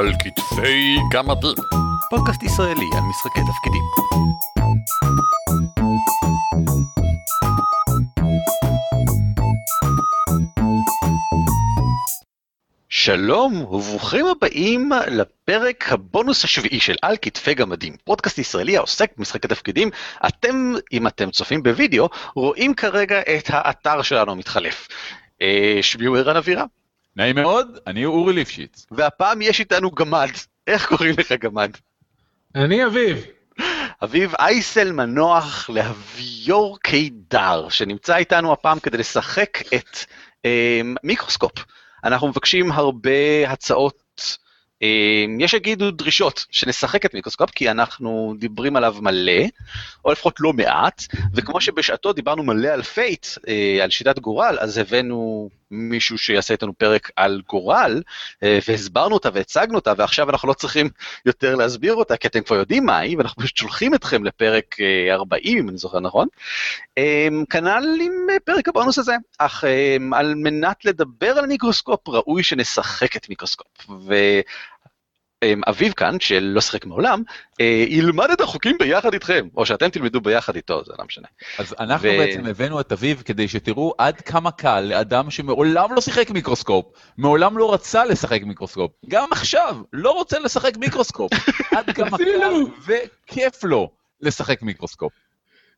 על כתפי גמדים. פודקאסט ישראלי על משחקי תפקידים. שלום וברוכים הבאים לפרק הבונוס השביעי של על כתפי גמדים, פודקאסט ישראלי העוסק במשחקי תפקידים. אתם, אם אתם צופים בווידאו, רואים כרגע את האתר שלנו מתחלף. אה, שמי הוא ערן אבירם. נעים מאוד, אני אורי ליפשיץ. והפעם יש איתנו גמד. איך קוראים לך גמד? אני אביב. אביב אייסל מנוח להביור קידר, שנמצא איתנו הפעם כדי לשחק את אה, מיקרוסקופ. אנחנו מבקשים הרבה הצעות, אה, יש שיגידו דרישות, שנשחק את מיקרוסקופ, כי אנחנו דיברים עליו מלא, או לפחות לא מעט, וכמו שבשעתו דיברנו מלא על Fate, אה, על שיטת גורל, אז הבאנו מישהו שיעשה איתנו פרק על גורל, אה, והסברנו אותה והצגנו אותה, ועכשיו אנחנו לא צריכים יותר להסביר אותה, כי אתם כבר יודעים מה היא, ואנחנו פשוט שולחים אתכם לפרק 40, אם אני זוכר נכון. כנ"ל עם פרק הבונוס הזה, אך על מנת לדבר על מיקרוסקופ, ראוי שנשחק את מיקרוסקופ. ו... אביב כאן, שלא שיחק מעולם, אה, ילמד את החוקים ביחד איתכם, או שאתם תלמדו ביחד איתו, זה לא משנה. אז אנחנו ו... בעצם הבאנו את אביב כדי שתראו עד כמה קל לאדם שמעולם לא שיחק מיקרוסקופ, מעולם לא רצה לשחק מיקרוסקופ, גם עכשיו לא רוצה לשחק מיקרוסקופ, עד כמה קל וכיף לו לשחק מיקרוסקופ.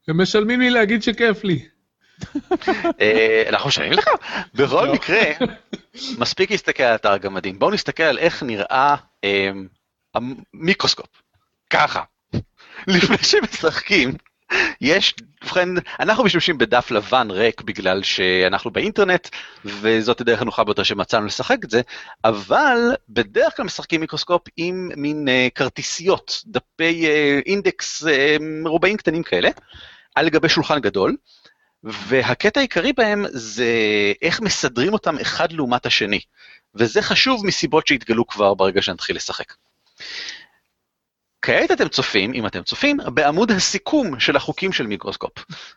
הם משלמים לי להגיד שכיף לי. אה, אנחנו משלמים לך? בכל לא. מקרה, מספיק להסתכל על אתר הגמדים. בואו נסתכל על איך נראה אמ, המיקרוסקופ. ככה. לפני שמשחקים, יש, ובכן, אנחנו משתמשים בדף לבן ריק בגלל שאנחנו באינטרנט, וזאת הדרך הנוחה ביותר שמצאנו לשחק את זה, אבל בדרך כלל משחקים מיקרוסקופ עם מין uh, כרטיסיות, דפי uh, אינדקס uh, מרובעים קטנים כאלה, על גבי שולחן גדול, והקטע העיקרי בהם זה איך מסדרים אותם אחד לעומת השני, וזה חשוב מסיבות שהתגלו כבר ברגע שנתחיל לשחק. כעת אתם צופים, אם אתם צופים, בעמוד הסיכום של החוקים של מיקרוסקופ.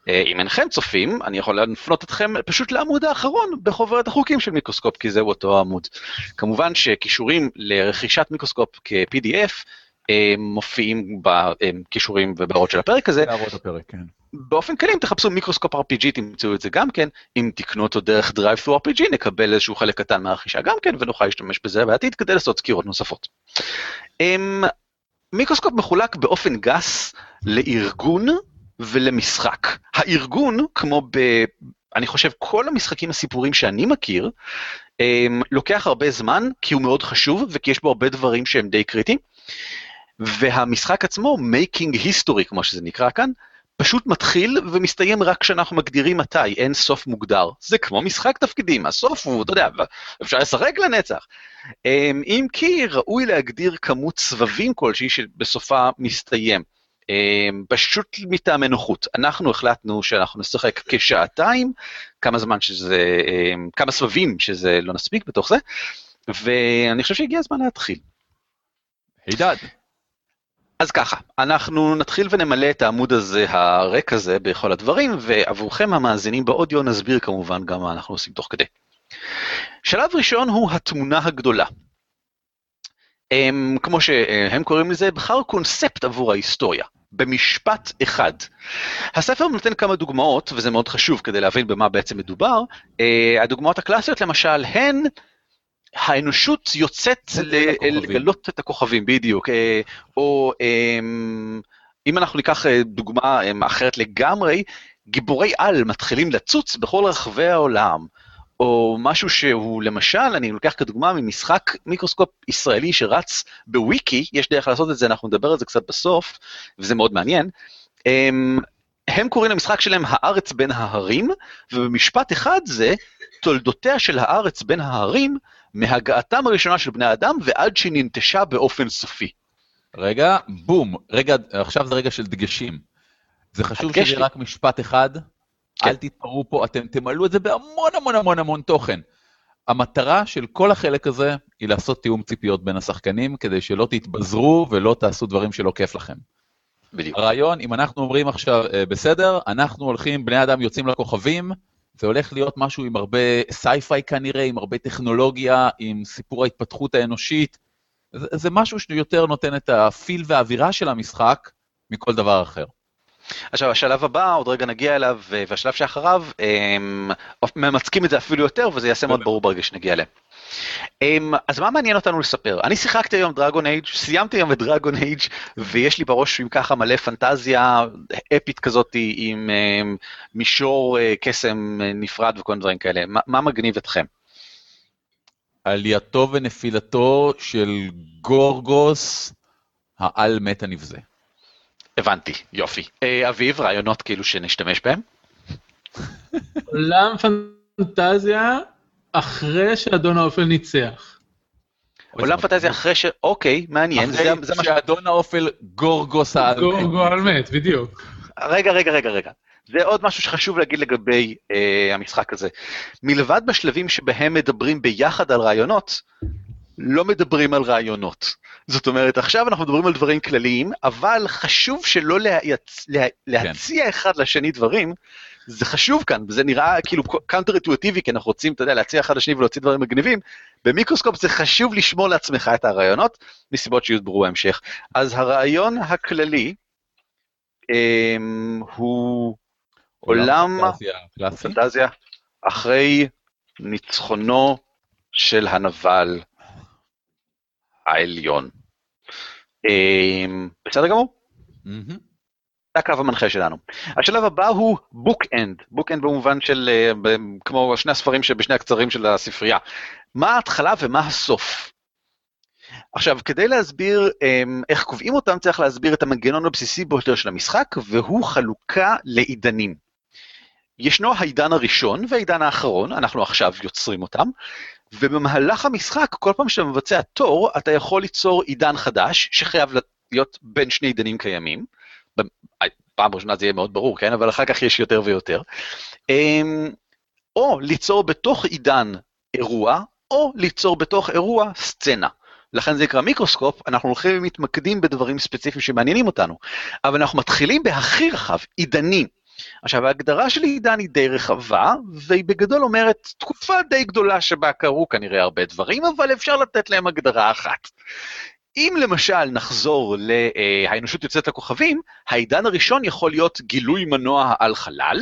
אה, אם אינכם צופים, אני יכול להפנות אתכם פשוט לעמוד האחרון בחוברת החוקים של מיקרוסקופ, כי זהו אותו עמוד. כמובן שקישורים לרכישת מיקרוסקופ כ-PDF אה, מופיעים בקישורים ובהערות של הפרק הזה. בהערות הפרק, כן. באופן כללי, אם תחפשו מיקרוסקופ RPG, תמצאו את זה גם כן. אם תקנו אותו דרך Drive through RPG, נקבל איזשהו חלק קטן מהרכישה גם כן, ונוכל להשתמש בזה בעתיד כדי לעשות סקירות נוספות. אמ, מיקרוסקופ מחולק באופן גס לארגון ולמשחק. הארגון, כמו ב... אני חושב כל המשחקים הסיפורים שאני מכיר, אמ, לוקח הרבה זמן, כי הוא מאוד חשוב, וכי יש בו הרבה דברים שהם די קריטיים. והמשחק עצמו, Making History, כמו שזה נקרא כאן, פשוט מתחיל ומסתיים רק כשאנחנו מגדירים מתי, אין סוף מוגדר. זה כמו משחק תפקידים, הסוף הוא, אתה יודע, אפשר לשחק לנצח. אמ, אם כי ראוי להגדיר כמות סבבים כלשהי שבסופה מסתיים. אמ, פשוט מטעמי נוחות. אנחנו החלטנו שאנחנו נשחק כשעתיים, כמה זמן שזה, אמ, כמה סבבים שזה לא נספיק בתוך זה, ואני חושב שהגיע הזמן להתחיל. הידד. אז ככה, אנחנו נתחיל ונמלא את העמוד הזה, הריק הזה, בכל הדברים, ועבורכם המאזינים באודיו נסביר כמובן גם מה אנחנו עושים תוך כדי. שלב ראשון הוא התמונה הגדולה. הם, כמו שהם קוראים לזה, בחר קונספט עבור ההיסטוריה, במשפט אחד. הספר נותן כמה דוגמאות, וזה מאוד חשוב כדי להבין במה בעצם מדובר. אה, הדוגמאות הקלאסיות למשל הן האנושות יוצאת לגלות את הכוכבים, בדיוק. אה, או אמ, אם אנחנו ניקח אה, דוגמה אמ, אחרת לגמרי, גיבורי על מתחילים לצוץ בכל רחבי העולם. או משהו שהוא, למשל, אני לוקח כדוגמה ממשחק מיקרוסקופ ישראלי שרץ בוויקי, יש דרך לעשות את זה, אנחנו נדבר על זה קצת בסוף, וזה מאוד מעניין. הם, אמ, הם קוראים למשחק שלהם הארץ בין ההרים, ובמשפט אחד זה, תולדותיה של הארץ בין ההרים מהגעתם הראשונה של בני אדם ועד שהיא ננטשה באופן סופי. רגע, בום, רגע, עכשיו זה רגע של דגשים. זה חשוב שזה רק משפט אחד, כן. אל תתפרעו פה, אתם תמלאו את זה בהמון המון המון המון תוכן. המטרה של כל החלק הזה היא לעשות תיאום ציפיות בין השחקנים, כדי שלא תתבזרו ולא תעשו דברים שלא כיף לכם. בדיוק. הרעיון, אם אנחנו אומרים עכשיו, אה, בסדר, אנחנו הולכים, בני אדם יוצאים לכוכבים, זה הולך להיות משהו עם הרבה sci-fi כנראה, עם הרבה טכנולוגיה, עם סיפור ההתפתחות האנושית. זה, זה משהו שיותר נותן את ה feel והאווירה של המשחק מכל דבר אחר. עכשיו השלב הבא, עוד רגע נגיע אליו, והשלב שאחריו, הם ממצקים את זה אפילו יותר, וזה יעשה מאוד ברור ברגע שנגיע אליהם. אז מה מעניין אותנו לספר? אני שיחקתי היום Dragon Age, סיימתי היום את Dragon Age, ויש לי בראש עם ככה מלא פנטזיה אפית כזאת עם מישור קסם נפרד וכל דברים כאלה. מה מגניב אתכם? עלייתו ונפילתו של גורגוס, העל מת הנבזה. הבנתי, יופי. אביב, רעיונות כאילו שנשתמש בהם? עולם פנטזיה אחרי שאדון האופל ניצח. עולם פנטזיה אחרי ש... אוקיי, מעניין. אחרי שאדון האופל גורגוס העל. גורגו העל מת, בדיוק. רגע, רגע, רגע, רגע. זה עוד משהו שחשוב להגיד לגבי אה, המשחק הזה. מלבד בשלבים שבהם מדברים ביחד על רעיונות, לא מדברים על רעיונות. זאת אומרת, עכשיו אנחנו מדברים על דברים כלליים, אבל חשוב שלא להיצ... לה... להציע כן. אחד לשני דברים, זה חשוב כאן, זה נראה כאילו counter אינטואיטיבי, כי אנחנו רוצים, אתה יודע, להציע אחד לשני ולהוציא דברים מגניבים, במיקרוסקופ זה חשוב לשמור לעצמך את הרעיונות, מסיבות שיוסברו בהמשך. אז הרעיון הכללי um, הוא עולם פנטזיה אחרי ניצחונו של הנבל העליון. בסדר גמור? זה הקו המנחה שלנו. השלב הבא הוא book-end, book-end במובן של, כמו שני הספרים שבשני הקצרים של הספרייה. מה ההתחלה ומה הסוף? עכשיו, כדי להסביר איך קובעים אותם, צריך להסביר את המנגנון הבסיסי ביותר של המשחק, והוא חלוקה לעידנים. ישנו העידן הראשון והעידן האחרון, אנחנו עכשיו יוצרים אותם, ובמהלך המשחק, כל פעם שאתה מבצע תור, אתה יכול ליצור עידן חדש, שחייב להיות בין שני עידנים קיימים. פעם ראשונה זה יהיה מאוד ברור, כן? אבל אחר כך יש יותר ויותר. אמ, או ליצור בתוך עידן אירוע, או ליצור בתוך אירוע סצנה. לכן זה נקרא מיקרוסקופ, אנחנו הולכים ומתמקדים בדברים ספציפיים שמעניינים אותנו. אבל אנחנו מתחילים בהכי רחב, עידנים. עכשיו, ההגדרה של עידן היא די רחבה, והיא בגדול אומרת תקופה די גדולה שבה קרו כנראה הרבה דברים, אבל אפשר לתת להם הגדרה אחת. אם למשל נחזור ל"האנושות יוצאת לכוכבים", העידן הראשון יכול להיות גילוי מנוע על חלל,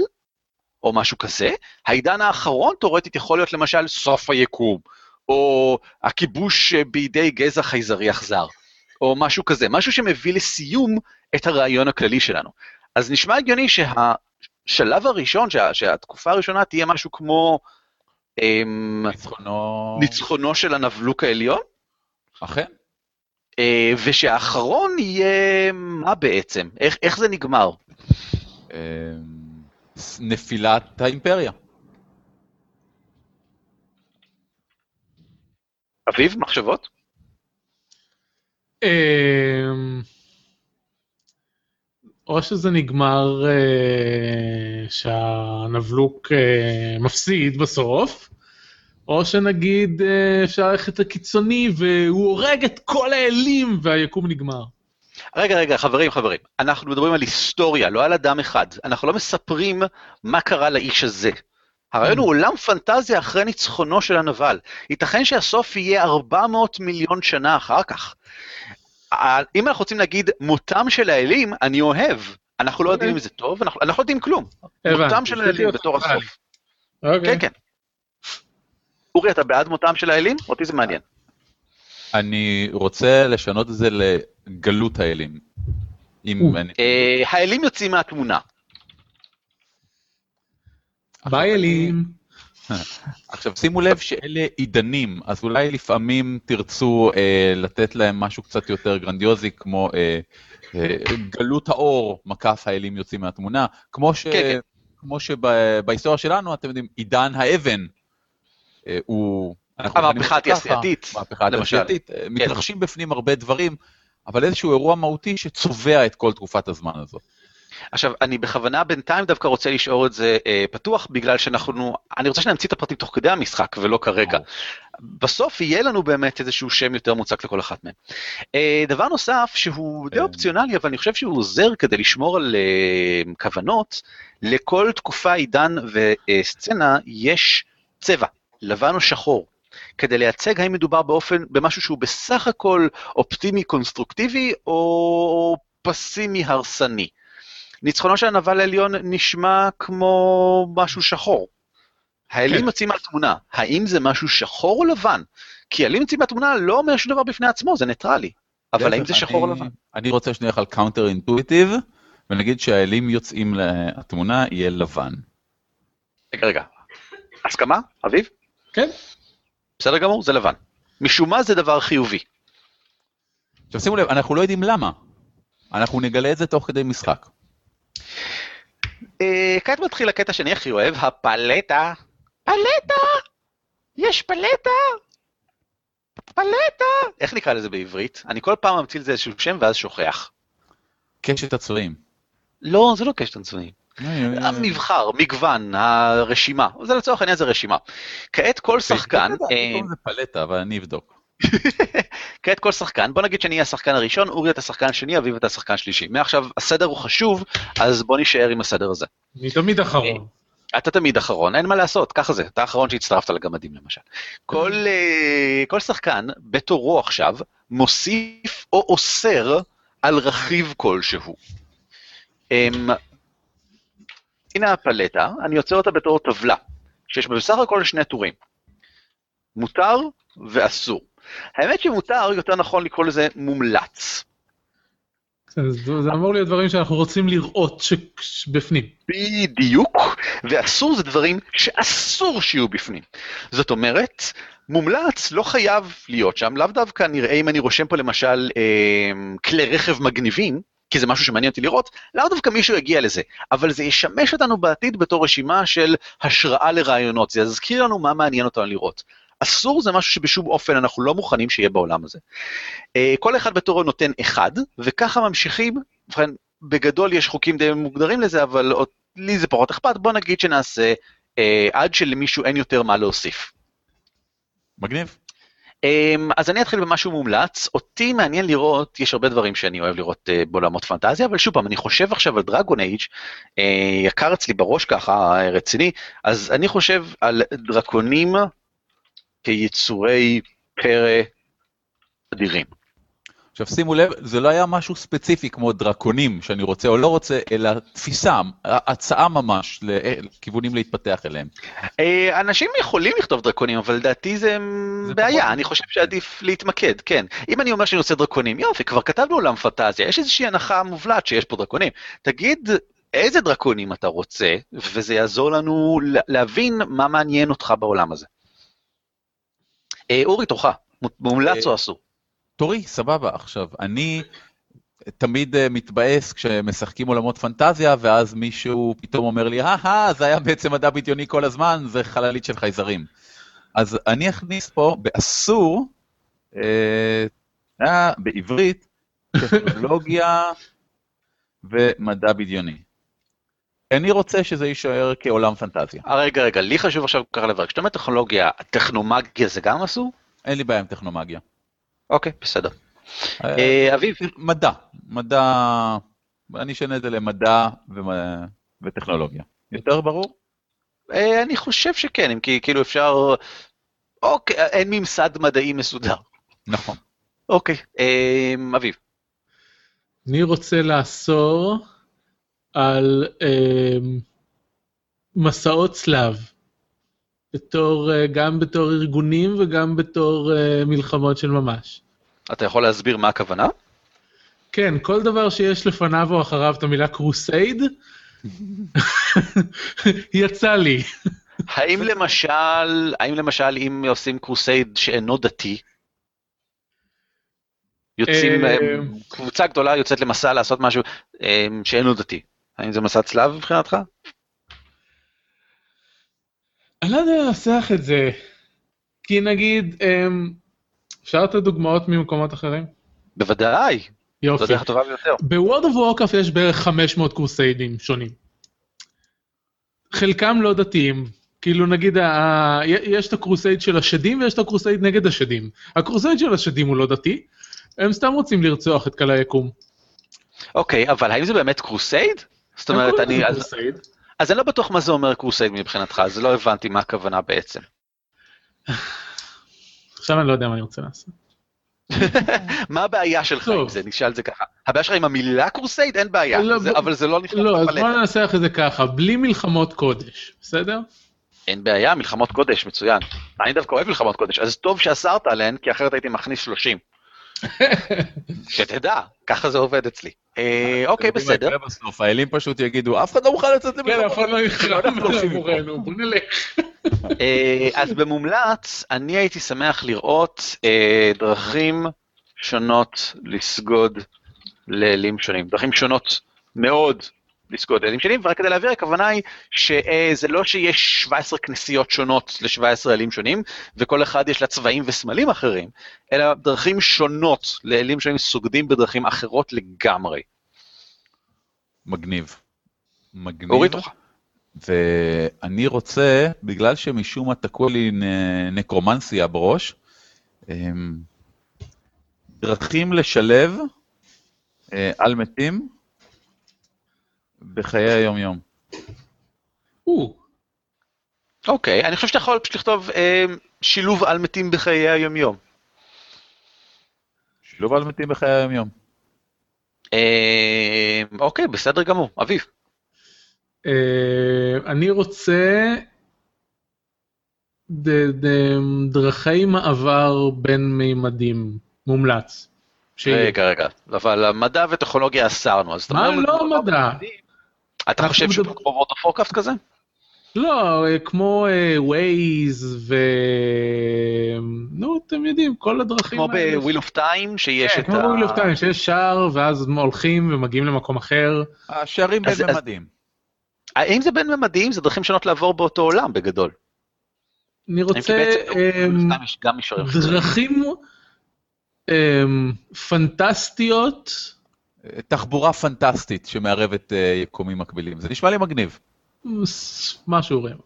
או משהו כזה, העידן האחרון תאורטית יכול להיות למשל סוף היקום, או הכיבוש בידי גזע חייזרי אכזר, או משהו כזה, משהו שמביא לסיום את הרעיון הכללי שלנו. אז נשמע הגיוני שהשלב הראשון, שה, שהתקופה הראשונה תהיה משהו כמו אמ, ניצחונו... ניצחונו של הנבלוק העליון. אכן. אה, ושהאחרון יהיה מה בעצם? איך, איך זה נגמר? אמ, נפילת האימפריה. אביב, מחשבות? אמ, או שזה נגמר אה, שהנבלוק אה, מפסיד בסוף, או שנגיד אה, אפשר ללכת לקיצוני והוא הורג את כל האלים והיקום נגמר. רגע, רגע, חברים, חברים, אנחנו מדברים על היסטוריה, לא על אדם אחד. אנחנו לא מספרים מה קרה לאיש הזה. הרעיון הוא עולם פנטזיה אחרי ניצחונו של הנבל. ייתכן שהסוף יהיה 400 מיליון שנה אחר כך. אם אנחנו רוצים להגיד מותם של האלים, אני אוהב. אנחנו לא יודעים אם זה טוב, אנחנו לא יודעים כלום. מותם של האלים בתור הסוף. כן, כן. אורי, אתה בעד מותם של האלים? אותי זה מעניין. אני רוצה לשנות את זה לגלות האלים. אה, האלים יוצאים מהתמונה. ביי אלים. עכשיו שימו לב שאלה עידנים, אז אולי לפעמים תרצו אה, לתת להם משהו קצת יותר גרנדיוזי, כמו אה, אה, גלות האור, מקף האלים יוצאים מהתמונה, כמו, ש, כן, כן. כמו שבהיסטוריה שלנו, אתם יודעים, עידן האבן הוא... המהפכה התעשייתית, המהפכה התעשייתית, אה, כן. מתרחשים בפנים הרבה דברים, אבל איזשהו אירוע מהותי שצובע את כל תקופת הזמן הזאת. עכשיו, אני בכוונה בינתיים דווקא רוצה לשאול את זה אה, פתוח, בגלל שאנחנו, אני רוצה שנמציא את הפרטים תוך כדי המשחק ולא כרגע. בסוף יהיה לנו באמת איזשהו שם יותר מוצק לכל אחת מהן. אה, דבר נוסף שהוא די כן. אופציונלי, אבל אני חושב שהוא עוזר כדי לשמור על אה, כוונות, לכל תקופה, עידן וסצנה יש צבע, לבן או שחור. כדי לייצג האם מדובר באופן, במשהו שהוא בסך הכל אופטימי קונסטרוקטיבי או פסימי הרסני. ניצחונו של הנבל העליון נשמע כמו משהו שחור. האלים כן. יוצאים מהתמונה, האם זה משהו שחור או לבן? כי האלים יוצאים מהתמונה לא אומר שום דבר בפני עצמו, זה ניטרלי. אבל האם זה שחור או אני- לבן? אני רוצה שנייה על counter intuitive, ונגיד שהאלים יוצאים לתמונה יהיה לבן. רגע, רגע. הסכמה, אביב? כן. בסדר גמור, זה לבן. משום מה זה דבר חיובי. עכשיו שימו לב, אנחנו לא יודעים למה. אנחנו נגלה את זה תוך כדי משחק. אה, כעת מתחיל הקטע שאני הכי אוהב, הפלטה. פלטה! יש פלטה! פלטה! איך נקרא לזה בעברית? אני כל פעם ממציא לזה איזשהו שם ואז שוכח. קשת הצבעים. לא, זה לא קשת הצבעים. המבחר, מגוון, הרשימה. זה לצורך העניין זה רשימה. כעת כל שחקן, אה, זה פלטה, אבל אני אבדוק. כעת כל שחקן, בוא נגיד שאני אהיה השחקן הראשון, אורי אתה השחקן השני, אביב אתה השחקן השלישי. מעכשיו הסדר הוא חשוב, אז בוא נישאר עם הסדר הזה. אני תמיד אחרון. אתה תמיד אחרון, אין מה לעשות, ככה זה, אתה האחרון שהצטרפת לגמדים למשל. כל, אה, כל שחקן בתורו עכשיו מוסיף או אוסר על רכיב כלשהו. הנה הפלטה, אני יוצר אותה בתור טבלה, שיש בה בסך הכל שני טורים. מותר ואסור. האמת שמותר, יותר נכון לקרוא לזה מומלץ. זה זה אמור להיות דברים שאנחנו רוצים לראות שבפנים. בדיוק, ואסור זה דברים שאסור שיהיו בפנים. זאת אומרת, מומלץ לא חייב להיות שם, לאו דווקא נראה אם אני רושם פה למשל אה, כלי רכב מגניבים, כי זה משהו שמעניין אותי לראות, לאו דווקא מישהו יגיע לזה, אבל זה ישמש אותנו בעתיד בתור רשימה של השראה לרעיונות, זה יזכיר לנו מה מעניין אותנו לראות. אסור זה משהו שבשום אופן אנחנו לא מוכנים שיהיה בעולם הזה. אה, כל אחד בתורו נותן אחד, וככה ממשיכים, ובכן, בגדול יש חוקים די מוגדרים לזה, אבל לי זה פחות אכפת, בוא נגיד שנעשה אה, עד שלמישהו אין יותר מה להוסיף. מגניב. אמ, אז אני אתחיל במשהו מומלץ, אותי מעניין לראות, יש הרבה דברים שאני אוהב לראות אה, בעולמות פנטזיה, אבל שוב פעם, אני חושב עכשיו על דרגון אייג', אה, יקר אצלי בראש ככה, רציני, אז אני חושב על דרקונים כיצורי פרא אדירים. עכשיו שימו לב, זה לא היה משהו ספציפי כמו דרקונים שאני רוצה או לא רוצה, אלא תפיסה, הצעה ממש לכיוונים להתפתח אליהם. אה, אנשים יכולים לכתוב דרקונים, אבל לדעתי זה זה בעיה, פחות- אני חושב שעדיף להתמקד, כן. אם אני אומר שאני רוצה דרקונים, יופי, כבר כתבנו עולם פנטזיה, יש איזושהי הנחה מובלעת שיש פה דרקונים. תגיד איזה דרקונים אתה רוצה, וזה יעזור לנו לה- להבין מה מעניין אותך בעולם הזה. אה, אורי, תורך, מומלץ אה, או אסור? תורי, סבבה. עכשיו, אני תמיד אה, מתבאס כשמשחקים עולמות פנטזיה, ואז מישהו פתאום אומר לי, הא, זה היה בעצם מדע בדיוני כל הזמן, זה חללית של חייזרים. אז אני אכניס פה באסור, אה, אה, בעברית, טכנולוגיה ומדע בדיוני. אני רוצה שזה יישאר כעולם פנטזיה. אה, רגע, רגע, לי חשוב עכשיו ככה לברר, כשאתה אומר טכנולוגיה, טכנומגיה זה גם אסור? אין לי בעיה עם טכנומגיה. אוקיי, בסדר. אה, אה, אביב, מדע, מדע, אני אשנה את זה למדע וטכנולוגיה. יותר ברור? אה, אני חושב שכן, אם כי כאילו אפשר... אוקיי, אין ממסד מדעי מסודר. נכון. אוקיי, אביב. אני רוצה לאסור על מסעות צלב. בתור, גם בתור ארגונים וגם בתור מלחמות של ממש. אתה יכול להסביר מה הכוונה? כן, כל דבר שיש לפניו או אחריו את המילה קרוסייד, יצא לי. האם למשל, האם למשל אם עושים קרוסייד שאינו דתי, יוצאים, אה, אה, קבוצה גדולה יוצאת למסע לעשות משהו אה, שאינו דתי, האם זה מסע צלב מבחינתך? אני לא יודע לנסח את זה, כי נגיד, אפשר לתת דוגמאות ממקומות אחרים? בוודאי, זו יופי. הדרך הטובה ביותר. ב World of Warcraft יש בערך 500 קרוסיידים שונים. חלקם לא דתיים, כאילו נגיד, ה- יש את ה crusade של השדים ויש את ה crusade נגד השדים. ה crusade של השדים הוא לא דתי, הם סתם רוצים לרצוח את כל היקום. אוקיי, אבל האם זה באמת crusade? זאת אומרת, אני, אז, crusade. אז אני לא בטוח מה זה אומר crusade מבחינתך, אז לא הבנתי מה הכוונה בעצם. עכשיו אני לא יודע מה אני רוצה לעשות. מה הבעיה שלך. עם זה? נשאל את זה ככה. הבעיה שלך עם המילה crusade? אין בעיה, לא, אבל זה לא נכנס לא, אז. בוא ננסח את זה ככה, בלי מלחמות קודש, בסדר? אין בעיה, מלחמות קודש, מצוין. אני דווקא אוהב מלחמות קודש, אז טוב שאסרת עליהן, כי אחרת הייתי מכניס 30. שתדע, ככה זה עובד אצלי. אה, אוקיי, בסדר. בסוף, האלים פשוט יגידו, אף אחד לא מוכן לצאת כן, למלחמה. אף אחד לא מפה. עבורנו, בוא נלך. אה, אז במומלץ, אני הייתי שמח לראות אה, דרכים שונות לסגוד לאלים שונים. דרכים שונות מאוד לסגוד לאלים שונים, ורק כדי להבהיר, הכוונה היא שזה לא שיש 17 כנסיות שונות ל-17 אלים שונים, וכל אחד יש לה צבעים וסמלים אחרים, אלא דרכים שונות לאלים שונים סוגדים בדרכים אחרות לגמרי. מגניב. מגניב. אורי תורך. ואני רוצה, בגלל שמשום מה תקוע לי נקרומנסיה בראש, אמ, דרכים לשלב אה, על מתים בחיי היום-יום. או, אוקיי, אני חושב שאתה יכול פשוט לכתוב אה, שילוב על מתים בחיי היומיום. שילוב על מתים בחיי היום-יום. אה, אוקיי, בסדר גמור. אביב. אה, אני רוצה דרכי מעבר בין מימדים, מומלץ. רגע, רגע. אבל המדע וטכנולוגיה אסרנו, אז אתה מה אומר... לא מדובר מדע? אתה חושב שהוא מדבר- כמו World of Warcraft כזה? לא, אה, כמו Ways ו... נו, אתם יודעים, כל הדרכים כמו האלה. ב Wheel of Time, שיש כן, את כמו ה... ב Wheel of Time, שיש שער, ואז הולכים ומגיעים למקום אחר. השערים אז- בין אז- ממדים. האם זה בין ממדיים? זה דרכים שונות לעבור באותו עולם בגדול. אני רוצה. דרכים פנטסטיות, תחבורה פנטסטית שמערבת אה, יקומים מקבילים. זה נשמע לי מגניב. משהו רבע.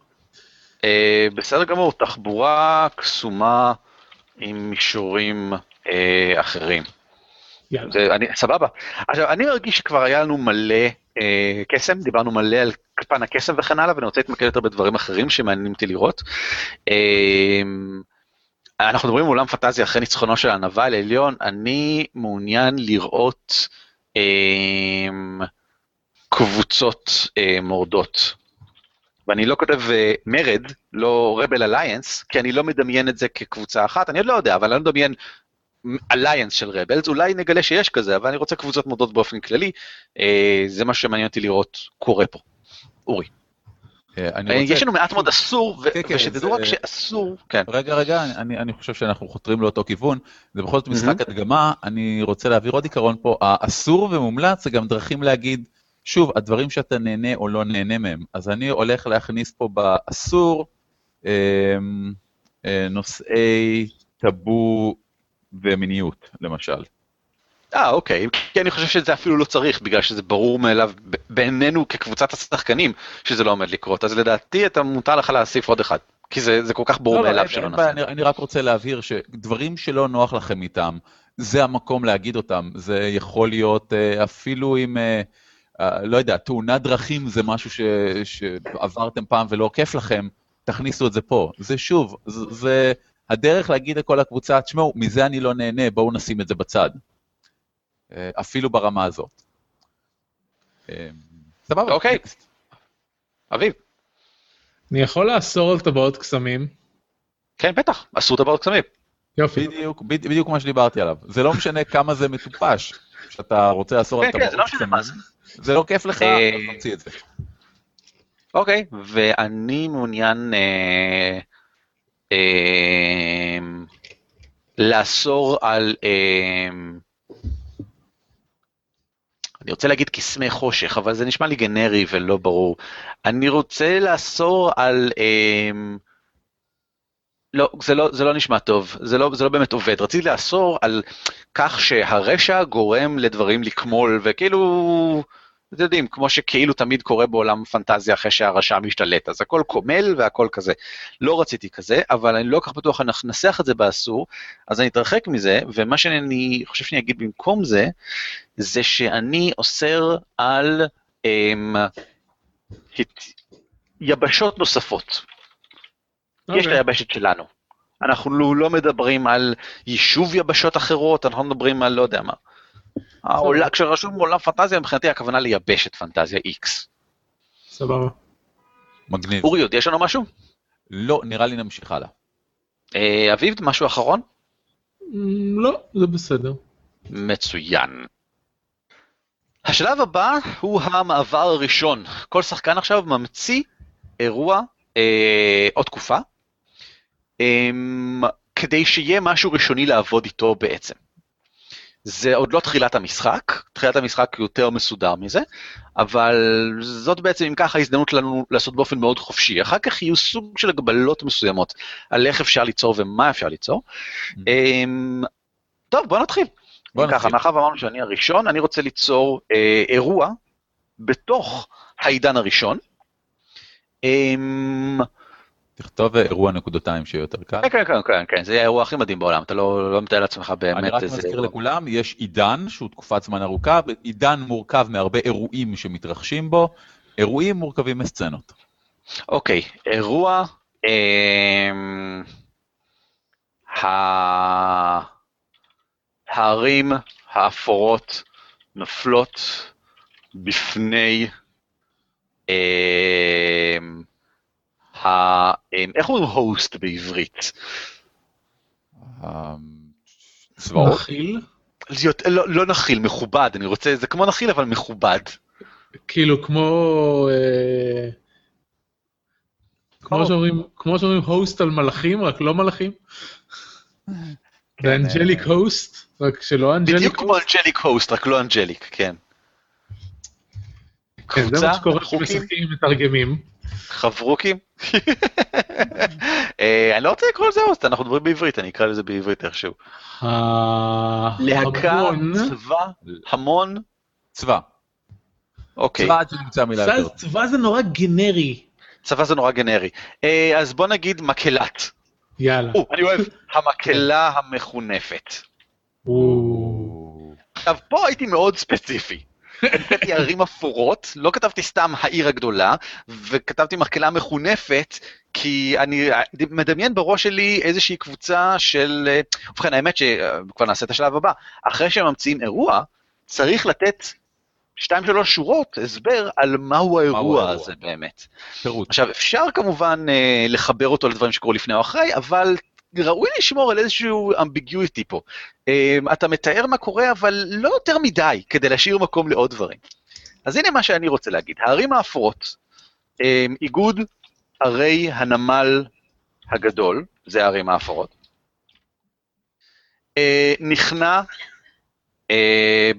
אה, בסדר גמור, תחבורה קסומה עם מישורים אה, אחרים. זה, אני, סבבה. עכשיו, אני מרגיש שכבר היה לנו מלא אה, קסם, דיברנו מלא על פן הקסם וכן הלאה, ואני רוצה להתמקד יותר בדברים אחרים שמעניינים אותי לראות. אה, אנחנו מדברים על עולם פנטזיה אחרי ניצחונו של הנבל העליון, אני מעוניין לראות אה, קבוצות אה, מורדות. ואני לא כותב אה, מרד, לא רבל אליינס, כי אני לא מדמיין את זה כקבוצה אחת, אני עוד לא יודע, אבל אני לא מדמיין אליינס של רבלס, אולי נגלה שיש כזה, אבל אני רוצה קבוצות מורדות באופן כללי, אה, זה מה שמעניין אותי לראות קורה פה. אורי. אה, אני אה, רוצה- יש לנו מעט מאוד אסור, כן, כן, ושתדעו רק שאסור, כן. רגע, רגע, אני, חושב שאנחנו חותרים לאותו כיוון. זה בכל זאת משחק הדגמה, אני רוצה להעביר עוד עיקרון פה. האסור ומומלץ זה גם דרכים להגיד, שוב, הדברים שאתה נהנה או לא נהנה מהם. אז אני הולך להכניס פה באסור אה, אה, נושאי טאבו ומיניות, למשל. אה, אוקיי, כי אני חושב שזה אפילו לא צריך, בגלל שזה ברור מאליו ב- בעינינו כקבוצת השחקנים שזה לא עומד לקרות, אז לדעתי אתה מותר לך להוסיף עוד אחד, כי זה, זה כל כך ברור לא, לא, מאליו אין- שלא נעשה. אני, אני רק רוצה להבהיר שדברים שלא נוח לכם איתם, זה המקום להגיד אותם. זה יכול להיות אה, אפילו אם, אה, אה, לא יודע, תאונת דרכים זה משהו ש, שעברתם פעם ולא כיף לכם, תכניסו את זה פה. זה שוב, זה, זה הדרך להגיד לכל הקבוצה, תשמעו, מזה אני לא נהנה, בואו נשים את זה בצד. אה, אפילו ברמה הזאת. אה, סבבה. אוקיי. אביב, אני יכול לאסור על טבעות קסמים? כן, בטח, אסור טבעות קסמים. יופי. בדיוק, בד- בדיוק מה שדיברתי עליו. זה לא משנה כמה זה מטופש, שאתה רוצה לעשות על כן, כן, זה לא טבעות משנה מה קסמים. זה לא כיף לך, אה, אז תוציא את זה. אוקיי, ואני מעוניין אה, אה, לאסור על... אני רוצה להגיד קסמי חושך, אבל זה נשמע לי גנרי ולא ברור. אני רוצה לאסור על... אה, לא, זה לא, זה לא נשמע טוב, זה לא, זה לא באמת עובד. רציתי לאסור על כך שהרשע גורם לדברים לקמול, וכאילו, אתם יודעים, כמו שכאילו תמיד קורה בעולם פנטזיה אחרי שהרשע משתלט, אז הכל קומל והכל כזה. לא רציתי כזה, אבל אני לא כל כך בטוח אני אנסח את זה באסור, אז אני אתרחק מזה, ומה שאני חושב שאני אגיד במקום זה, זה שאני אוסר על אמ, הת... יבשות נוספות. יש את אוקיי. היבשת שלנו. אנחנו לא מדברים על יישוב יבשות אחרות, אנחנו לא מדברים על לא יודע מה. העולה, כשרשום עולם פנטזיה, מבחינתי הכוונה ליבשת פנטזיה X. סבבה. מגניב. אורי, עוד יש לנו משהו? לא, נראה לי נמשיך הלאה. אה, אביב, משהו אחרון? אמ, לא, זה בסדר. מצוין. השלב הבא הוא המעבר הראשון. כל שחקן עכשיו ממציא אירוע אה, או תקופה, אה, כדי שיהיה משהו ראשוני לעבוד איתו בעצם. זה עוד לא תחילת המשחק, תחילת המשחק יותר מסודר מזה, אבל זאת בעצם אם ככה הזדמנות לנו לעשות באופן מאוד חופשי. אחר כך יהיו סוג של הגבלות מסוימות על איך אפשר ליצור ומה אפשר ליצור. אמ, טוב, בוא נתחיל. בוא אם ככה, נתחיל. מאחר ואמרנו שאני הראשון, אני רוצה ליצור אה, אירוע בתוך העידן הראשון. אמ, תכתוב אה, אירוע נקודתיים שיהיה יותר קל. כן, כן, כן, כן, זה האירוע הכי מדהים בעולם, אתה לא לא מתאר לעצמך באמת אני רק איזה מזכיר אירוע. לכולם, יש עידן שהוא תקופת זמן ארוכה, עידן מורכב מהרבה אירועים שמתרחשים בו, אירועים מורכבים מסצנות. אוקיי, אירוע, אמ, ה- הערים האפורות נופלות בפני, אמ, ה- אמ, איך אומרים host בעברית? אה, צבאות? נחיל? להיות- לא, לא נחיל, מכובד, אני רוצה, זה כמו נחיל אבל מכובד. כאילו כמו... אה, כמו שאומרים, כמו שאומרים host על מלאכים, רק לא מלאכים. זה angelic host, רק שלא angelic בדיוק כמו angelic host, רק לא angelic, כן. כן, זה מה שקורה כשמשחקים מתרגמים. חברוקים. אה, אני לא רוצה לקרוא לזה host, אנחנו מדברים בעברית, אני אקרא לזה בעברית איכשהו. להקה, ההמון, צבא, המון, צבא. אוקיי. צבא עד שנמצא מילה יותר. צבא- זה נורא גנרי. צבא זה נורא גנרי. אה, אז בוא נגיד מקהלת. יאללה. אני אוהב, המקהלה המחונפת. עכשיו, פה הייתי מאוד ספציפי. כתבתי ערים אפורות, לא כתבתי סתם העיר הגדולה, וכתבתי מקהלה מחונפת, כי אני מדמיין בראש שלי איזושהי קבוצה של... אה, ובכן, האמת שכבר נעשה את השלב הבא. אחרי שהם ממציאים אירוע, צריך לתת שתיים שלוש שורות הסבר על מהו האירוע האירוע. הזה באמת. פירוט. עכשיו, אפשר כמובן אה, לחבר אותו לדברים שקרו לפני או אחרי, אבל ראוי לשמור על איזשהו אמביגיוטי פה. אה, אתה מתאר מה קורה, אבל לא יותר מדי, כדי להשאיר מקום לעוד דברים. אז הנה מה שאני רוצה להגיד. הערים האפורות, אה, איגוד ערי הנמל הגדול, זה הערים האפורות, אה, נכנע, אה,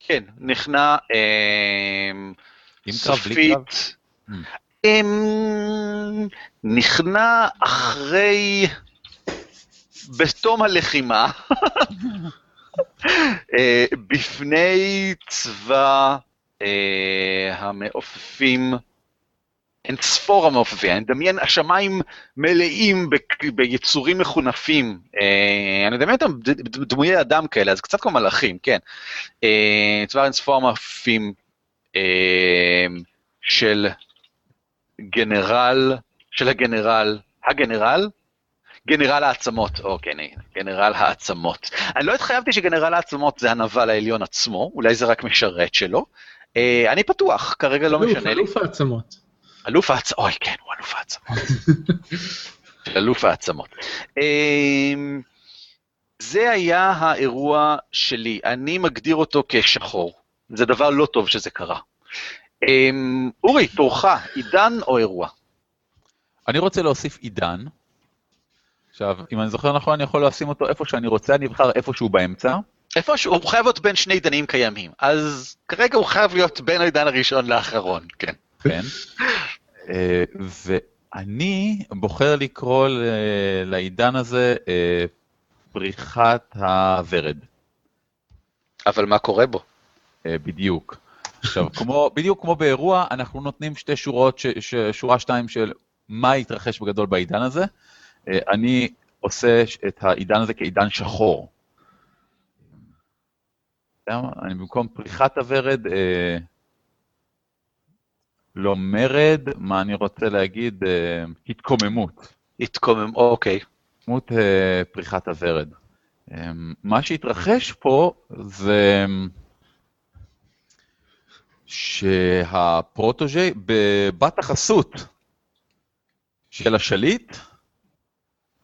כן, נכנע אה? סופית. אמ, נכנע אחרי, בתום הלחימה, אה, בפני צבא אה, המעופפים, אין ספור המעופפים, אני מדמיין השמיים מלאים ביצורים מחונפים, אה, אני מדמיין אותם דמויי אדם כאלה, אז קצת כמו מלאכים, כן. צבא אין ספור המעופפים של גנרל, של הגנרל, הגנרל? גנרל העצמות, או כן, הנה, גנרל העצמות. אני לא התחייבתי שגנרל העצמות זה הנבל העליון עצמו, אולי זה רק משרת שלו. אה, אני פתוח, כרגע לא אלוף, משנה לי. אלוף העצמות. אלוף העצמות, אוי כן, הוא אלוף העצמות. של אלוף העצמות. אמ, זה היה האירוע שלי, אני מגדיר אותו כשחור. זה דבר לא טוב שזה קרה. אמ, אורי, תורך, עידן או אירוע? אני רוצה להוסיף עידן. עכשיו, אם אני זוכר נכון, אני יכול לשים אותו איפה שאני רוצה, אני אבחר איפשהו באמצע. איפה שהוא, הוא חייב להיות בין שני עידנים קיימים, אז כרגע הוא חייב להיות בין העידן הראשון לאחרון, כן. כן. אה, ואני בוחר לקרוא לעידן הזה אה, פריחת הוורד. אבל מה קורה בו? אה, בדיוק. עכשיו, כמו, בדיוק כמו באירוע, אנחנו נותנים שתי שורות, ש, ש, שורה שתיים של מה יתרחש בגדול בעידן הזה. אה, אני עושה את העידן הזה כעידן שחור. אני במקום פריחת הוורד, אה, לא מרד, מה אני רוצה להגיד? אה, התקוממות. התקומם, אוקיי. אה, פריחת הוורד. אה, מה שהתרחש פה זה שהפרוטוג'י בבת החסות של השליט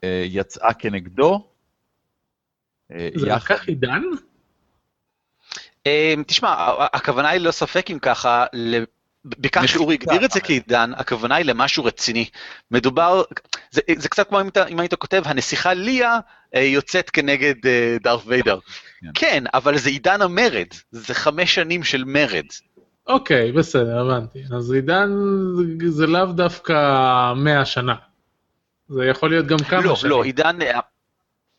אה, יצאה כנגדו. אה, זה לקח עידן? אמ, תשמע, הכוונה היא ללא ספק אם ככה, בכך שאורי. הגדיר את זה כעידן, הכוונה היא למשהו רציני. מדובר, זה, זה קצת כמו אם, אתה, אם היית כותב, הנסיכה ליה אה, יוצאת כנגד אה, דארף ויידר. כן. כן, אבל זה עידן המרד, זה חמש שנים של מרד. אוקיי, בסדר, הבנתי. אז עידן זה- לאו דווקא 100 שנה. זה יכול להיות גם כמה לא, שנים. לא, עידן, אה,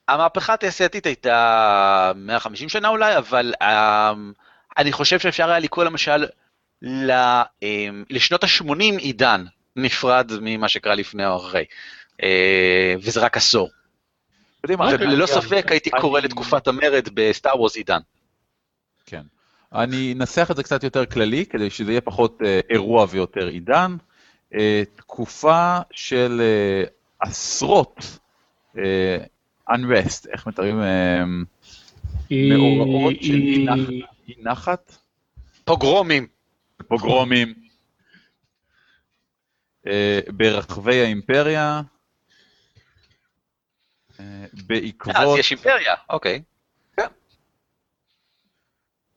המהפכה התעשייתית הייתה 150 שנה אולי, אבל אה, אני חושב שאפשר היה לקרוא למשל ל, אה, לשנות ה-80 עידן נפרד ממה שקרה לפני או אחרי. אה, וזה רק עשור. אני- ספק הייתי קורא לתקופת המרד בסטאר וורס עידן. כן. אני אנסח את זה קצת יותר כללי, כדי שזה יהיה פחות אה, אירוע ויותר עידן. אה, תקופה של אה, עשרות אה, unrest, איך מתארים? אה, מאורעות של אי נחת. אי נחת, פוגרומים. פוגרומים, אה, ברחבי האימפריה, אה, אז בעקבות... יש אימפריה, אוקיי.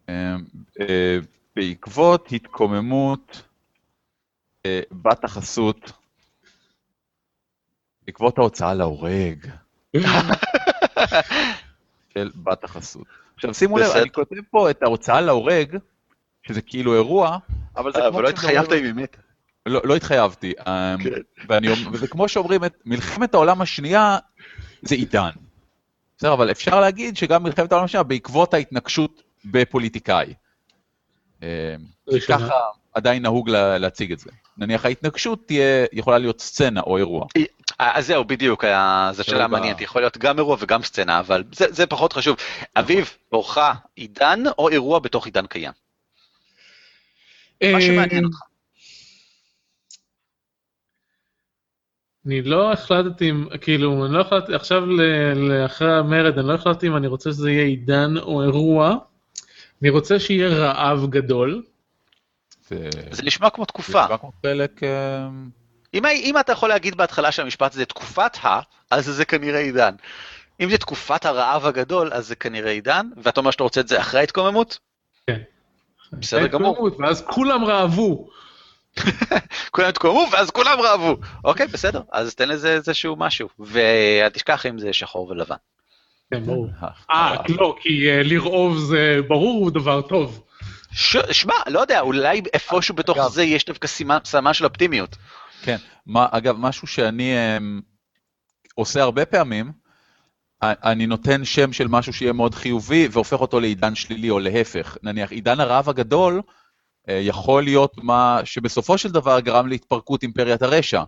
אה, אה, בעקבות התקוממות אה, בת החסות, בעקבות ההוצאה להורג של בת החסות. עכשיו שימו לב. אני כותב פה את ההוצאה להורג, שזה כאילו אירוע, אבל זה כמו... אבל לא התחייבת אם היא מתה. לא, לא התחייבתי, אה, כן. ואני, וזה כמו שאומרים, את מלחמת העולם השנייה זה עידן. בסדר, אבל אפשר להגיד שגם מלחמת העולם השנייה בעקבות ההתנגשות בפוליטיקאי. אה. ככה עדיין נהוג לה, להציג את זה. נניח ההתנגשות תהיה, יכולה להיות סצנה או אירוע. אה, אז זהו, בדיוק, אה, זו שאלה. מעניינת, יכול להיות גם אירוע וגם סצנה, אבל זה, זה פחות חשוב. אביב, אורך עידן או אירוע בתוך עידן קיים? מה שמעניין אותך. אני לא החלטתי, כאילו, אני לא החלטתי, עכשיו לאחרי המרד, אני לא החלטתי אם אני רוצה שזה יהיה עידן או אירוע. אני רוצה שיהיה רעב גדול. זה זה נשמע כמו תקופה. נשמע כמו חלק... אה, אם, אם אתה יכול להגיד בהתחלה שהמשפט הזה תקופת ה, אז זה כנראה עידן. אם זה תקופת הרעב הגדול, אז זה כנראה עידן, ואתה אומר שאתה רוצה את זה אחרי ההתקוממות? כן. בסדר גמור. ואז כולם רעבו. כולם התקוממו ואז כולם רעבו. אוקיי, בסדר, אז תן לזה איזשהו משהו. ואל תשכח אם זה שחור ולבן. כן, ברור. אה, לא, כי אה, לרעוב זה ברור הוא דבר טוב. ש- שמע, לא יודע, אולי איפשהו בתוך אגב. זה יש דווקא סימן- של אופטימיות. כן. מה, אגב, משהו שאני אמ, עושה הרבה פעמים, א- אני נותן שם של משהו שיהיה מאוד חיובי והופך אותו לעידן שלילי או להפך. נניח עידן הרעב הגדול אה, יכול להיות מה שבסופו של דבר גרם להתפרקות אימפריית הרשע.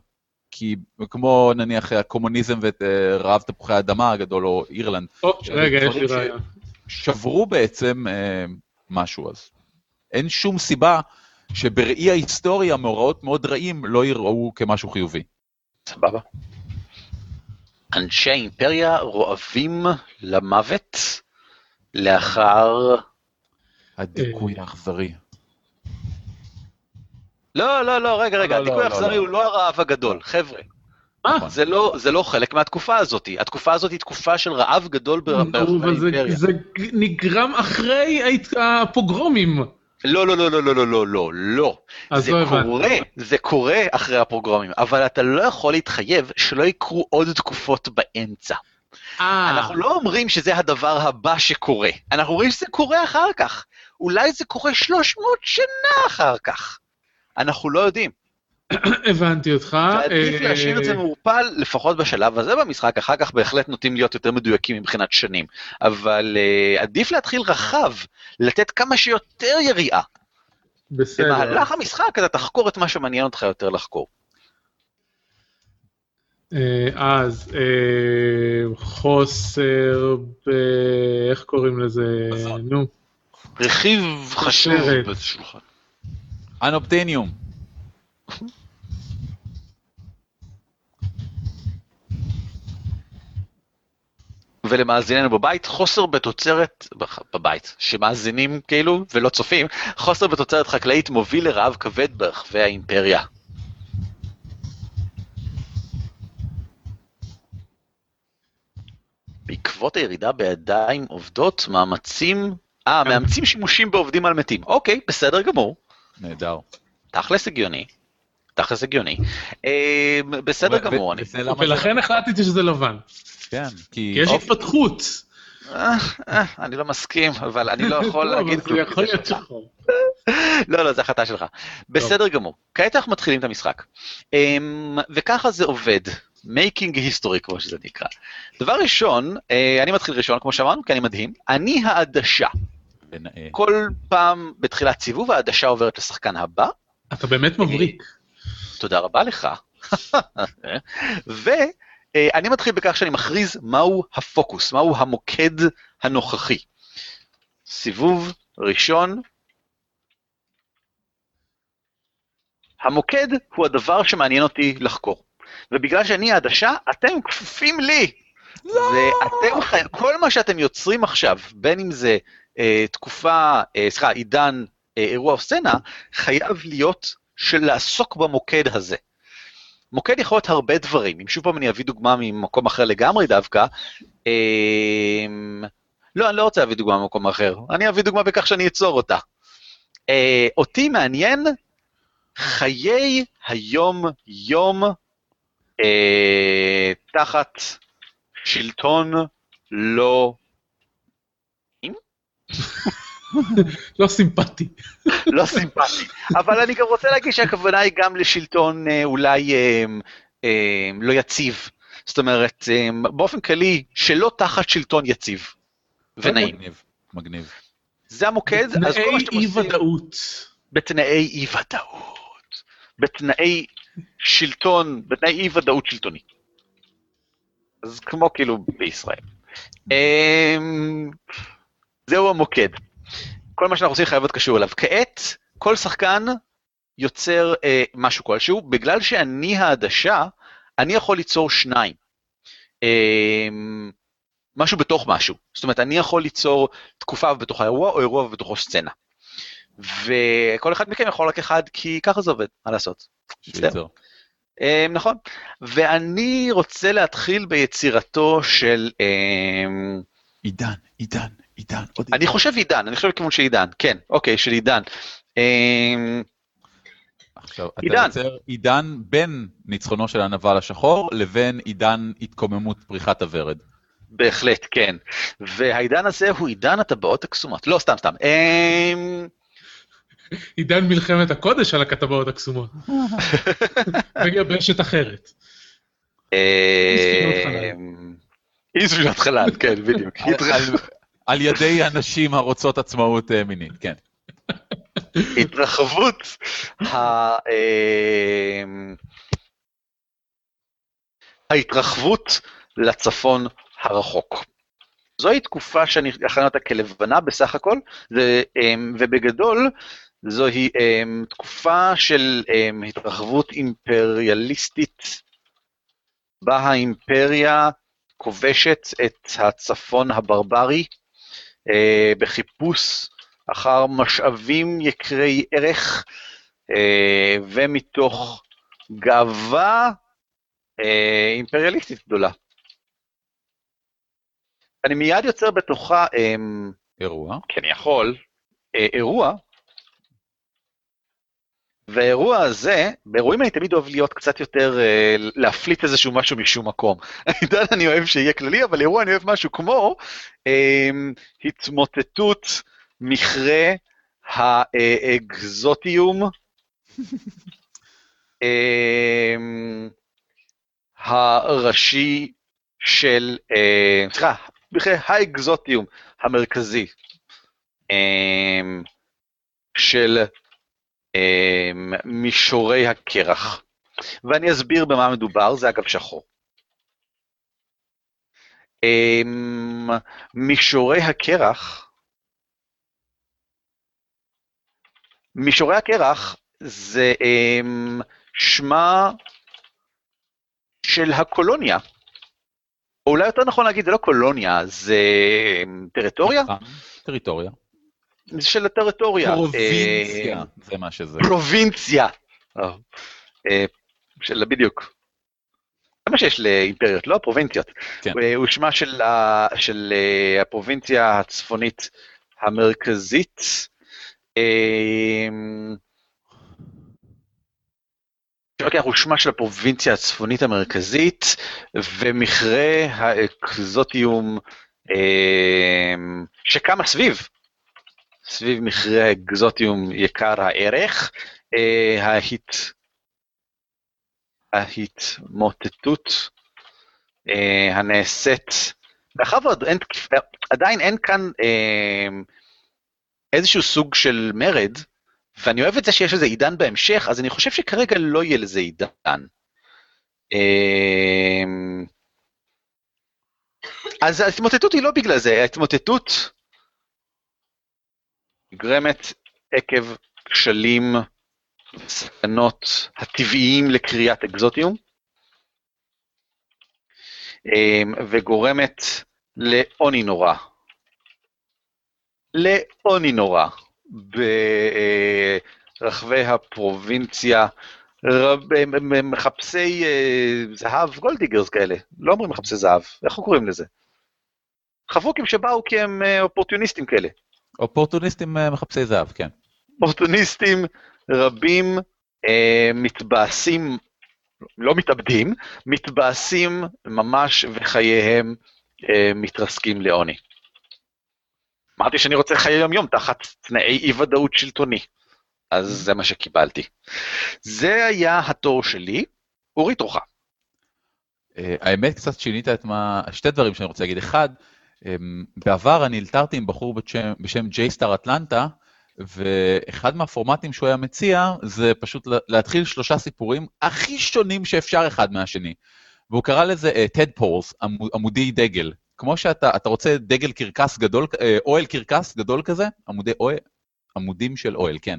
כי כמו נניח הקומוניזם ורעב תפוחי האדמה הגדול או אירלנד, רגע, יש לי רעיון. שברו בעצם אה, משהו אז. אין שום סיבה שבראי ההיסטוריה מאורעות מאוד רעים לא יראו כמשהו חיובי. סבבה. אנשי האימפריה רועבים למוות לאחר... הדיכוי האכזרי. לא, לא, לא, רגע, רגע, לא, לא, הדיכוי לא, האכזרי לא. הוא לא הרעב הגדול, חבר'ה. זה לא, זה לא חלק מהתקופה הזאת. התקופה הזאת היא תקופה של רעב גדול ברחבי האימפריה. זה נגרם אחרי הפוגרומים. לא, לא, לא, לא, לא, לא, לא, לא, לא. זה לא הבנתי. קורה, זה קורה אחרי הפרוגרמים, אבל אתה לא יכול להתחייב שלא יקרו עוד תקופות באמצע. אה, אנחנו לא אומרים שזה הדבר הבא שקורה, אנחנו אומרים שזה קורה אחר כך. אולי זה קורה 300 שנה אחר כך. אנחנו לא יודעים. הבנתי אותך. ועדיף אה, להשאיר את זה מעורפל, לפחות בשלב הזה במשחק, אחר כך בהחלט נוטים להיות יותר מדויקים מבחינת שנים. אבל uh, עדיף להתחיל רחב, לתת כמה שיותר יריעה. בסדר. במהלך המשחק אתה תחקור את מה שמעניין אותך יותר לחקור. אה, אז אה, חוסר ב... איך קוראים לזה? מזון. נו. רכיב חשוב אנופטיניום. ולמאזיננו בבית, חוסר בתוצרת, בבית, שמאזינים כאילו ולא צופים, חוסר בתוצרת חקלאית מוביל לרעב כבד ברחבי האימפריה. בעקבות הירידה בידיים עובדות, מאמצים, אה, מאמצים שימושים בעובדים על מתים. אוקיי, בסדר גמור. נהדר. תכלס הגיוני. תכלס הגיוני. אה, בסדר גמור. אני... ולכן החלטתי שזה לבן. כן, כי... כי יש התפתחות. אה, אה, אני לא מסכים, אבל אני לא יכול להגיד כלום. זה יכול להיות שחור. לא, לא, זו החלטה שלך. בסדר גמור. כעת אנחנו מתחילים את המשחק. אמ, וככה זה עובד. making history כמו שזה נקרא. דבר ראשון, אה, אני מתחיל ראשון כמו שאמרנו, כי אני מדהים, אני העדשה. כל פעם בתחילת סיבוב העדשה עוברת לשחקן הבא. אתה באמת מבריק. תודה רבה לך. ואני מתחיל בכך שאני מכריז מהו הפוקוס, מהו המוקד הנוכחי. סיבוב ראשון. המוקד הוא הדבר שמעניין אותי לחקור. ובגלל שאני העדשה, אתם כפופים לי. לא! ואתם. כל מה שאתם יוצרים עכשיו, בין אם זה אה, תקופה, אה, סליחה, עידן, אה, אירוע או סצנה, חייב להיות של לעסוק במוקד הזה. מוקד יכול להיות הרבה דברים, אם שוב פעם אני אביא דוגמה ממקום אחר לגמרי דווקא, אה, לא, אני לא רוצה להביא דוגמה ממקום אחר, אני אביא דוגמה בכך שאני אצור אותה. אה, אותי מעניין חיי היום-יום אה, תחת שלטון לא... לא סימפטי. לא סימפטי. אבל אני גם רוצה להגיד שהכוונה היא גם לשלטון אה, אולי אה, אה, לא יציב. זאת אומרת, אה, באופן כללי, שלא תחת שלטון יציב ונעים. מגניב, מגניב. זה המוקד, אז כל מה שאתם בתנאי עושים... אי-ודאות. בתנאי אי-ודאות. בתנאי שלטון, בתנאי אי-ודאות שלטונית. אז כמו כאילו בישראל. זהו המוקד. כל מה שאנחנו עושים חייב להיות קשור אליו. כעת, כל שחקן יוצר אה, משהו כלשהו, בגלל שאני העדשה, אני יכול ליצור שניים. אה, משהו בתוך משהו. זאת אומרת, אני יכול ליצור תקופה בתוך האירוע, או אירוע בתוכו סצנה. וכל אחד מכם יכול רק אחד, כי ככה זה עובד, מה לעשות. אה, נכון. ואני רוצה להתחיל ביצירתו של... אה, עידן, עידן, עידן, עוד אני חושב עידן, אני חושב לכיוון של עידן, כן, אוקיי, של עידן. אה, עכשיו, אתה עידן. יוצר עידן בין ניצחונו של הנבל השחור לבין עידן התקוממות פריחת הוורד. בהחלט, כן. והעידן הזה הוא עידן הטבעות הקסומות. לא, סתם, סתם. אה, עידן מלחמת הקודש על הכתבות הקסומות. אחרת. ספינות חלל. אה, אי ספינות חלל, כן, בדיוק. על- ידי הנשים הרוצות עצמאות אה, מינית, כן. התרחבות. אה, ההתרחבות לצפון הרחוק. זוהי תקופה שאני אכנה אותה כלבנה בסך הכל, אמ, ובגדול זוהי תקופה של התרחבות אימפריאליסטית, בה האימפריה כובשת את הצפון הברברי אה, בחיפוש אחר משאבים יקרי ערך אה, ומתוך גאווה אה, אימפריאליסטית גדולה. אני מיד יוצר בתוכה, אמ, אירוע. כי אני יכול, אה, אירוע, והאירוע הזה, באירועים אני תמיד אוהב להיות קצת יותר, אה, להפליט איזשהו משהו משום מקום. עידן אני אוהב שיהיה כללי, אבל אירוע אני אוהב משהו כמו אמ, התמוטטות מכרה האקזוטיום, אמ, הראשי של, אה, סליחה, מכרה האקזוטיום המרכזי אמ, של מישורי הקרח. ואני אסביר במה מדובר, זה אגב שחור. אמ, מישורי הקרח, מישורי הקרח זה אמ, שמה של הקולוניה או אולי יותר נכון להגיד, זה לא קולוניה, זה טריטוריה? טריטוריה. זה של הטריטוריה. פרובינציה, זה מה שזה. פרובינציה. של בדיוק. זה מה שיש לאימפריות, לא פרובינציות. כן. הוא שמה של, ה, של הפרובינציה הצפונית המרכזית. אוקיי, הוא שמה של הפרובינציה הצפונית המרכזית, ומכרה האקזוטיום שקמה סביב, סביב מכרה האקזוטיום יקר הערך, ההת... ההתמוטטות הנעשית, מאחר ועדיין אין כאן איזשהו סוג של מרד, ואני אוהב את זה שיש לזה עידן בהמשך, אז אני חושב שכרגע לא יהיה לזה עידן. אז ההתמוטטות היא לא בגלל זה, ההתמוטטות נגרמת עקב כשלים וסכנות הטבעיים לכריית אקזוטיום, וגורמת לעוני נורא. לעוני נורא. ברחבי הפרובינציה, מחפשי זהב, gold diggers כאלה, לא אומרים מחפשי זהב, איך קוראים לזה? חבוקים שבאו כי הם אופורטוניסטים כאלה. אופורטוניסטים מחפשי זהב, כן. אופורטוניסטים רבים מתבאסים, לא מתאבדים, מתבאסים ממש וחייהם מתרסקים לעוני. אמרתי שאני רוצה חיי יום-יום תחת תנאי אי-ודאות שלטוני. אז זה מה שקיבלתי. זה היה התור שלי. אורי, תורך. האמת, קצת שינית את מה... שתי דברים שאני רוצה להגיד. אחד, בעבר אני אלתרתי עם בחור בשם ג'יי סטאר אטלנטה, ואחד מהפורמטים שהוא היה מציע זה פשוט להתחיל שלושה סיפורים הכי שונים שאפשר אחד מהשני. והוא קרא לזה TED Pulse, עמודי דגל. כמו שאתה אתה רוצה דגל קרקס גדול, אוהל קרקס גדול כזה, עמודי אוהל, עמודים של אוהל, כן.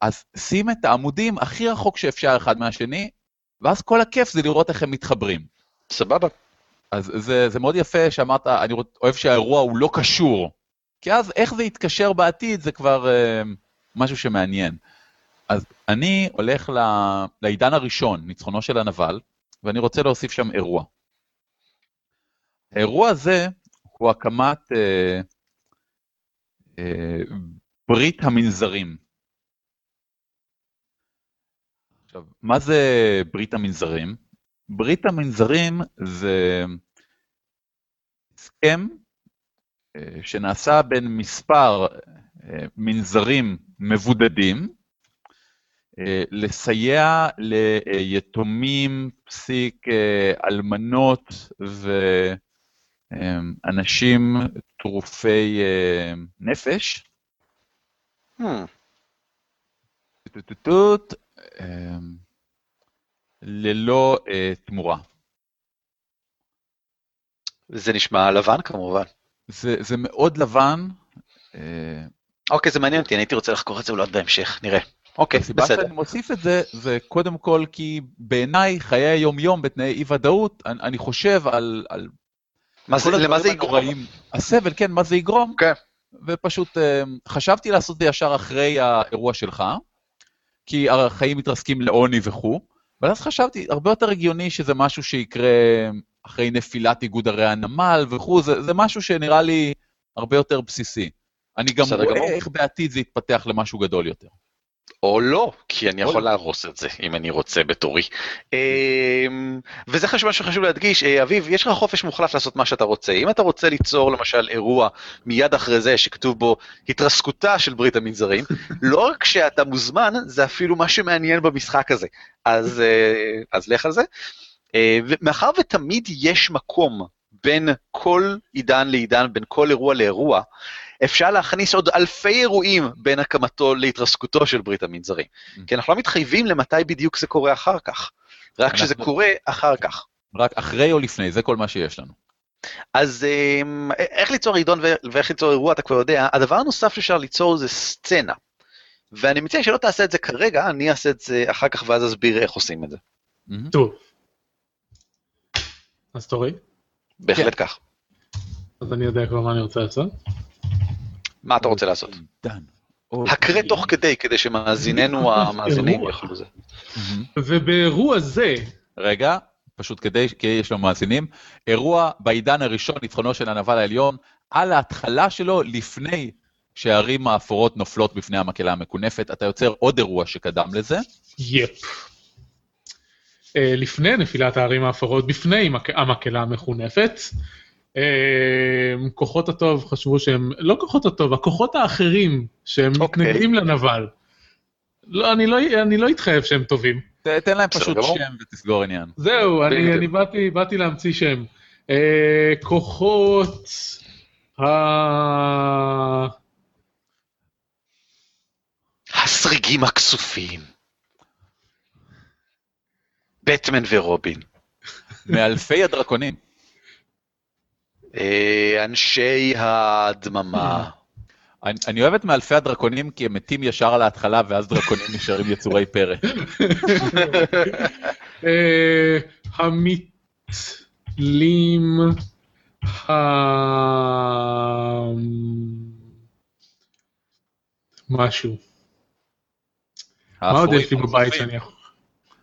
אז שים את העמודים הכי רחוק שאפשר אחד מהשני, ואז כל הכיף זה לראות איך הם מתחברים. סבבה. אז זה, זה מאוד יפה שאמרת, אני אוהב שהאירוע הוא לא קשור, כי אז איך זה יתקשר בעתיד זה כבר אה, משהו שמעניין. אז אני הולך ל, לעידן הראשון, ניצחונו של הנבל, ואני רוצה להוסיף שם אירוע. האירוע הזה הוא הקמת אה, אה, ברית המנזרים. עכשיו, מה זה ברית המנזרים? ברית המנזרים זה הסכם אה, שנעשה בין מספר אה, מנזרים מבודדים, אה, לסייע ליתומים, פסיק, אלמנות ו... אנשים טרופי נפש. ללא תמורה. זה נשמע לבן כמובן. זה, זה מאוד לבן. אוקיי, זה מעניין אותי, אני הייתי רוצה לחקור את זה אולי בהמשך, נראה. אוקיי, בסדר. הסיבה שאני מוסיף את זה, זה קודם כל כי בעיניי חיי היום-יום בתנאי אי-ודאות, אני, אני חושב על, על מה זה, למה זה יגרום? הנוראים, הסבל, כן, מה זה יגרום? כן. ופשוט חשבתי לעשות את זה ישר אחרי האירוע שלך, כי החיים מתרסקים לעוני וכו', ואז חשבתי, הרבה יותר הגיוני שזה משהו שיקרה אחרי נפילת איגוד ערי הנמל וכו', זה, זה משהו שנראה לי הרבה יותר בסיסי. אני גם רואה גמור. איך בעתיד זה יתפתח למשהו גדול יותר. או לא, כי אני יכול להרוס את זה, אם אני רוצה בתורי. וזה חשוב, מה שחשוב להדגיש, אביב, יש לך חופש מוחלט לעשות מה שאתה רוצה. אם אתה רוצה ליצור למשל אירוע מיד אחרי זה שכתוב בו התרסקותה של ברית המנזרים, לא רק שאתה מוזמן, זה אפילו מה שמעניין במשחק הזה. אז, אז לך על זה. מאחר ותמיד יש מקום בין כל עידן לעידן, בין כל אירוע לאירוע, אפשר להכניס עוד אלפי אירועים בין הקמתו להתרסקותו של ברית המנזרים. Mm. כי אנחנו לא מתחייבים למתי בדיוק זה קורה אחר כך, רק כשזה קורה אחר כך. רק אחרי או לפני, זה כל מה שיש לנו. אז איך ליצור עידון ואיך ליצור אירוע, אתה כבר יודע. הדבר הנוסף שאפשר ליצור זה סצנה. ואני מציע שלא תעשה את זה כרגע, אני אעשה את זה אחר כך ואז אסביר איך עושים את זה. טוב. אז תורי. בהחלט כך. אז אני יודע כבר מה אני רוצה לעשות. מה אתה רוצה לעשות? דן. הקרא תוך כדי, כדי שמאזיננו המאזינים. יאכלו זה. ובאירוע זה, רגע, פשוט כדי, כי יש לו מאזינים, אירוע בעידן הראשון, ניצחונו של הנבל העליון, על ההתחלה שלו, לפני שהערים האפורות נופלות בפני המקהלה המקונפת, אתה יוצר עוד אירוע שקדם לזה. יפ. אה, לפני נפילת הערים האפורות, בפני מק- המקהלה המחונפת, אה, כוחות הטוב חשבו שהם, לא כוחות הטוב, הכוחות האחרים שהם אוקיי. מתנגדים לנבל. לא, אני לא, אני לא אתחייב שהם טובים. תן להם פשוט. שם ותסגור עניין. זהו, אני, בדיוק. אני באתי, באתי להמציא שם. אה, כוחות ה... הסריגים הכסופים. בטמן ורובין. מאלפי הדרקונים. אה, אנשי הדממה. אני, אני אוהב את מאלפי הדרקונים כי הם מתים ישר על ההתחלה, ואז דרקונים נשארים יצורי פרא. אה, המתלים ה... משהו. מה עוד יש לי בבית. שאני יכול-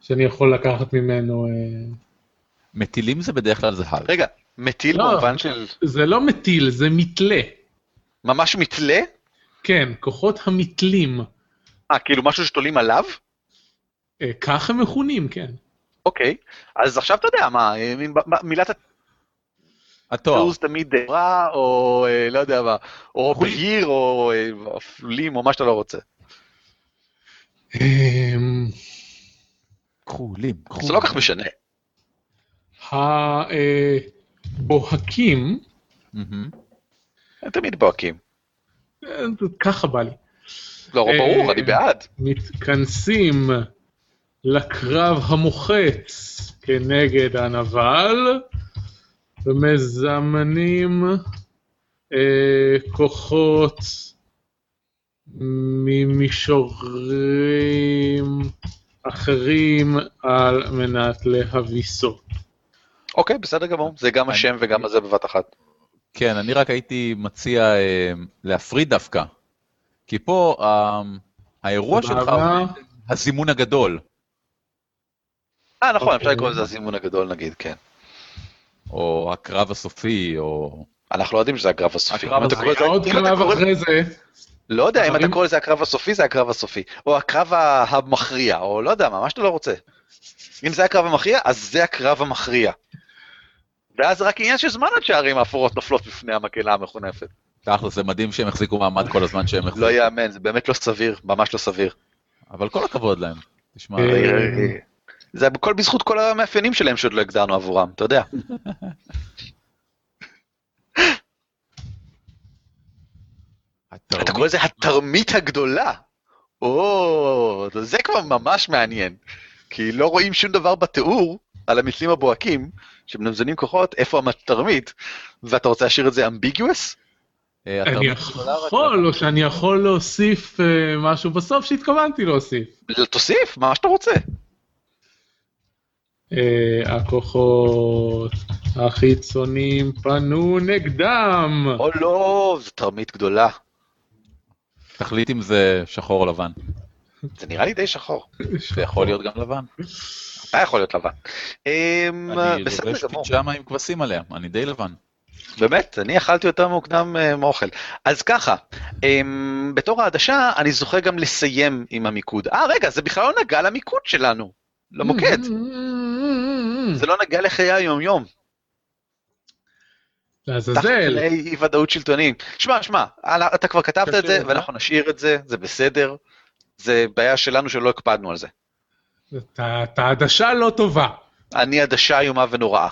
שאני יכול לקחת ממנו? אה, מטילים זה בדרך כלל זהב. רגע, מטיל לא. במובן של זה לא מטיל, זה מתלה. ממש מתלה? כן, כוחות המתלים. אה, כאילו משהו שתולים עליו? אה, כך הם מכונים, כן. אוקיי. אז עכשיו אתה יודע מה, אה, מילת התואר. הטוז תמיד רע, או אה, לא יודע מה, או בהיר, או אה, אפלים, או מה שאתה לא רוצה. אמ, כחולים, כחולים. זה לא כך משנה. הבוהקים, מהמם. הם תמיד בוהקים. אה, ככה בא לי, לא, אה, ברור, אני בעד. מתכנסים לקרב המוחץ כנגד הנבל, ומזמנים אה, כוחות ממישורים אחרים על מנת להביסו. אוקיי, בסדר גמור. זה גם אני- השם וגם הזה בבת אחת. כן, אני רק הייתי מציע אה, להפריד דווקא. כי פה אה, האירוע שלך. הוא הזימון הגדול, אה, נכון, אפשר אוקיי. לקרוא לזה הזימון הגדול נגיד, כן. או הקרב הסופי, או... אנחנו לא יודעים שזה הקרב הסופי. הקרב הסופי. עוד אתה קרב אחרי זה, לא יודע, אם אתה קורא לזה הקרב הסופי, זה הקרב הסופי. או הקרב המכריע, או לא יודע מה, שאתה לא רוצה. אם זה הקרב המכריע, אז זה הקרב המכריע. ואז זה רק עניין של זמן עד שהערים האפורות נופלות בפני המקהלה המחונפת. תכל'ס, זה מדהים שהם החזיקו מעמד כל הזמן שהם החזיקו. לא יאמן, זה באמת לא סביר, ממש לא סביר. אבל כל הכבוד להם. תשמע, אה, זה- זה הכל בזכות כל המאפיינים שלהם שעוד לא הגדרנו עבורם, אתה יודע. אתה קורא לזה התרמית הגדולה. או, זה כבר ממש מעניין. כי לא רואים שום דבר בתיאור על המתלים הבוהקים, שמנזנים כוחות, איפה התרמית, ואתה רוצה להשאיר את זה אמביגיוס? אה, אני התרמית יכול, או שאני יכול להוסיף אה, משהו בסוף שהתכוונתי להוסיף. תוסיף, מה שאתה רוצה. אה, הכוחות החיצוניים פנו נגדם. או לא, זו תרמית גדולה. תחליט אם זה שחור או לבן. זה נראה לי די שחור. זה יכול להיות גם לבן. אתה יכול להיות לבן. אמ, אני בסדר לובש. פיג'מה עם כבשים עליה, אני די לבן. באמת, אני אכלתי יותר מוקדם אה, מאוכל. אז ככה, אמ, בתור העדשה, אני זוכה גם לסיים עם המיקוד. אה, רגע, זה בכלל לא נגע למיקוד שלנו, למוקד. זה לא נגע לחיי היום-יום. לעזאזל. אי ודאות שלטוני. שמע, שמע, אתה כבר כתבת את זה, ואנחנו נשאיר את זה, זה בסדר. זה בעיה שלנו שלא הקפדנו על זה. אתה עדשה לא טובה. אני עדשה איומה ונוראה.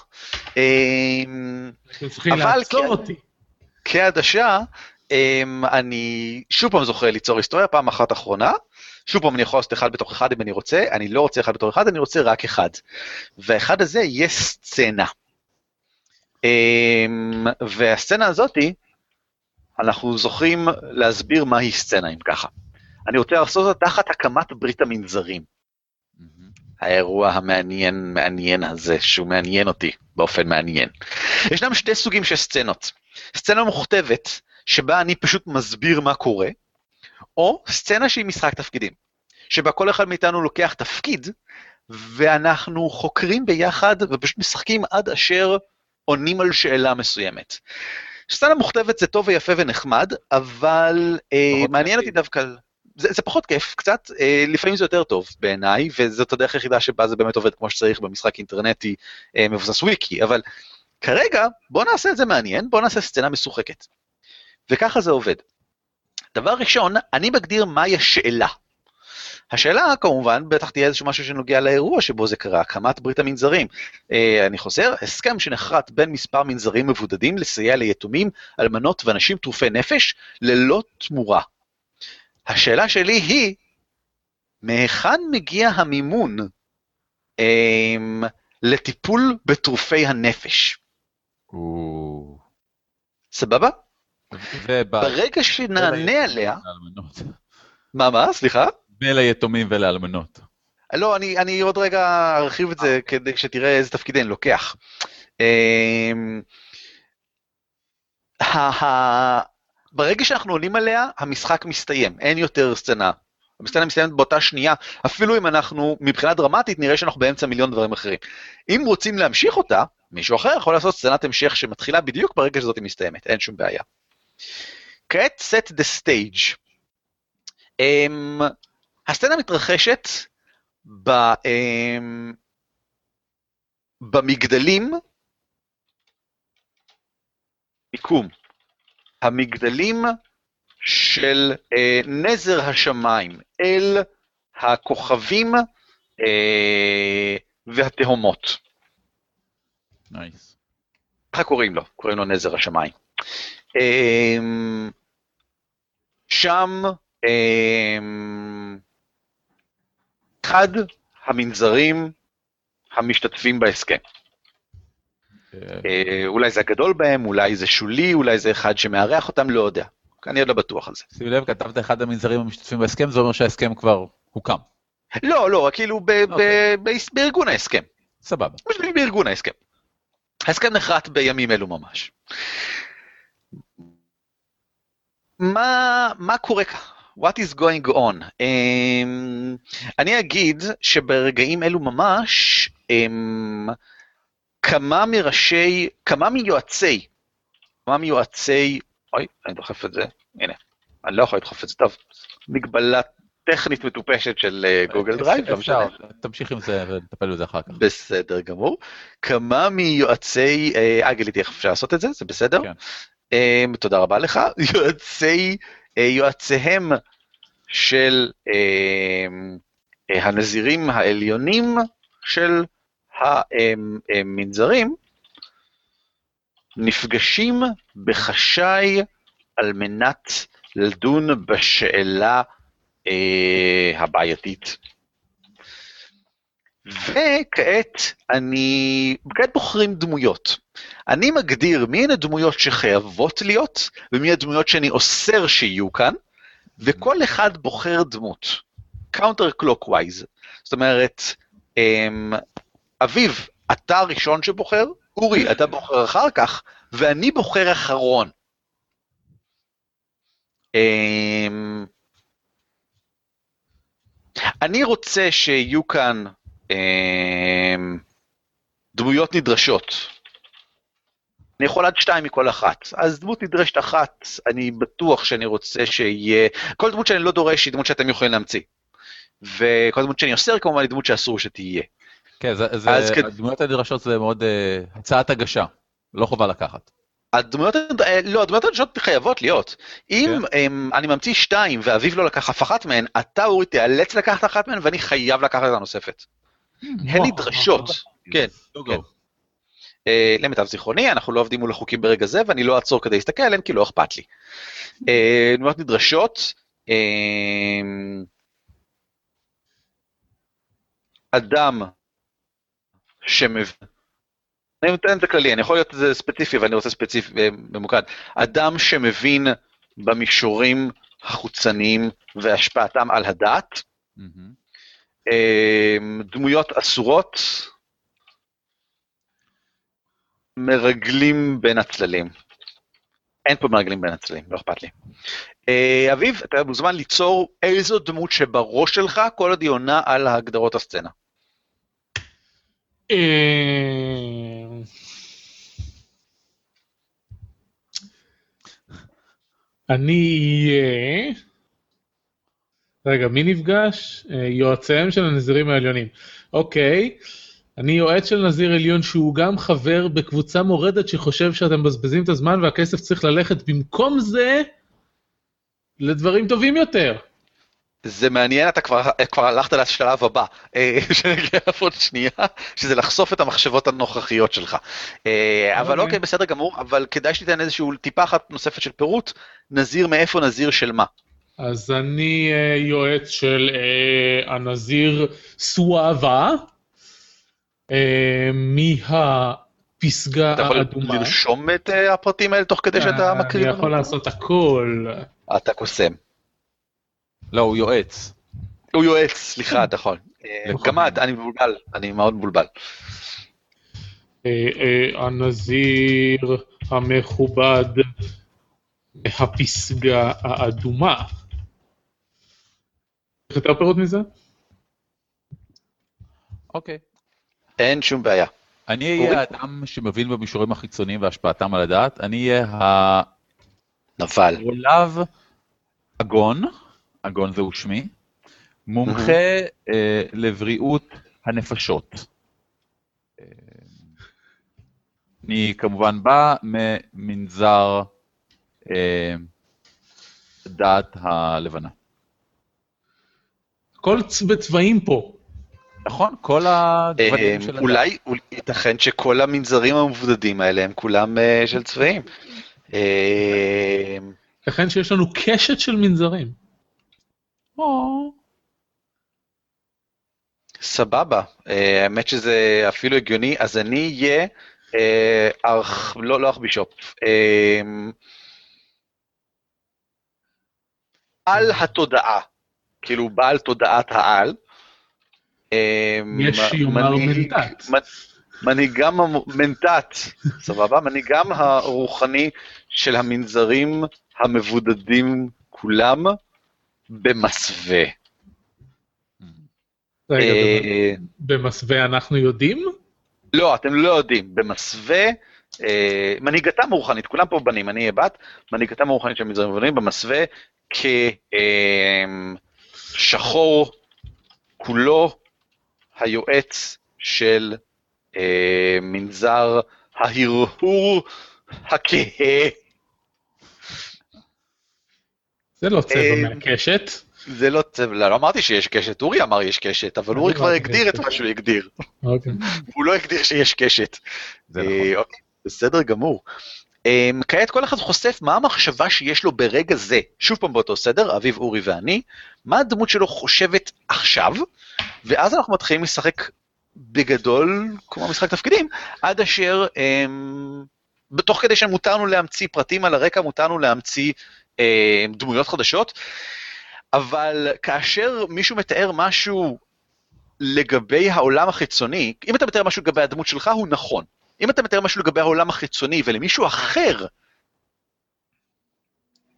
אמ, אתם צריכים אבל לעצור. אותי. כעדשה, אמ, אני שוב פעם זוכה ליצור היסטוריה, פעם אחת אחרונה. שוב פעם אני יכול לעשות אחד בתוך אחד אם אני רוצה, אני לא רוצה אחד בתוך אחד, אני רוצה רק אחד. והאחד הזה יהיה סצנה. אמ, והסצנה הזאתי, אנחנו זוכרים להסביר מהי סצנה אם ככה. אני רוצה לעשות אותה תחת הקמת ברית המנזרים. האירוע המעניין מעניין הזה, שהוא מעניין אותי באופן מעניין. ישנם שתי סוגים של סצנות. סצנה מוכתבת, שבה אני פשוט מסביר מה קורה, או סצנה שהיא משחק תפקידים, שבה כל אחד מאיתנו לוקח תפקיד, ואנחנו חוקרים ביחד ופשוט משחקים עד אשר עונים על שאלה מסוימת. סצנה מוכתבת זה טוב ויפה ונחמד, אבל אה, מעניין אותי דווקא... זה, זה פחות כיף קצת, אה, לפעמים זה יותר טוב בעיניי, וזאת הדרך היחידה שבה זה באמת עובד כמו שצריך במשחק אינטרנטי אה, מבוסס וויקי, אבל כרגע בוא נעשה את זה מעניין, בוא נעשה סצנה משוחקת. וככה זה עובד. דבר ראשון, אני מגדיר מהי השאלה. השאלה כמובן בטח תהיה איזשהו משהו שנוגע לאירוע שבו זה קרה, הקמת ברית המנזרים. אה, אני חוזר, הסכם שנחרט בין מספר מנזרים מבודדים לסייע ליתומים, אלמנות ואנשים טרופי נפש ללא תמורה. השאלה שלי היא, מהיכן מגיע המימון אה, לטיפול בטרופי הנפש? סבבה? ברגע שנענה עליה... מה, מה? סליחה? וליתומים ולאלמנות. לא, אני, אני עוד רגע ארחיב את זה כדי שתראה איזה תפקיד אני לוקח. אמ, ברגע שאנחנו עולים עליה, המשחק מסתיים, אין יותר סצנה. הסצנה מסתיימת באותה שנייה, אפילו אם אנחנו, מבחינה דרמטית, נראה שאנחנו באמצע מיליון דברים אחרים. אם רוצים להמשיך אותה, מישהו אחר יכול לעשות סצנת המשך שמתחילה בדיוק ברגע שזאת מסתיימת, אין שום בעיה. כעת set the stage. Um, הסצנה מתרחשת ב, um, במגדלים, מיקום, המגדלים של uh, נזר השמיים אל הכוכבים uh, והתהומות. נייס. Nice. ככה קוראים לו, קוראים לו נזר השמיים. Um, שם um, אחד המנזרים המשתתפים בהסכם. אה, אולי זה הגדול בהם, אולי זה שולי, אולי זה אחד שמארח אותם, לא יודע. אני עוד לא בטוח על זה. שים לב, כתבת אחד המנזרים המשתתפים בהסכם, זה אומר שההסכם כבר הוקם. לא, לא, כאילו אוקיי. בארגון ההסכם. סבבה. בארגון ההסכם. ההסכם נחרט בימים אלו ממש. מה, מה קורה כאן? What is going on? Um, אני אגיד שברגעים אלו ממש, um, כמה מראשי, כמה מיועצי, כמה מיועצי, אוי, אני דוחף את זה, הנה, אני לא יכול לדחוף את זה, טוב, מגבלה טכנית מטופשת של גוגל אה, דרייב, לא משנה. תמשיך עם זה ונטפל בזה אחר כך. בסדר גמור. כמה מיועצי, אה, גליתי איך אפשר לעשות את זה, זה בסדר? כן. אמ, תודה רבה לך. יועצי אה, יועציהם של אה, אה, הנזירים העליונים של המנזרים נפגשים בחשאי על מנת לדון בשאלה הבעייתית. וכעת אני, כעת בוחרים דמויות. אני מגדיר מי הן הדמויות שחייבות להיות, ומי הדמויות שאני אוסר שיהיו כאן, וכל אחד בוחר דמות, counter clockwise. זאת אומרת, אמ, אביב, אתה הראשון שבוחר, אורי, אתה בוחר אחר כך, ואני בוחר אחרון. אמ, אני רוצה שיהיו כאן אמ, דמויות נדרשות. אני יכול עד שתיים מכל אחת. אז דמות נדרשת אחת, אני בטוח שאני רוצה שיהיה... כל דמות שאני לא דורש היא דמות שאתם יכולים להמציא. וכל דמות שאני אוסר כמובן היא דמות שאסור שתהיה. כן, זה, זה, הדמויות הנדרשות זה מאוד uh, הצעת הגשה, לא חובה לקחת. הדמויות, אה, לא, הדמויות הנדרשות חייבות להיות. אם כן. הם, אני ממציא שתיים ואביב לא לקח אף אחת מהן, אתה אורי תיאלץ לקחת אחת מהן ואני חייב לקחת את הנוספת. הן נדרשות, כן, כן. למיטב זיכרוני, אנחנו לא עובדים מול החוקים ברגע זה, ואני לא אעצור כדי להסתכל עליהם, כי לא אכפת לי. אה, דמויות נדרשות, אה, אדם שמבין, אני נותן את הכללי, אני יכול להיות זה ספציפי, ואני רוצה ספציפי ממוקד. אדם שמבין במישורים החוצניים והשפעתם על הדת, אה, דמויות אסורות, מרגלים בין הצללים. אין פה מרגלים בין הצללים, לא אכפת לי. אה, אביב, אתה מוזמן ליצור איזו דמות שבראש שלך, כל עוד היא עונה על הגדרות הסצנה. אה, אני אהיה... רגע, מי נפגש? אה, יועציהם של הנזירים העליונים. אוקיי, אני יועץ של נזיר עליון שהוא גם חבר בקבוצה מורדת שחושב שאתם מבזבזים את הזמן והכסף צריך ללכת במקום זה לדברים טובים יותר. זה מעניין, אתה כבר, כבר הלכת לשלב הבא, אה, שנגיע עוד שנייה, שזה לחשוף את המחשבות הנוכחיות שלך. אה, אבל אוקיי. אוקיי, בסדר גמור, אבל כדאי שתיתן איזשהו טיפה אחת נוספת של פירוט, נזיר מאיפה, נזיר של מה. אז אני אה, יועץ של הנזיר סואבה, אה, מהפסגה אתה יכול האדומה. לרשום את אה, הפרטים האלה תוך כדי שאתה אה, מקריא? אני יכול לעשות הכל. אתה קוסם. לא, הוא יועץ. הוא יועץ, סליחה, אתה יכול. לוחמים. גם את, אני מבולבל, אני מאוד מבולבל. הנזיר המכובד מהפסגה האדומה. צריך יותר פירוט מזה? אוקיי. אין שום בעיה. אני אורי? אהיה האדם שמבין במישורים החיצוניים והשפעתם על הדעת. אני אהיה נבל. הרולב אגון, אגון זהו שמי, מומחה אה, לבריאות הנפשות. אה, אני כמובן בא ממנזר אה, דת הלבנה. הכל בצבעים פה. נכון, כל הגוונים אה, של הדת. אולי ייתכן שכל המנזרים המבודדים האלה הם כולם אה, של צבעים. אה, לכן שיש לנו קשת של מנזרים. סבבה, האמת שזה אפילו הגיוני, אז אני אהיה אה, ארכ... לא, לא ארכבישופ. על התודעה, כאילו בעל תודעת העל. אה, יש שיאמר מנהיג- מנתת. מ- מנהיגם, המ- מנתת, סבבה? מנהיגם הרוחני של המנזרים המבודדים כולם במסווה. רגע, אה, במסווה אנחנו יודעים? לא, אתם לא יודעים, במסווה, אה, מנהיגתם הרוחנית, כולם פה בנים, אני אהיה בת, מנהיגתם הרוחנית של מזרעים ובנים במסווה כשחור כולו היועץ של אה, מנזר ההרהור הכהה. זה לא צבע אה, מהקשת. זה לא צבע, לא, לא אמרתי שיש קשת, אורי אמר יש קשת, אבל אורי כבר אמרתי הגדיר את. מה שהוא הגדיר, אוקיי. הוא לא הגדיר שיש קשת. זה אה, נכון. אוקיי, בסדר גמור. אה, כעת כל אחד חושף מה המחשבה שיש לו ברגע זה, שוב פעם באותו סדר, אביב, אורי ואני, מה הדמות שלו חושבת עכשיו, ואז אנחנו מתחילים לשחק בגדול, כמו משחק תפקידים, עד אשר, אה, תוך כדי שמותרנו להמציא פרטים על הרקע, מותרנו להמציא אה, דמויות חדשות, אבל כאשר מישהו מתאר משהו לגבי העולם החיצוני, אם אתה מתאר משהו לגבי הדמות שלך, הוא נכון. אם אתה מתאר משהו לגבי העולם החיצוני ולמישהו אחר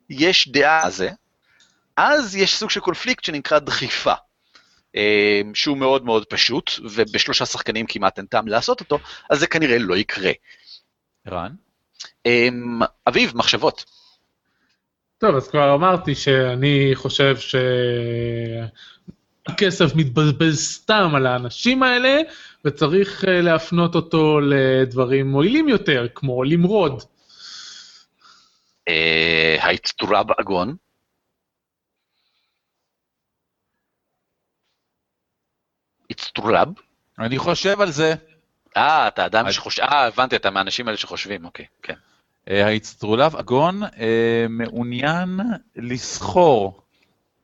יש דעה על זה, אז יש סוג של קונפליקט שנקרא דחיפה, שהוא מאוד מאוד פשוט, ובשלושה שחקנים כמעט אין טעם לעשות אותו, אז זה כנראה לא יקרה. רן? אה, אביב, מחשבות. טוב, אז כבר אמרתי שאני חושב שהכסף מתבזבז סתם על האנשים האלה, וצריך אה, להפנות אותו לדברים מועילים יותר, כמו למרוד. אה, האצטורה באגון. אצטורב? אני חושב על זה. אה, אתה אדם אז- שחושב... אה, הבנתי, אתה מהאנשים האלה שחושבים, אוקיי, כן. אה, האצטרולב אגון אה, מעוניין לסחור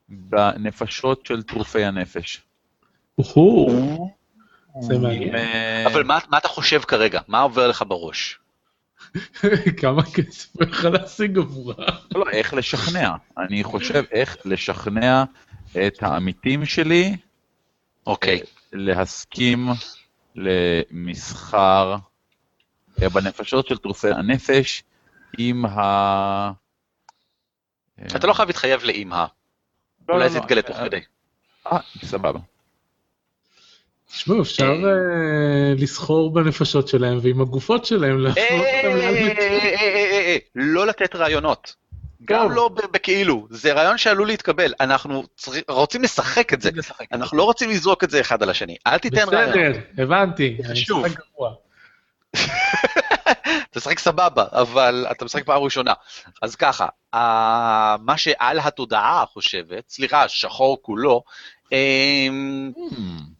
בנפשות של טרופי הנפש. אוהו, זה מעניין. אה, אבל מה, מה אתה חושב כרגע? מה עובר לך בראש? כמה כסף הוא יכול להשיג עבורה. לא, לא, איך לשכנע. אני חושב איך לשכנע את העמיתים שלי אוקיי. להסכים למסחר אה, בנפשות של טרופי הנפש עם ה... אתה לא חייב להתחייב לאם ה... לא, אולי לא, זה לא, יתגלה אה, תוך כדי. אה, סבבה. תשמעו, אפשר אה, לסחור בנפשות שלהם ועם הגופות שלהם להפנות אותם. אה, אה, אה, אה, לא לתת רעיונות. גם לא בכאילו, זה רעיון שעלול להתקבל, אנחנו רוצים לשחק את זה, אנחנו לא רוצים לזרוק את זה אחד על השני, אל תיתן רעיון. בסדר, הבנתי. אני. משחק גרוע. אתה משחק סבבה, אבל אתה משחק פעם ראשונה. אז ככה, מה שעל התודעה חושבת, סליחה, שחור כולו, אמ, Hmm,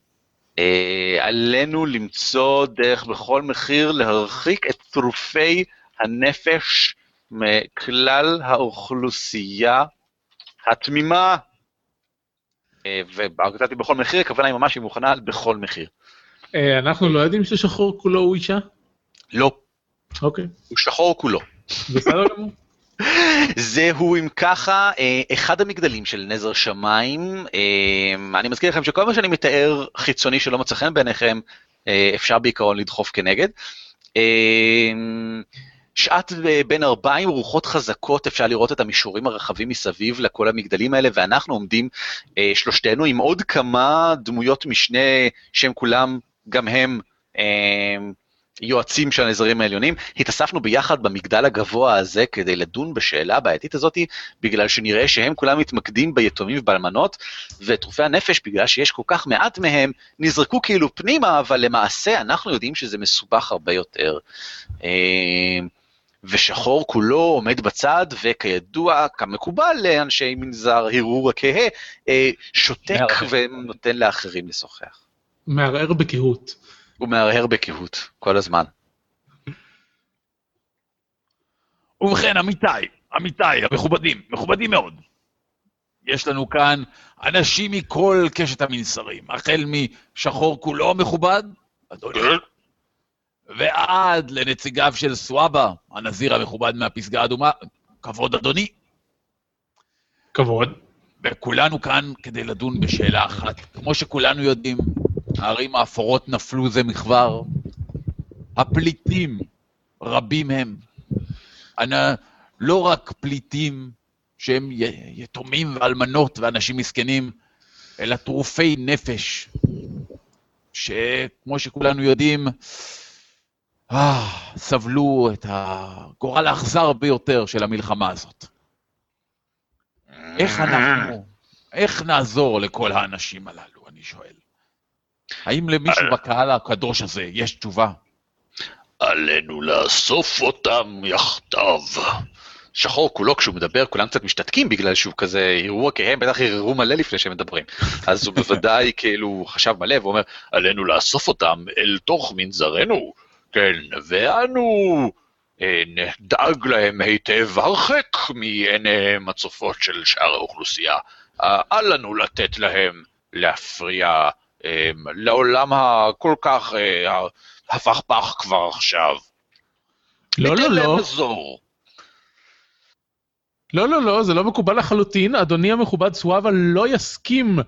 אה, עלינו למצוא דרך בכל מחיר להרחיק את טרופי הנפש מכלל האוכלוסייה התמימה. אה, וכתבתי בכל מחיר, הכוונה היא ממש היא מוכנה בכל מחיר. אה, אנחנו לא יודעים ששחור כולו הוא אישה? לא, אוקיי, הוא שחור כולו. בסדר גמור. זהו אם ככה אה, אחד המגדלים של נזר שמיים. אני מזכיר לכם שכל מה שאני מתאר חיצוני שלא מוצא חן בעיניכם, אפשר בעיקרון לדחוף כנגד. אה, שעת אה, בין ארבעים רוחות חזקות, אפשר לראות את המישורים הרחבים מסביב לכל המגדלים האלה, ואנחנו עומדים אה, שלושתנו עם עוד כמה דמויות משנה שהם כולם, גם הם, אה, יועצים של הנזרים העליונים, התאספנו ביחד במגדל הגבוה הזה כדי לדון בשאלה הבעייתית הזאת, בגלל שנראה שהם כולם מתמקדים ביתומים ובאלמנות, וטרופי הנפש, בגלל שיש כל כך מעט מהם, נזרקו כאילו פנימה, אבל למעשה אנחנו יודעים שזה מסובך הרבה יותר. ושחור כולו עומד בצד, וכידוע, כמקובל לאנשי מנזר הרהור הכהה, אה, שותק מערער. ונותן לאחרים לשוחח. מערער בקהות. הוא מהרהר בקהות כל הזמן. ובכן, עמיתיי, עמיתיי המכובדים, מכובדים מאוד. יש לנו כאן אנשים מכל קשת המנסרים, החל משחור כולו מכובד, אדוני, ועד לנציגיו של סוואבה, הנזיר המכובד מהפסגה האדומה, כבוד אדוני. כבוד. וכולנו כאן כדי לדון בשאלה אחת. כמו שכולנו יודעים, הערים האפורות נפלו זה מכבר. הפליטים, רבים הם. אנ... לא רק פליטים שהם יתומים ואלמנות ואנשים מסכנים, אלא טרופי נפש, שכמו שכולנו יודעים, סבלו את הגורל האכזר ביותר של המלחמה הזאת. איך אנחנו, איך נעזור לכל האנשים הללו, אני שואל. האם למישהו בקהל הקדוש הזה יש תשובה? עלינו לאסוף אותם יחדיו. שחור כולו כשהוא מדבר כולם קצת משתתקים בגלל שהוא כזה הרהור כהם בטח הרהרו מלא לפני שהם מדברים אז הוא בוודאי כאילו חשב מלא ואומר עלינו לאסוף אותם אל תוך מנזרנו כן ואנו אה, נדאג להם היטב הרחק מעיניהם הצופות של שאר האוכלוסייה אה, אל לנו לתת להם להפריע אה, לעולם הכל כך הפכפך כבר עכשיו. לא, לא, לא. מזור. לא, לא, לא, זה לא מקובל לחלוטין. אדוני המכובד סואבה לא יסכים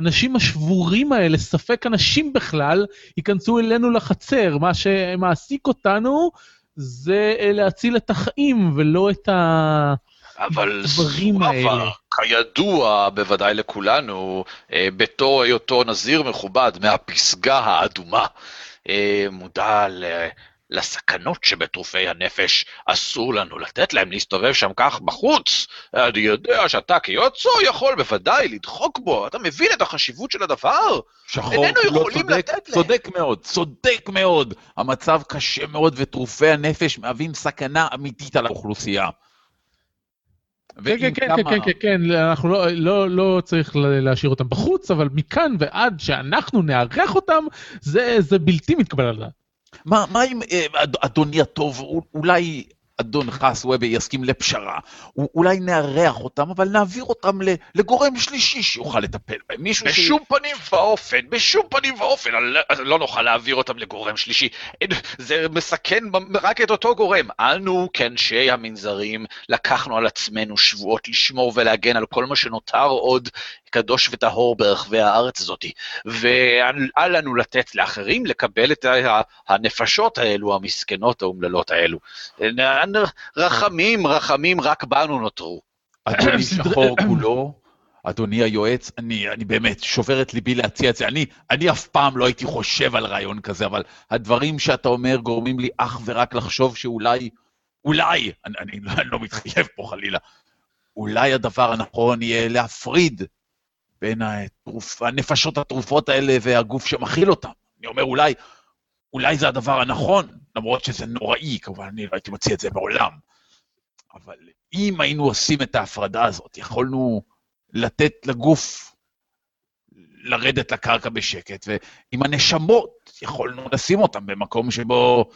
שהאנשים השבורים האלה, ספק אנשים בכלל, ייכנסו אלינו לחצר. מה שמעסיק אותנו זה אה, להציל את החיים ולא את ה... אבל. סוואבה, כידוע בוודאי לכולנו, אה, בתור היותו נזיר מכובד מהפסגה האדומה, אה, מודע לסכנות שבטרופי הנפש, אסור לנו לתת להם להסתובב שם כך בחוץ. אני יודע שאתה כיועצו יכול בוודאי לדחוק בו, אתה מבין את החשיבות של הדבר? שחור יכולים צודק, לתת להם. צודק מאוד, צודק מאוד. המצב קשה מאוד ותרופי הנפש מהווים סכנה אמיתית על האוכלוסייה. כן, כן, כן, כמה- כן, כן, כן, כן, אנחנו לא, לא, לא צריך להשאיר אותם בחוץ, אבל מכאן ועד שאנחנו נארח אותם, זה, זה בלתי מתקבל על הדעת. מה, מה אם אה, אד- אדוני הטוב, אולי אדון חס וובה יסכים לפשרה, אולי נארח אותם, אבל נעביר אותם לגורם שלישי שיוכל לטפל בהם, מישהו ש... פנים ואופן, בשום פנים ואופן, לא- נוכל להעביר אותם לגורם שלישי. זה מסכן רק את אותו גורם. אנו, כאנשי המנזרים, לקחנו על עצמנו שבועות לשמור ולהגן על כל מה שנותר עוד קדוש וטהור ברחבי הארץ הזאת, ואל לנו לתת לאחרים לקבל את הנפשות האלו, המסכנות האומללות האלו. רחמים, רחמים רק בנו נותרו. אדוני שחור כולו, אדוני היועץ, אני, אני באמת שובר את ליבי להציע את זה. אני, אני אף פעם לא הייתי חושב על רעיון כזה, אבל הדברים שאתה אומר גורמים לי אך ורק לחשוב שאולי, אולי, אני, אני, לא, אני לא מתחייב פה חלילה, אולי הדבר הנכון יהיה להפריד בין התרופ, הנפשות התרופות האלה והגוף שמכיל אותן. אני אומר, אולי, אולי זה הדבר הנכון, למרות שזה נוראי, כמובן, אני לא הייתי מציע את זה בעולם. אבל אם היינו עושים את ההפרדה הזאת, יכולנו לתת לגוף לרדת לקרקע בשקט, ועם הנשמות יכולנו לשים אותם במקום שבו,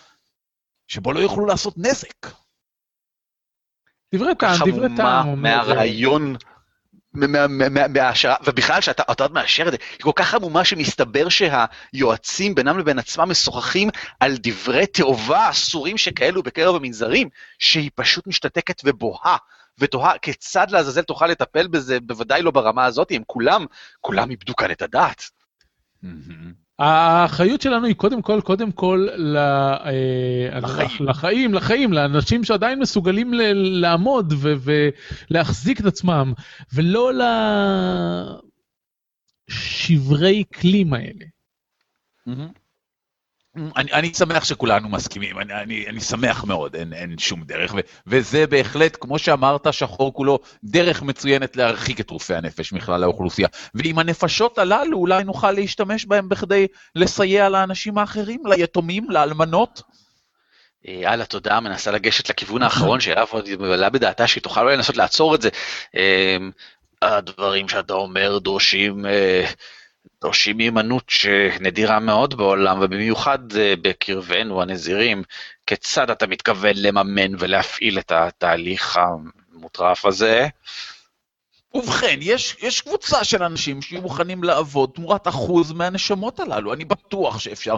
שבו לא יוכלו לעשות נזק. דברי טעם, דברי טעם. מהרעיון, מההשערה, ובכלל שאתה עוד מאשר את זה, היא כל כך עמומה שמסתבר שהיועצים בינם לבין עצמם משוחחים על דברי תאווה אסורים שכאלו בקרב המנזרים, שהיא פשוט משתתקת ובוהה. ותוהה כיצד לעזאזל תוכל לטפל בזה, בוודאי לא ברמה הזאת, הם כולם, כולם איבדו כאן את הדעת. האחריות שלנו היא קודם כל, קודם כל אה, לחיים, לחיים, לחיים, לאנשים שעדיין מסוגלים לעמוד ולהחזיק את עצמם, ולא לשברי כלים האלה. אני, אני שמח שכולנו מסכימים, אני, אני, אני שמח מאוד, אין, אין שום דרך, ו, וזה בהחלט, כמו שאמרת, שחור כולו, דרך מצוינת להרחיק את רופאי הנפש מכלל האוכלוסייה. ועם הנפשות הללו אולי נוכל להשתמש בהם בכדי לסייע לאנשים האחרים, ליתומים, לאלמנות. יאללה, אה, תודה, מנסה לגשת לכיוון האחרון שאליו עוד עלה בדעתה שהיא תוכל אולי לנסות לעצור את זה. אה, הדברים שאתה אומר דורשים... דורשים מיומנות שנדירה מאוד בעולם, ובמיוחד אה, בקרבנו הנזירים, כיצד אתה מתכוון לממן ולהפעיל את התהליך המוטרף הזה? ובכן, יש, יש קבוצה של אנשים שיהיו מוכנים לעבוד תמורת אחוז מהנשמות הללו, אני בטוח שאפשר.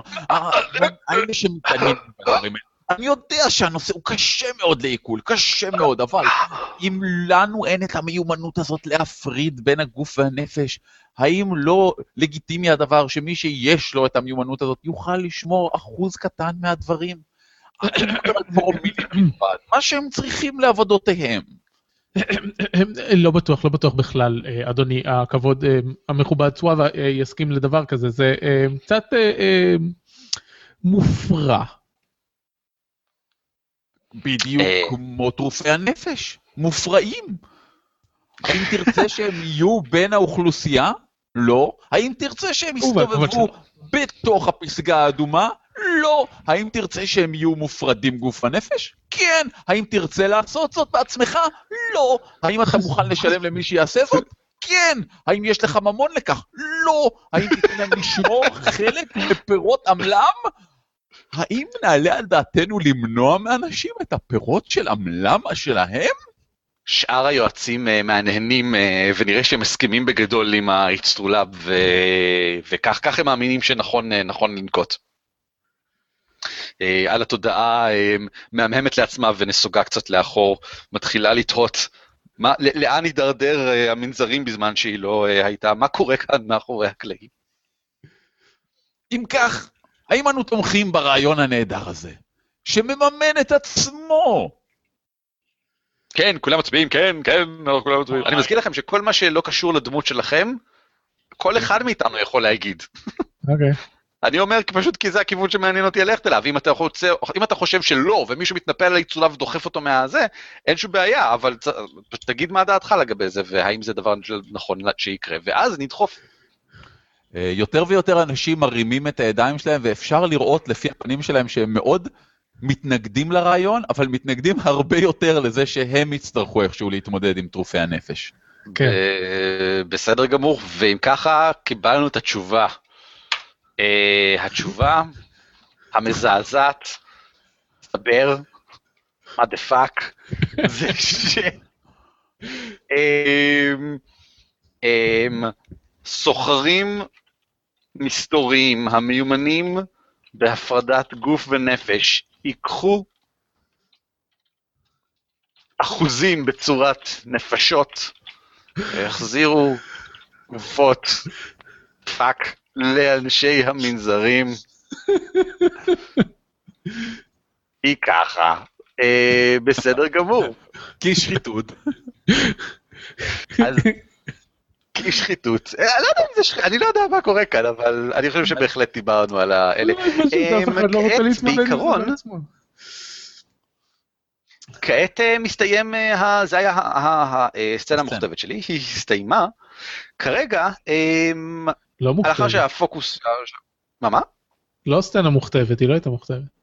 האלה שמתעניינים בדברים האלה. אני יודע שהנושא הוא קשה מאוד לעיכול, קשה מאוד, אבל אם לנו אין את המיומנות הזאת להפריד בין הגוף והנפש, האם לא לגיטימי הדבר שמי שיש לו את המיומנות הזאת יוכל לשמור אחוז קטן מהדברים? מה שהם צריכים לעבודותיהם. לא בטוח, לא בטוח בכלל, אדוני, הכבוד המכובד סוואבה יסכים לדבר כזה, זה קצת מופרע. בדיוק כמו תרופי הנפש, מופרעים. האם תרצה שהם יהיו בין האוכלוסייה? לא. האם תרצה שהם יסתובבו בתוך הפסגה האדומה? לא. האם תרצה שהם יהיו מופרדים גוף ונפש? כן. האם תרצה לעשות זאת בעצמך? לא. האם אתה מוכן לשלם למי שיעשה זאת? כן. האם יש לך ממון לכך? לא. האם תיתן להם לשמור חלק מפירות עמלם? האם נעלה על דעתנו למנוע מאנשים את הפירות של עמלם שלהם? שאר היועצים uh, מהנהנים uh, ונראה שהם מסכימים בגדול עם האיצטרולאב ו... וכך כך הם מאמינים שנכון uh, נכון לנקוט. Uh, על התודעה uh, מהמהמת לעצמה ונסוגה קצת לאחור, מתחילה לתהות מה, לאן הידרדר uh, המנזרים בזמן שהיא לא uh, הייתה, מה קורה כאן מאחורי הקלעים. אם כך, האם אנו תומכים ברעיון הנהדר הזה, שמממן את עצמו כן, כולם מצביעים, כן, כן, כולם מצביעים. אני מזכיר לכם שכל מה שלא קשור לדמות שלכם, כל אחד מאיתנו יכול להגיד. אוקיי. אני אומר פשוט כי זה הכיוון שמעניין אותי ללכת אליו, אם אתה, רוצה, אם אתה חושב שלא, ומישהו מתנפל על העיצולה ודוחף אותו מהזה, אין שום בעיה, אבל תגיד מה דעתך לגבי זה, והאם זה דבר נכון שיקרה, ואז נדחוף. אה, יותר ויותר אנשים מרימים את הידיים שלהם, ואפשר לראות לפי הפנים שלהם שהם מאוד מתנגדים לרעיון, אבל מתנגדים הרבה יותר לזה שהם יצטרכו איכשהו להתמודד עם טרופי הנפש. כן. אה, בסדר גמור, ואם ככה, קיבלנו את התשובה. אה, התשובה המזעזעת, מסתבר, מה the fuck, זה ש... סוחרים מסתוריים המיומנים בהפרדת גוף ונפש ייקחו אחוזים בצורת נפשות, יחזירו גופות. fuck לאנשי המנזרים. היא ככה. אה, בסדר גמור. כי שחיתות. אז כי שחיתות. אה, אני לא יודע אם זה שחיתות, אני לא יודע מה קורה כאן, אבל אני חושב שבהחלט דיברנו על האלה. לא, לא כעת, עם זה בעיקרון. כעת אה, מסתיים, אה, זה היה הסצנה. המוכתבת שלי, היא הסתיימה. כרגע, אה, לא לאחר מוכתבת. שהפוקוס... מה, מה? לא סצנה מוכתבת, היא לא הייתה מוכתבת.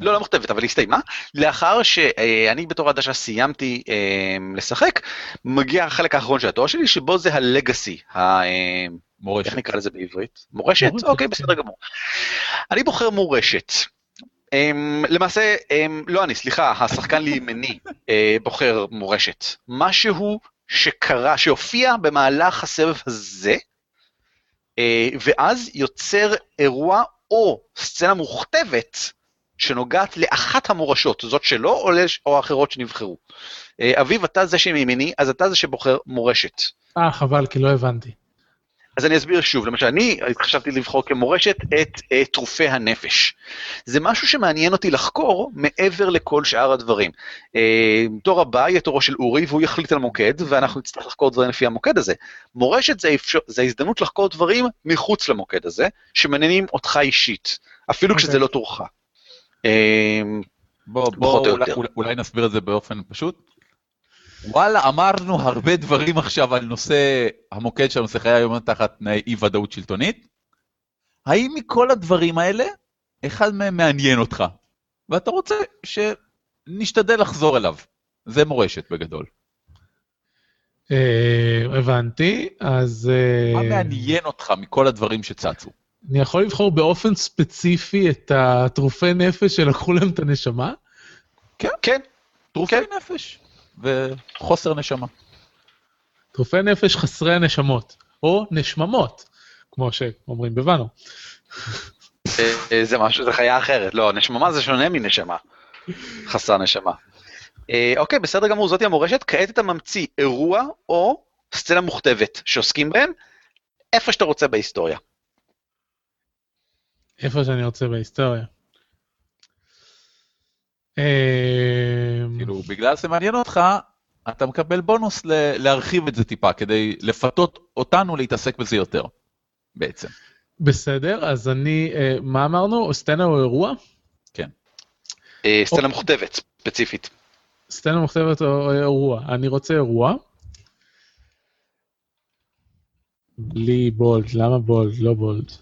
לא, לא מוכתבת, אבל היא הסתיימה. לאחר שאני בתור עדשה סיימתי אה, לשחק, מגיע החלק האחרון של התואר שלי, שבו זה הלגאסי. אה, מורשת. איך נקרא לזה בעברית? מורשת? מורשת, אוקיי, כן. בסדר גמור. אני בוחר מורשת. Um, למעשה, um, לא אני, סליחה, השחקן לימני uh, בוחר מורשת. משהו שקרה, שהופיע במהלך הסבב הזה, uh, ואז יוצר אירוע או סצנה מוכתבת שנוגעת לאחת המורשות, זאת שלו או, לש- או האחרות שנבחרו. Uh, אביב, אתה זה שמימיני, אז אתה זה שבוחר מורשת. אה, חבל, כי לא הבנתי. אז אני אסביר שוב, למשל, אני חשבתי לבחור כמורשת את uh, טרופי הנפש. זה משהו שמעניין אותי לחקור מעבר לכל שאר הדברים. Uh, תור הבא יהיה תורו של אורי והוא יחליט על מוקד, ואנחנו נצטרך לחקור דברים לפי המוקד הזה. מורשת זה, אפשר, זה הזדמנות לחקור דברים מחוץ למוקד הזה, שמעניינים אותך אישית, אפילו אוקיי. כשזה לא תורך. Uh, בוא, בוא, או אולי. אולי, נסביר את זה באופן פשוט. וואלה, אמרנו הרבה דברים עכשיו על נושא המוקד שלנו, שיחי היום תחת תנאי אי ודאות שלטונית. האם מכל הדברים האלה, אחד מהם מעניין אותך, ואתה רוצה שנשתדל לחזור אליו? זה מורשת בגדול. אה, הבנתי, אז מה אה, מעניין אותך מכל הדברים שצצו? אני יכול לבחור באופן ספציפי את הטרופי נפש שלקחו להם את הנשמה? כן, טרופי נפש וחוסר נשמה. טרופי נפש חסרי הנשמות, או נשממות, כמו שאומרים בבנו. אה, אה, זה משהו, זה חיה אחרת. לא, נשממה זה שונה מנשמה. חסר נשמה. אה, אוקיי, בסדר גמור, זאתי המורשת. כעת אתה ממציא אירוע או סצנה מוכתבת שעוסקים בהם, איפה שאתה רוצה בהיסטוריה. איפה שאני רוצה בהיסטוריה. אה, כאילו, בגלל שזה מעניין אותך, אתה מקבל בונוס ל- להרחיב את זה טיפה, כדי לפתות אותנו להתעסק בזה יותר, בעצם. בסדר, אז אני, אה, מה אמרנו? סצנה או אירוע? אה, סצנה אוקיי. מוכתבת, ספציפית. סצנה מוכתבת או אירוע. אני רוצה אירוע. בלי בולד, למה בולד? לא בולד.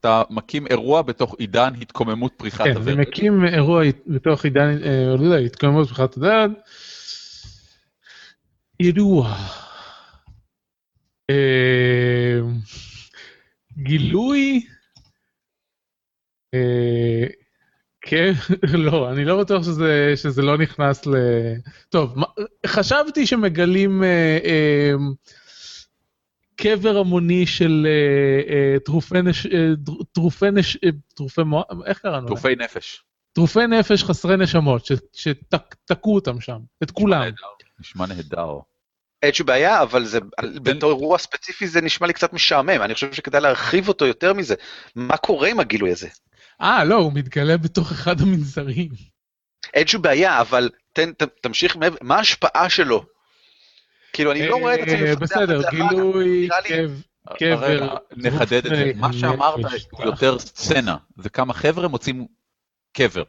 אתה מקים אירוע בתוך עידן התקוממות פריחת כן, הוורד. מקים אירוע בתוך עידן, אה, לא יודע, התקוממות פתיחת הדעת. אירוע. אה, גילוי. אה, כן, לא, אני לא בטוח שזה, שזה לא נכנס ל... טוב, חשבתי שמגלים אה, אה, קבר המוני של אה, אה, טרופי נש... אה, טרופי נש... אה, טרופי מוח... איך קראנו? טרופי נפש. טרופי נפש חסרי נשמות, שתקעו אותם שם, את כולם. נשמע נהדר. אין שום בעיה, אבל זה, בתור אירוע ספציפי זה נשמע לי קצת משעמם, אני חושב שכדאי להרחיב אותו יותר מזה. מה קורה עם הגילוי הזה? אה, לא, הוא מתגלה בתוך אחד המנזרים. אין שום בעיה, אבל תן, ת, תמשיך מה ההשפעה שלו? כאילו, אני לא רואה את עצמי אה, מפתח את בסדר, זה אחר כך. גילוי, נראה לי- קב- קבר, רגע, נחדד את זה. מה שאמרת. הוא יותר סצנה, זה כמה חבר'ה מוצאים קבר.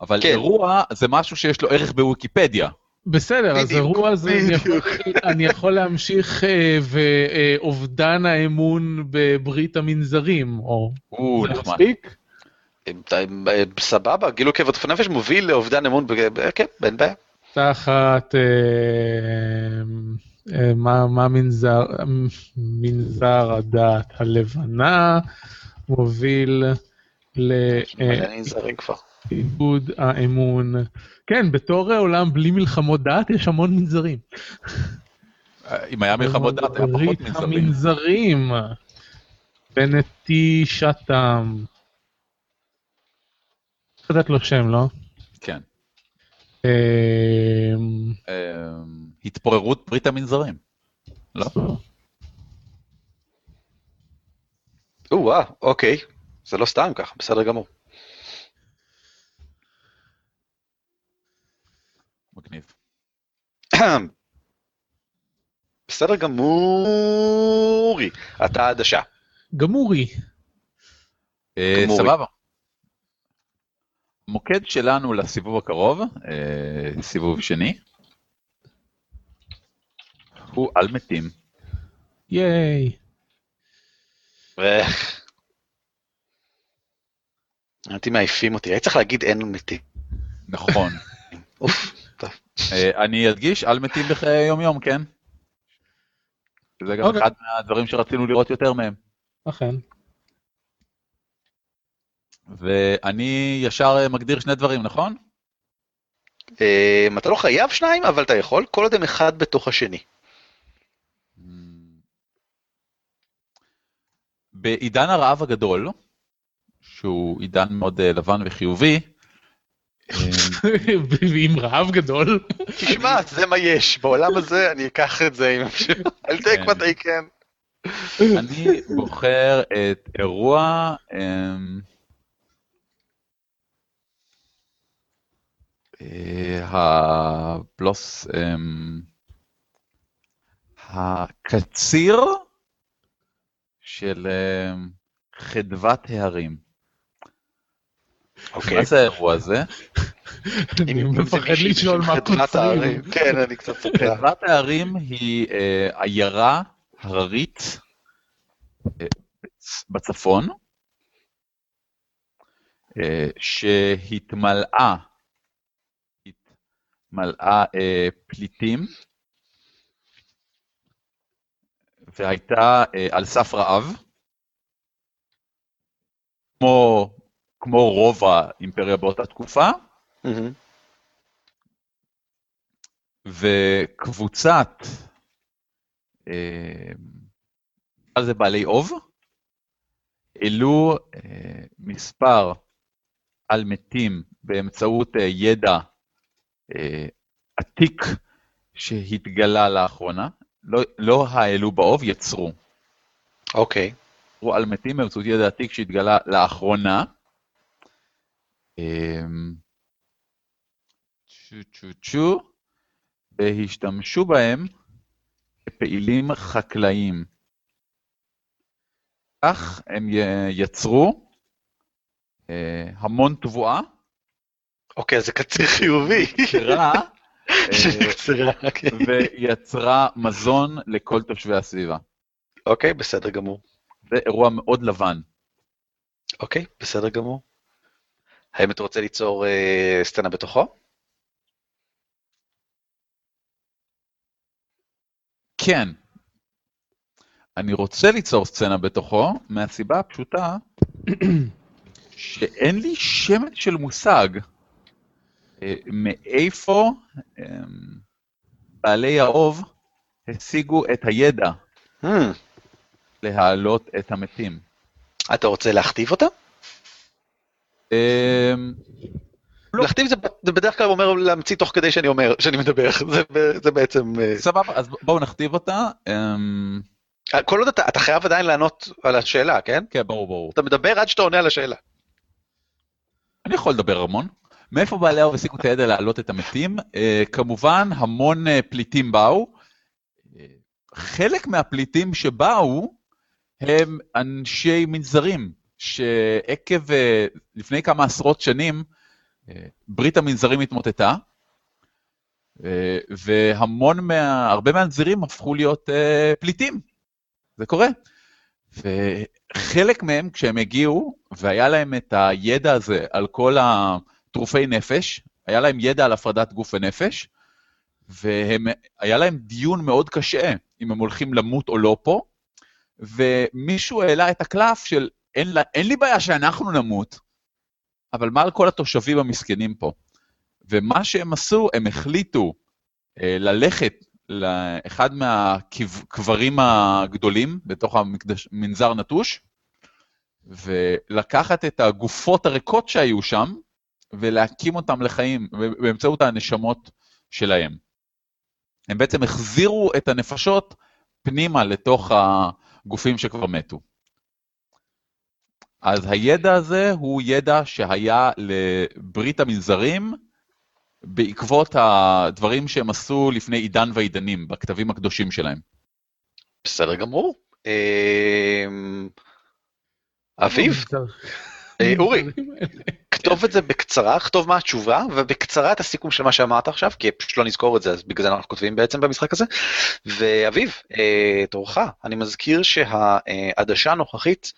אבל כן. אירוע זה משהו שיש לו ערך בוויקיפדיה. בסדר, אז אירוע הזה, אני יכול- להמשיך אה, ואובדן האמון בברית המנזרים, או... זה. מספיק? סבבה, גילוי קבר טרוף נפש מוביל לאובדן אמון, כן, אין בעיה. תחת... אה, אה, מה מה מנזר, מנזר הדת הלבנה מוביל. לאיבוד האמון. כן, בתור עולם בלי מלחמות דת יש המון מנזרים. אם היה מלחמות דת, היה פחות מנזרים. המנזרים. בנטישתם. צריך לתת לו שם, לא? כן. אמ, אמ, התפוררות ברית המנזרים. לא? או-אה, אוקיי. זה לא סתם ככה, בסדר גמור. מגניב. בסדר גמורי, אתה עדשה. גמורי. אה, סבבה. המוקד שלנו לסיבוב הקרוב, אה, סיבוב שני, הוא על מתים. ייי. הייתי מעיפים אותי, הייתי צריך להגיד אין מתים. נכון. אוף, טוב. אה, אני אדגיש, על מתים בחיי יום-יום, כן? זה גם אוקיי. אחד מהדברים שרצינו לראות יותר מהם. אכן. ואני ישר אה, מגדיר שני דברים, נכון? אמ, אתה לא חייב שניים, אבל אתה יכול, כל עוד הם אחד בתוך השני. בעידן הרעב הגדול, שהוא עידן מאוד אה, לבן וחיובי, אה, ועם רעב גדול. תשמע, זה מה יש, בעולם הזה אני אקח את זה, אם אפשר. אל תהיה כן. כמו אתה כן. אני בוחר את אירוע... אמ, הבלוס... אמ, הקציר של אמ, חדוות ההרים. אוקיי. מה זה האירוע הזה? אני מפחד לשאול מה קוצרים. כן, אני קצת סופר. חדוות ההרים היא אה, עיירה הררית אה, בצ- בצפון, אה, שהתמלאה, התמלאה אה, פליטים, והייתה אה, על סף רעב, כמו, כמו רוב האימפריה באותה תקופה, מהמם. וקבוצת, אה, לזה בעלי אוב, העלו אה, מספר על מתים באמצעות אה, ידע עתיק שהתגלה לאחרונה, לא, לא העלו באוב, יצרו. אוקיי. יצרו על מתים באמצעות ידע עתיק שהתגלה לאחרונה. אמ, צ'ו צ'ו צ'ו, והשתמשו בהם כפעילים חקלאיים. כך הם יצרו אה, המון תבואה, אוקיי, זה קציר חיובי. אה, קצירה, אוקיי. ויצרה מזון לכל תושבי הסביבה. אוקיי, בסדר גמור. זה אירוע מאוד לבן. אוקיי, בסדר גמור. האם אתה רוצה ליצור אה, סצנה בתוכו? כן. אני רוצה ליצור סצנה בתוכו, מהסיבה הפשוטה שאין לי שמץ של מושג מאיפה אה, בעלי האוב השיגו את הידע Hmm, להעלות את המתים. אתה רוצה להכתיב אותה? אה, לא. להכתיב זה, זה בדרך כלל אומר להמציא תוך כדי שאני אומר, שאני מדבר, זה, זה בעצם... אה, סבבה, אז בואו נכתיב אותה. אה, כל עוד אתה, אתה חייב עדיין לענות על השאלה, כן? כן, ברור, ברור. אתה מדבר עד שאתה עונה על השאלה. אני יכול לדבר המון. מאיפה בעלי האוב השיגו את הידע להעלות את המתים? אה, כמובן, המון אה, פליטים באו. אה, חלק מהפליטים שבאו הם אנשי מנזרים, שעקב, לפני כמה עשרות שנים, ברית המנזרים התמוטטה, והמון מה... הרבה מהנזירים הפכו להיות פליטים. זה קורה. וחלק מהם, כשהם הגיעו, והיה להם את הידע הזה על כל התרופי נפש, היה להם ידע על הפרדת גוף ונפש, והיה להם דיון מאוד קשה אם הם הולכים למות או לא פה, ומישהו העלה את הקלף של אין, לה, אין לי בעיה שאנחנו נמות, אבל מה על כל התושבים המסכנים פה? ומה שהם עשו, הם החליטו אה, ללכת לאחד מהקברים הגדולים בתוך המקדש, מנזר נטוש, ולקחת את הגופות הריקות שהיו שם, ולהקים אותם לחיים באמצעות הנשמות שלהם. הם בעצם החזירו את הנפשות פנימה לתוך הגופים שכבר מתו. אז הידע הזה הוא ידע שהיה לברית המנזרים בעקבות הדברים שהם עשו לפני עידן ועידנים, בכתבים הקדושים שלהם. בסדר גמור. אמ, אביב? אה, אורי, כתוב את זה בקצרה, כתוב מה התשובה, ובקצרה את הסיכום של מה שאמרת עכשיו, כי פשוט לא נזכור את זה, אז בגלל זה אנחנו כותבים בעצם במשחק הזה. ואביב, אה, תורך, אני מזכיר שהעדשה הנוכחית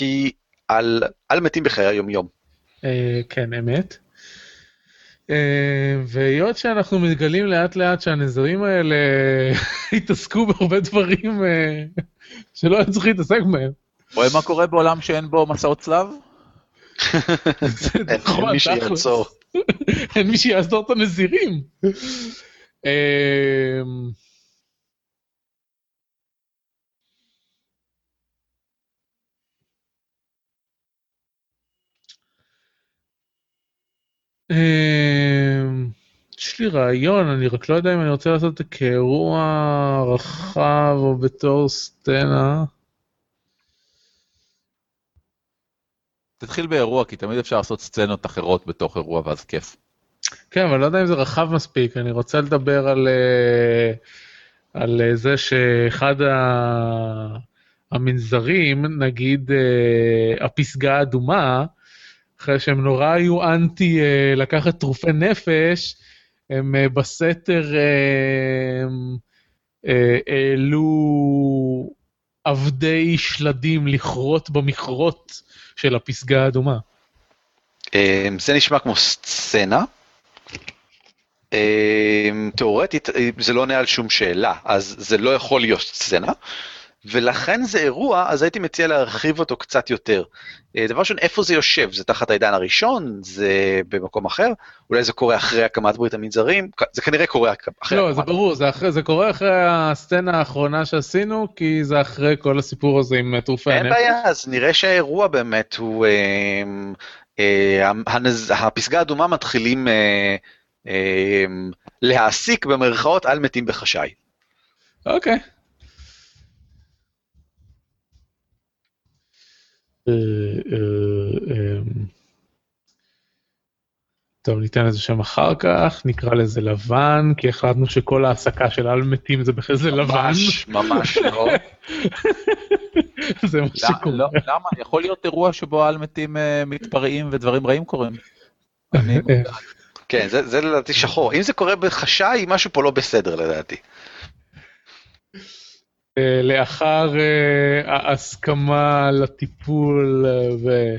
היא על, על מתים בחיי היום-יום. אה, כן, אמת. והיות שאנחנו מגלים לאט לאט שהנזרים האלה התעסקו בהרבה דברים שלא היו צריכים להתעסק בהם. רואה מה קורה בעולם שאין בו מסעות צלב? אין מי שיעצור. אין מי שיעזור את הנזירים. אמ, אמ, יש לי רעיון, אני רק לא יודע אם אני רוצה לעשות את זה כאירוע רחב או בתור סצנה. תתחיל באירוע, כי תמיד אפשר לעשות סצנות אחרות בתוך אירוע ואז כיף. כן, אבל לא יודע אם זה רחב מספיק, אני רוצה לדבר על, אה, על אה, זה שאחד המנזרים, נגיד אה, הפסגה האדומה, אחרי שהם נורא היו אנטי לקחת תרופי נפש, הם בסתר העלו עבדי שלדים לכרות במכרות של הפסגה האדומה. אמ, זה נשמע כמו סצנה. אמ, תאורטית זה לא עונה על שום שאלה, אז זה לא יכול להיות סצנה. ולכן זה אירוע, אז הייתי מציע להרחיב אותו קצת יותר. אה, דבר ראשון, איפה זה יושב? זה תחת העידן הראשון? זה במקום אחר? אולי זה קורה אחרי הקמת ברית המנזרים? זה כנראה קורה אחרי... לא, זה ברור, זה, אחרי, זה קורה אחרי הסצנה האחרונה שעשינו, כי זה אחרי כל הסיפור הזה עם אה, תרופי הנפש. אין בעיה, אז נראה שהאירוע באמת הוא... אה, אה, הנז... הפסגה האדומה מתחילים אה, אה, להעסיק במרכאות על מתים בחשאי. אוקיי. Okay. אה, אה, אה, טוב, ניתן לזה שם אחר כך, נקרא לזה לבן, כי החלטנו שכל ההעסקה של על מתים זה בכלל זה לבן. ממש, ממש לא. זה מה לא, שקורה. לא, למה? יכול להיות אירוע שבו על מתים מתפרעים ודברים רעים קורים. כן, זה לדעתי שחור. אם זה קורה בחשאי, משהו פה לא בסדר לדעתי. אה, לאחר אה, ההסכמה לטיפול אה,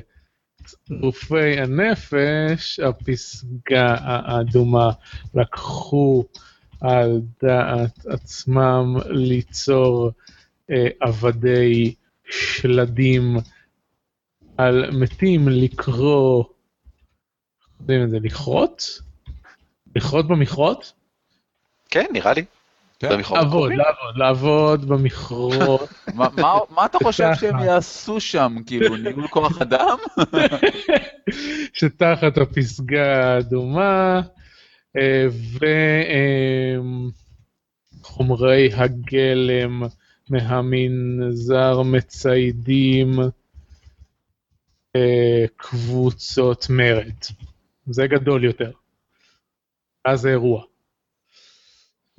ורופאי הנפש, הפסגה האדומה לקחו על דעת עצמם ליצור עבדי שלדים על מתים לקרוא, יודעים את זה, לכרות? לכרות במכרות? כן, נראה לי. כן. לעבוד, לעבוד, לעבוד במכרות. מה אתה חושב שהם יעשו שם? כאילו, ניהול כוח אדם? שתחת הפסגה האדומה, אה, וחומרי הגלם מהמנזר מציידים אה, קבוצות מרד. זה גדול יותר. אז זה אירוע.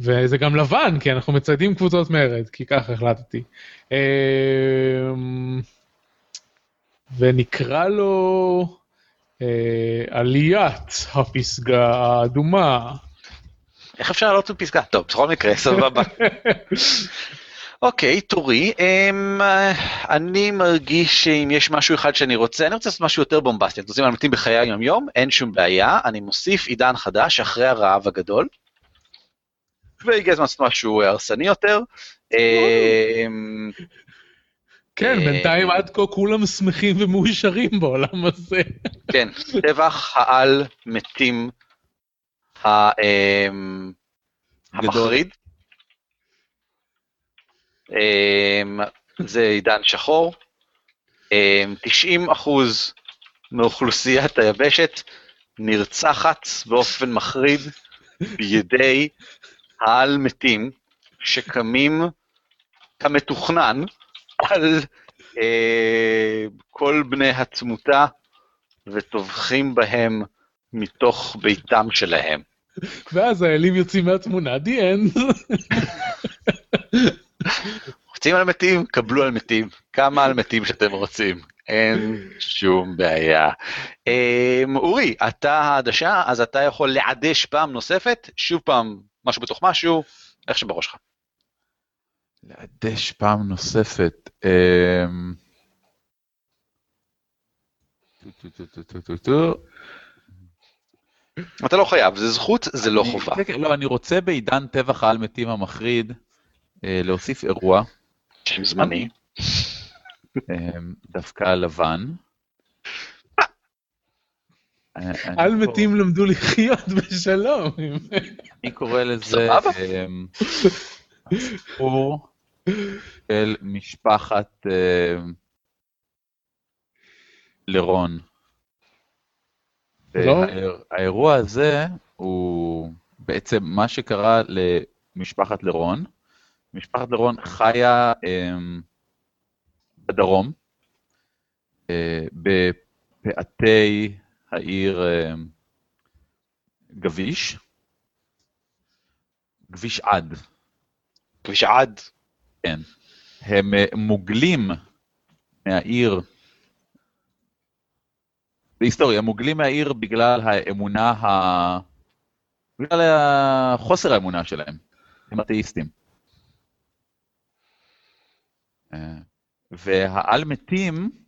וזה גם לבן, כי אנחנו מציידים קבוצות מרד, כי ככה החלטתי. אמ, ונקרא לו אה, עליית הפסגה האדומה. איך אפשר לעלות בפסגה? טוב, בכל מקרה, סבבה. אוקיי, תורי. Um, אני מרגיש שאם יש משהו אחד שאני רוצה, אני רוצה לעשות משהו יותר בומבסטי. אתם רוצים להמתין בחיי היום-יום? אין שום בעיה. אני מוסיף עידן חדש אחרי הרעב הגדול. והגיע הזמן לעשות משהו הרסני יותר. אמ, כן, אה, בינתיים עד כה כולם שמחים ומאושרים בעולם הזה. כן, טבח העל מתים אמ, המחריד. אמ, זה עידן שחור. 90 אחוז מאוכלוסיית היבשת נרצחת באופן מחריד בידי העל מתים שקמים כמתוכנן על אה, כל בני התמותה וטובחים בהם מתוך ביתם שלהם. ואז האלים יוצאים מהתמונה, the end. רוצים על מתים? קבלו על מתים. כמה על מתים שאתם רוצים. אין שום בעיה. אמ, אורי, אתה העדשה, אז אתה יכול לעדש פעם נוספת, שוב פעם, משהו בתוך משהו, איך שבראש שלך. לעדש פעם נוספת. אמ. אתה לא חייב, זה זכות, זה לא חובה. כן, כן, לא, אני רוצה בעידן טבח העל מתים המחריד אה, להוסיף אירוע, שם זמני. אמ, דווקא לבן. על מתים למדו לחיות בשלום. אני קורא לזה. אמ, הסיפור של משפחת אמ, לרון. לא. האירוע הזה הוא בעצם מה שקרה למשפחת לרון. משפחת לרון חיה אמ, בדרום, אה, בפאתי העיר אמ, גביש, כביש עד, כביש עד. כן. הם אה, מוגלים מהעיר, בהיסטוריה, הם מוגלים מהעיר בגלל האמונה ה... בגלל חוסר האמונה שלהם, הם אתאיסטים. אה, והעל מתים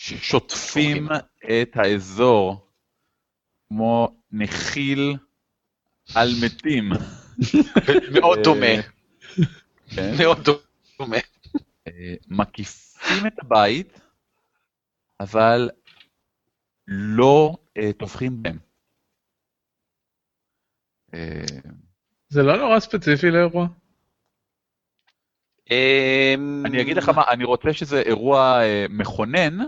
ששוטפים את האזור כמו נחיל על מתים. מאוד אה, דומה, כן. מאוד דומה. אה, מקיפים את הבית, אבל לא אה, טובחים בהם. אה, זה לא נורא ספציפי לאירוע? אמ, אני אגיד לך מה, אני רוצה שזה אירוע מכונן,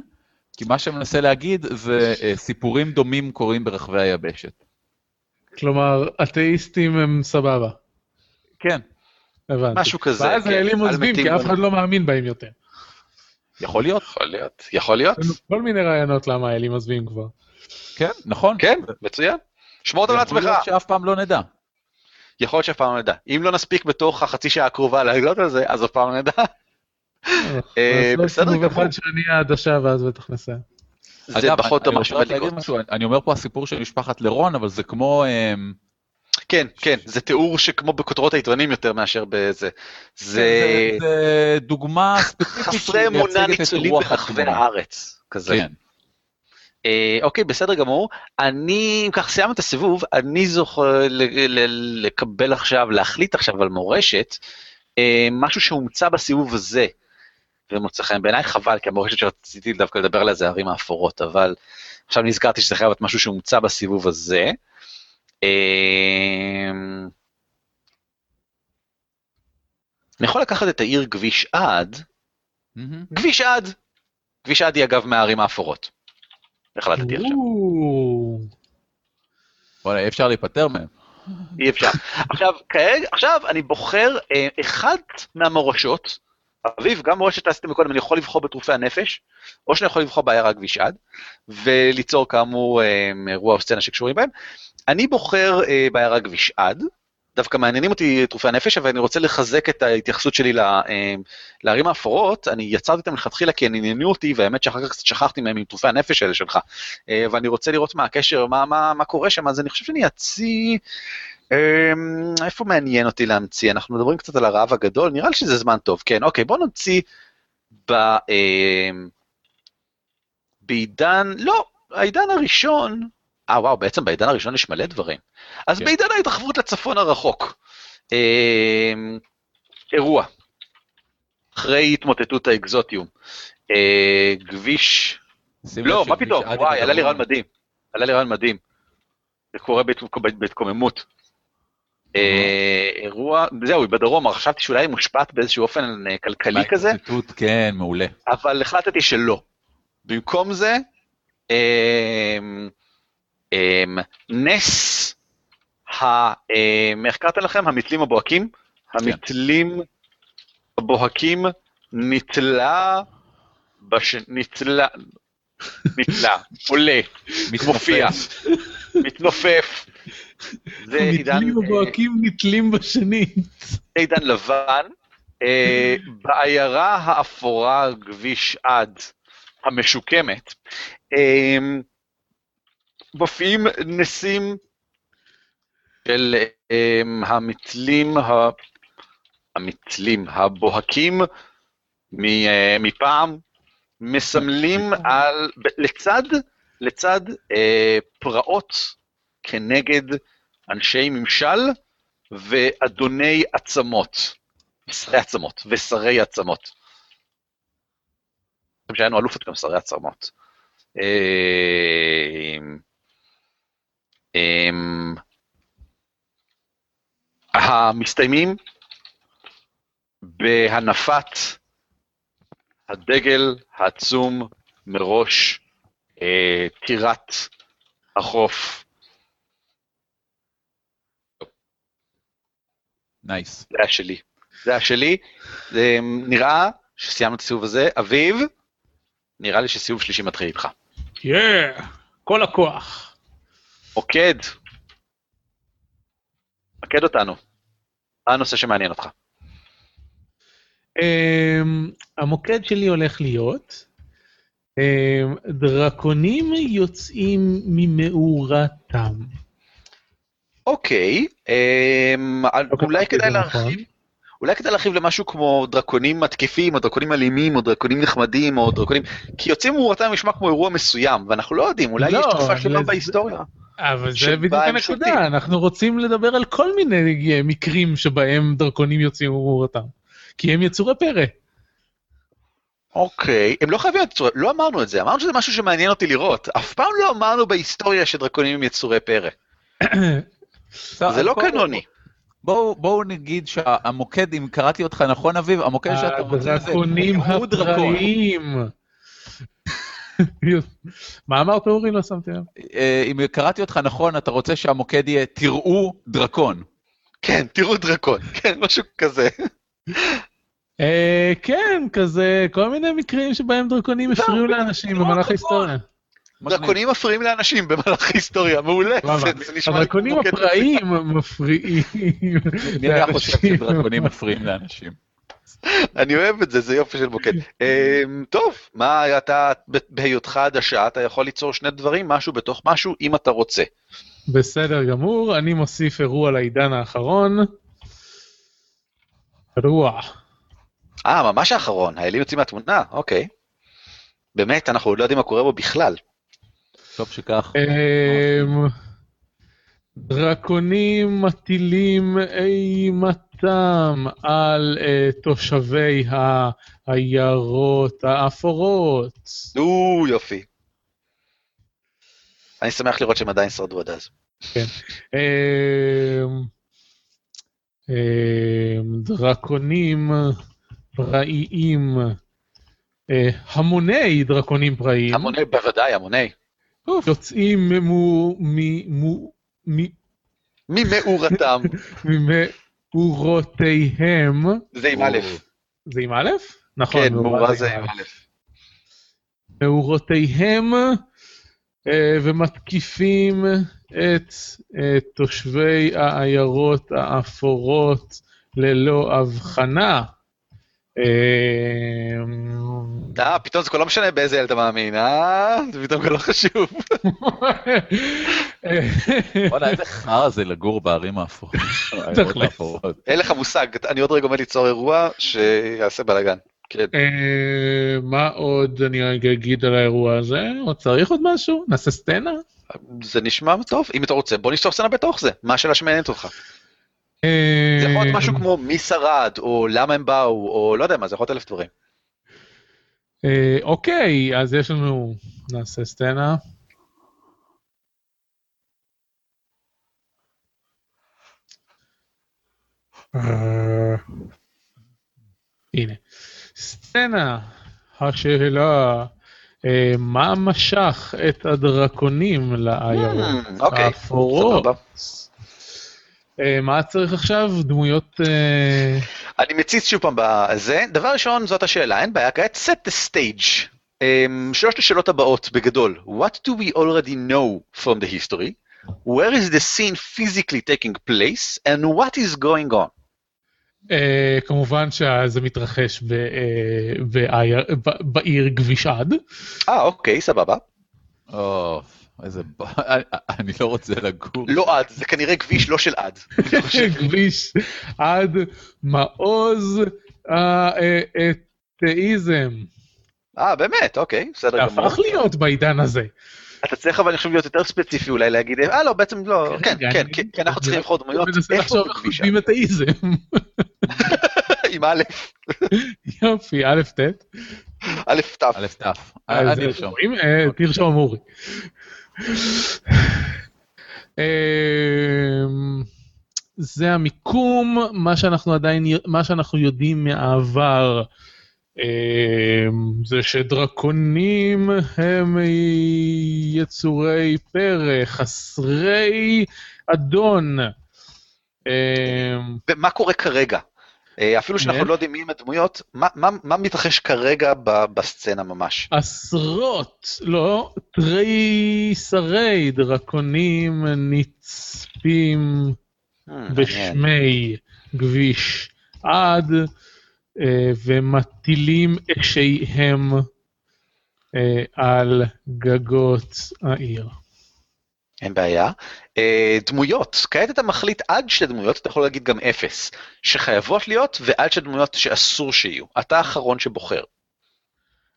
כי מה שאני מנסה להגיד זה אה, סיפורים דומים קורים ברחבי היבשת. כלומר, אתאיסטים הם סבבה. כן, הבנתי. משהו כזה, ואז כן, האלים עוזבים, כי אף. אחד לא מאמין בהם יותר. יכול להיות. יכול להיות, יכול להיות. כל מיני רעיונות למה האלים עוזבים כבר. כן, נכון. כן, מצוין. שמור אותם יכול לעצמך. להיות שאף פעם לא נדע. יכול להיות שאף פעם לא נדע. אם לא נספיק בתוך החצי שעה הקרובה להגלות על זה, אז אף פעם לא נדע. אה, אז לא בסדר גמור. אחד שאני העדשה ואז בטח נסיים. זה פחות להגיד שבליגות. משהו, אני- אני אומר פה הסיפור של משפחת לרון, אבל זה כמו... אמ, כן, כן, זה תיאור שכמו בכותרות העיתונים יותר מאשר בזה. זה זה זה דוגמה ספציפית חסרי אמונה ניצולים ברחבי. הארץ. כזה. כן. אה, אוקיי, בסדר גמור. אני, אם כך סיימנו את הסיבוב, אני זוכר לקבל עכשיו, להחליט עכשיו על מורשת, אה, משהו שהומצא בסיבוב הזה, ומוצא חן בעיניי, חבל, כי המורשת שרציתי דווקא לדבר עליה זה הערים האפורות, אבל עכשיו נזכרתי שזה חייב להיות משהו שהומצא בסיבוב הזה. אה, אני יכול לקחת את העיר כביש עד. כביש עד. כביש עד היא אגב מהערים האפורות. החלטתי עכשיו. וואלה, אי אפשר להיפטר מהם. אי אפשר. עכשיו, כרגע, עכשיו אני בוחר אה, אחת מהמורשות, אביב, גם מורשת שעשיתם מקודם, אני יכול לבחור בתרופי הנפש, או שאני יכול לבחור בעיירה גבישד, וליצור כאמור אה, אירוע או סצנה שקשורים בהם. אני בוחר אה, בעיירה גבישד, דווקא מעניינים אותי תרופי הנפש, אבל אני רוצה לחזק את ההתייחסות שלי אה, לערים האפורות, אני יצרתי אותם מלכתחילה כי הם עניינו אותי, והאמת שאחר כך קצת שכחתי מהם עם תרופי הנפש האלה שלך. ואני רוצה לראות מה הקשר, מה, מה, מה קורה שם, אז אני חושב שאני אציא... אמ, איפה מעניין אותי להמציא? אנחנו מדברים קצת על הרעב הגדול, נראה לי שזה זמן טוב, כן, אוקיי, בוא נמציא ב... אמ, בעידן, לא, העידן הראשון, אה וואו, בעצם בעידן הראשון יש מלא דברים. אז כן. בעידן ההתרחבות לצפון הרחוק, אמ, אירוע, אחרי התמוטטות האקזוטיום, אה, כביש לא, מה פתאום, וואי, עלה לי רעיון מדהים. עלה לי רעיון מדהים. זה קורה בהת- בהת- בהתקוממות. אה, אירוע, זהו, היא בדרום, חשבתי שאולי היא מושפעת באיזשהו אופן אה, כלכלי כזה, ההתמוטטות, כן, מעולה. אבל החלטתי שלא. במקום זה, אמ, נס איך קראת לכם? המתלים הבוהקים? המתלים הבוהקים נתלה, בש... נתלה, נתלה, עולה, מופיע, מתנופף. זה עידן, נתלים אה, ובוהקים נתלים בשנית. עידן לבן. אה, בעיירה האפורה כביש עד המשוקמת, אה, מופיעים נסים של אה, המתלים, המתלים, הבוהקים אה, מפעם, מסמלים על, לצד, לצד אה, פרעות כנגד אנשי ממשל ואדוני עצמות, שרי עצמות ושרי עצמות. חושב שהיינו אלופות גם שרי עצמות. אה, אה, המסתיימים בהנפת הדגל העצום מראש אה, טירת החוף. נייס. זה היה שלי. זה היה שלי. זה נראה שסיימנו את הסיבוב הזה. אביב, נראה לי שסיבוב שלישי מתחיל איתך. יאה, כל הכוח. מוקד. מקד אותנו. מה הנושא שמעניין אותך? אמ, המוקד שלי הולך להיות, אמ, דרקונים יוצאים ממאורתם. אוקיי, אמ, אולי כתבתי כדאי נכון. להרחיב. אולי כדאי להרחיב למשהו כמו דרקונים מתקיפים, או דרקונים אלימים, או דרקונים נחמדים, או דרקונים... כי יוצאים מאורתם נשמע כמו אירוע מסוים, ואנחנו לא יודעים, אולי לא, יש תקופה שלמה בהיסטוריה. אבל זה בדיוק הנקודה. אנחנו רוצים לדבר על כל מיני אה, מקרים שבהם דרקונים יוצאים ממאורתם. כי הם יצורי פרא. אוקיי, הם לא חייבים להיות יצורי, לא אמרנו את זה, אמרנו שזה משהו שמעניין אותי לראות. אף פעם לא אמרנו בהיסטוריה שדרקונים הם יצורי פרא. זה לא קנוני. בואו נגיד שהמוקד, אם קראתי אותך נכון אביב, המוקד שאתה רוצה זה דרקון. הפראיים. מה אמרת אורי? לא שמתי לב. אה, אם קראתי אותך נכון, אתה רוצה שהמוקד יהיה תראו דרקון. כן, תראו דרקון, כן, משהו כזה. אה, כן, כזה, כל מיני מקרים שבהם דרקונים הפריעו לא, לאנשים תראו במהלך. ההיסטוריה. דרקונים מפריעים לאנשים במהלך ההיסטוריה, מעולה. הדרקונים הפראיים מפריעים מי היה חושב. שדרקונים מפריעים לאנשים? אני אוהב את זה, זה יופי של מוקד. אמ, טוב, מה אתה, בהיותך עדשה, אתה יכול ליצור שני דברים, משהו בתוך משהו, אם אתה רוצה. בסדר גמור, אני מוסיף אירוע לעידן האחרון. אירוע. אה, ממש האחרון, האלים יוצאים מהתמונה, אוקיי. באמת, אנחנו עוד לא יודעים מה קורה בו בכלל. טוב שכך. אמ, דרקונים מטילים אימתם על אה, תושבי העיירות האפורות. נו, יופי. אני שמח לראות שהם עדיין שרדו עד אז. אמ, אמ, דרקונים פראיים, אה, המוני דרקונים פראיים, המוני, בוודאי, המוני. יוצאים ממו- ממו- מ- ממאורתם. ממאורותיהם, זה עם א'. זה עם א'? נכון, כן, מאורה זה עם א'. מאורותיהם אה, ומתקיפים את אה, תושבי העיירות האפורות ללא הבחנה. אה, אה, פתאום זה כבר לא משנה באיזה ילד אתה מאמין, אה? זה פתאום כבר לא חשוב. וואלה, איזה חרא זה לגור בערים האפורות. אין לך מושג, אני עוד רגע עומד ליצור אירוע שיעשה בלאגן. כן. אה, מה עוד אני אגיד על האירוע הזה? עוד צריך עוד משהו? נעשה סצנה? זה נשמע טוב, אם אתה רוצה, בוא נכתוב סצנה בתוך זה, מה השאלה שמעניינת אותך. אה, זה יכול להיות משהו כמו מי שרד, או למה הם באו, או לא יודע מה, זה יכול להיות אלף דברים. אה, אוקיי, אז יש לנו... נעשה סצנה. אה, הנה. סצנה, השאלה, אה, מה משך את הדרקונים לעיירות אוקיי, האפורות? אה, מה צריך עכשיו? דמויות... אה, אני מציץ שוב פעם בזה. דבר ראשון, זאת השאלה, אין בעיה, כעת set the stage. Um, שלושת השאלות הבאות בגדול. What do we already know from the history? Where is the scene physically taking place? And what is going on? אה, כמובן שזה מתרחש ב- אה, בעיר- ב- בעיר גבישעד. אה, אוקיי, סבבה. או, איזה... ב- אני- לא רוצה לגור. לא עד, זה כנראה כביש לא של עד. כביש עד מעוז האתאיזם. אה, באמת, אוקיי, בסדר גמור. הפך להיות בעידן הזה. אתה צריך אבל אני חושב להיות יותר ספציפי אולי להגיד, אה לא, בעצם לא, כן, כן, אני- כן, כי אנחנו צריכים לבחור דמויות, אני מנסה איפה לחשוב איך בכביש כותבים אתאיזם. עם א', יופי, א' ט'. א', ת'. א' ת', אה? אה, תרשום אורי. אמ, זה המיקום, מה שאנחנו עדיין, מה שאנחנו יודעים מהעבר, אמ, זה שדרקונים הם יצורי פרא, חסרי אדון. אמ, ומה קורה כרגע? אה, אפילו שאנחנו. לא יודעים מי הם הדמויות, מה- מה מה מתרחש כרגע ב- בסצנה ממש? עשרות, לא, תריסרי דרקונים נצפים מעניין. בשמי כביש עד אה, ומטילים אשיהם אה, על גגות העיר. אין בעיה. אה, דמויות, כעת אתה מחליט עד שתי דמויות, אתה יכול להגיד גם אפס, שחייבות להיות ועד שתי דמויות שאסור שיהיו. אתה האחרון שבוחר.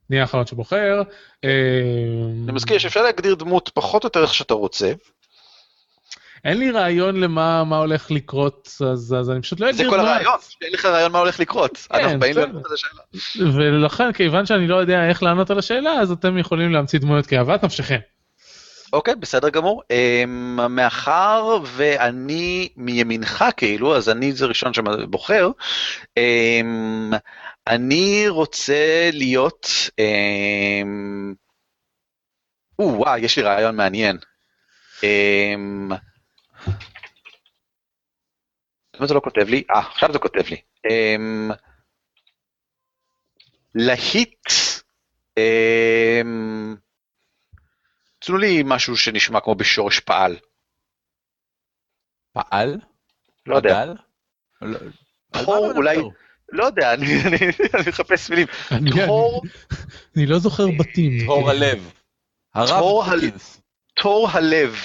אני האחרון שבוחר. אה, אני מזכיר שאפשר להגדיר דמות פחות או יותר איך שאתה רוצה, אין לי רעיון למה מה הולך לקרות, אז, אז אני פשוט לא זה אגדיר כל דמות. הרעיון, שאין לך רעיון מה הולך לקרות. אנחנו באים. לענות על השאלה. ולכן, כיוון שאני לא יודע איך לענות על השאלה, אז אתם יכולים להמציא דמויות כאוות נפשכם. אוקיי, בסדר גמור. אמ, מאחר ואני מימינך כאילו, אז אני זה ראשון שבוחר. אמ, אני רוצה להיות... אמ, או, וואי, יש לי רעיון מעניין. למה זה לא כותב לי? אה, עכשיו זה כותב לי. להיט... תנו לי משהו שנשמע כמו בשורש פעל. פעל? לא יודע. פדל? לא- אתה אולי-? לא יודע, אני אני- אני מחפש מילים. אני, תור, אני לא זוכר בתים. תור הלב. תור הלב,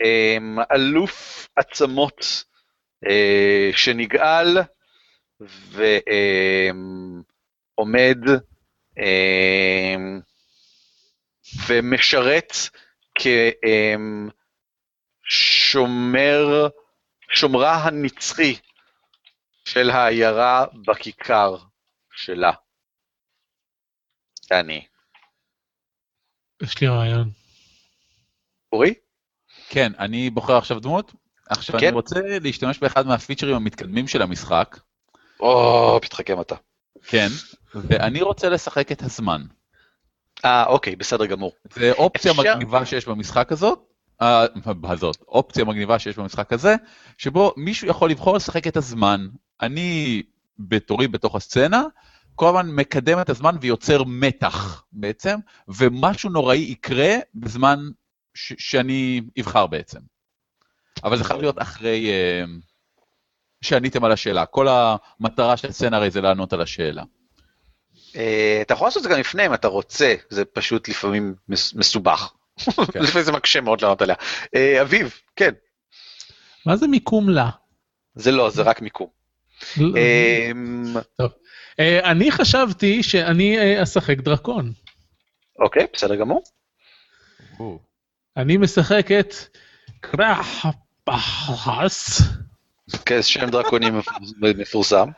אמ, אלוף עצמות אה, שנגאל ועומד אמ, ומשרת כשומר, שומרה הנצחי של העיירה בכיכר שלה. אני. יש לי רעיון. אורי? כן, אני בוחר עכשיו דמות. עכשיו כן. אני רוצה להשתמש באחד מהפיצ'רים המתקדמים של המשחק. או, מתחכם אתה. כן, ואני רוצה לשחק את הזמן. אה, אוקיי, בסדר גמור. זה אופציה אפשר- מגניבה שיש במשחק הזאת, אה, הזאת, אופציה מגניבה שיש במשחק הזה, שבו מישהו יכול לבחור לשחק את הזמן. אני בתורי בתוך הסצנה, כל הזמן מקדם את הזמן ויוצר מתח בעצם, ומשהו נוראי יקרה בזמן ש- שאני אבחר בעצם. אבל זה חייב להיות אחרי אה, שעניתם על השאלה. כל המטרה של הסצנה הרי זה לענות על השאלה. אה, אתה יכול לעשות את זה גם לפני אם אתה רוצה, זה פשוט לפעמים מס- מסובך. כן. לפעמים זה מקשה מאוד לענות עליה. אה, אביב, כן, מה זה מיקום לה? זה לא, זה רק מיקום. לא- אמ, אה, אני חשבתי שאני אשחק דרקון. אוקיי, בסדר גמור. אני משחק את קרחפס. כן, שם דרקונים מפורסם.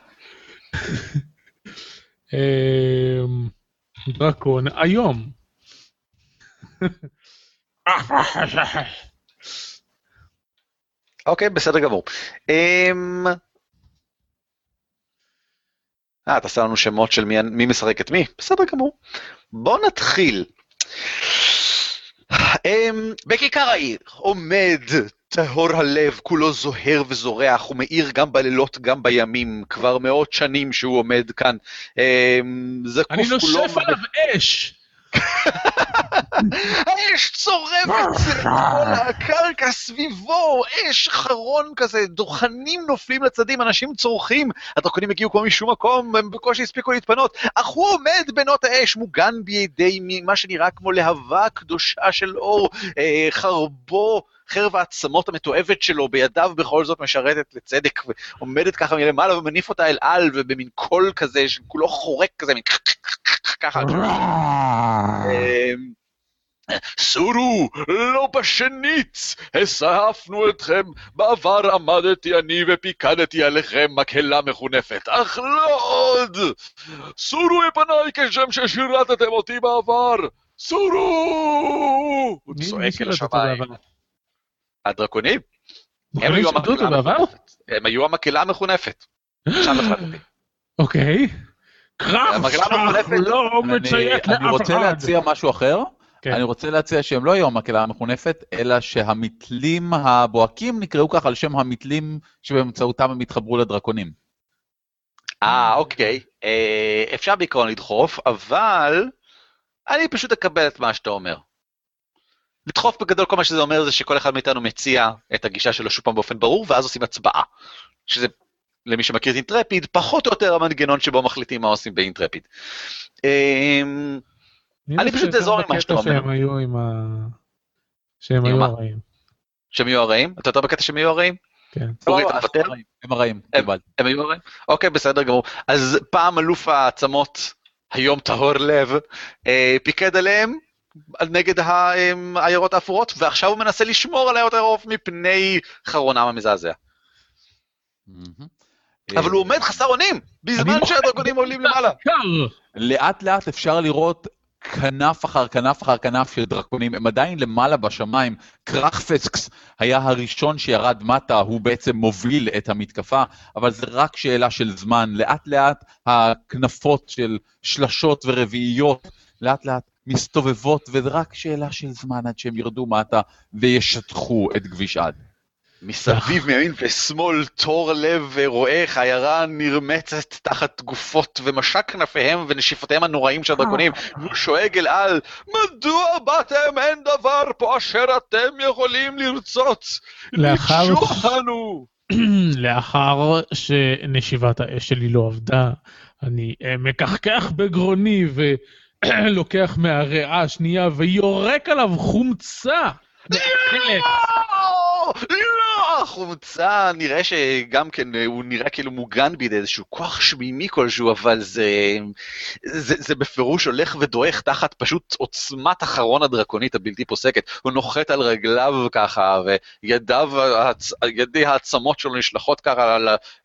אמ, דרקון היום. אוקיי, בסדר גמור. אמ, אה, אתה שם לנו שמות של מי, מי משחק את מי? בסדר גמור. בוא נתחיל. אמ, בכיכר העיר עומד טהור הלב, כולו זוהר וזורח, ומאיר גם בלילות, גם בימים, כבר מאות שנים שהוא עומד כאן. אמ, זקוף אני. נושף עליו אש! האש צורבת את כל הקרקע סביבו, אש חרון כזה, דוכנים נופלים לצדים, אנשים צורכים, הדרקונים הגיעו כמו משום מקום, הם בקושי הספיקו להתפנות, אך הוא עומד בנות האש, מוגן בידי מה שנראה כמו להבה קדושה של אור, אה, חרבו. חרב העצמות המתועבת שלו בידיו בכל זאת משרתת לצדק, ועומדת ככה מלמעלה ומניף אותה אל על, ובמין קול כזה שכולו חורק כזה, מין ככה. סורו, לא בשנית, הסעפנו אתכם, בעבר עמדתי אני ופיקדתי עליכם מקהלה מחונפת, אך לא עוד! סורו מפניי כשם ששירתתם אותי בעבר, סורו! הוא צועק אל השמיים. הדרקונים? הם היו המקהלה? המחונפת. הם היו המקהלה המחונפת. עכשיו החלטתי. אוקיי. לא אני, רוצה. להציע משהו אחר. כן. אני רוצה להציע שהם לא היו המקהלה המחונפת, אלא שהמתלים הבוהקים נקראו כך על שם המתלים שבאמצעותם הם התחברו לדרקונים. אה, אוקיי. אה, אפשר בעיקרון לדחוף, אבל אני פשוט אקבל את מה שאתה אומר. לדחוף בגדול כל מה שזה אומר זה שכל אחד מאיתנו מציע את הגישה שלו שוב פעם באופן ברור, ואז עושים הצבעה. שזה, למי שמכיר את אינטרפיד, פחות או יותר המנגנון שבו מחליטים מה עושים באינטרפיד. אמ, אני פשוט אזור עם מה שאתה אומר. שהם היו עם ה... שהם היו? הרעים. שהם יהיו הרעים? אתה יותר בקטע שהם יהיו הרעים? כן. אורי, אתה מוותר? הם הרעים. הם היו הרעים? אוקיי, בסדר גמור. אז פעם אלוף העצמות, היום טהור לב, אה, פיקד עליהם נגד אה, העיירות האפורות, ועכשיו הוא מנסה לשמור על העיירות האפורות מפני חרונם המזעזע. אבל הוא אה, עומד חסר אונים, בזמן שהדרגונים עולים למעלה. לאט לאט אפשר לראות כנף אחר כנף אחר כנף של דרקונים, הם עדיין למעלה בשמיים. קרחפסקס היה הראשון שירד מטה, הוא בעצם מוביל את המתקפה, אבל זה רק שאלה של זמן. לאט לאט הכנפות של שלשות ורביעיות לאט לאט מסתובבות, וזה רק שאלה של זמן עד שהם ירדו מטה וישטחו את כביש עד. מסביב מימין ושמאל תור לב רואה איך העיירה נרמצת תחת גופות ומשק כנפיהם ונשיפותיהם הנוראים של הדרקונים. והוא שואג אל על מדוע באתם? אין דבר פה אשר אתם יכולים לרצות. לאחר- אותנו. לאחר שנשיבת האש שלי לא עבדה, אני אה, מקחקח בגרוני ולוקח מהריאה השנייה ויורק עליו חומצה. לא, לא, חומצה, נראה שגם כן אה, הוא נראה כאילו מוגן בידי איזשהו כוח שמימי כלשהו, אבל זה, זה, זה בפירוש הולך ודועך תחת פשוט עוצמת החרון הדרקונית הבלתי פוסקת. הוא נוחת על רגליו ככה, וידיו, הצ- ידי העצמות שלו נשלחות ככה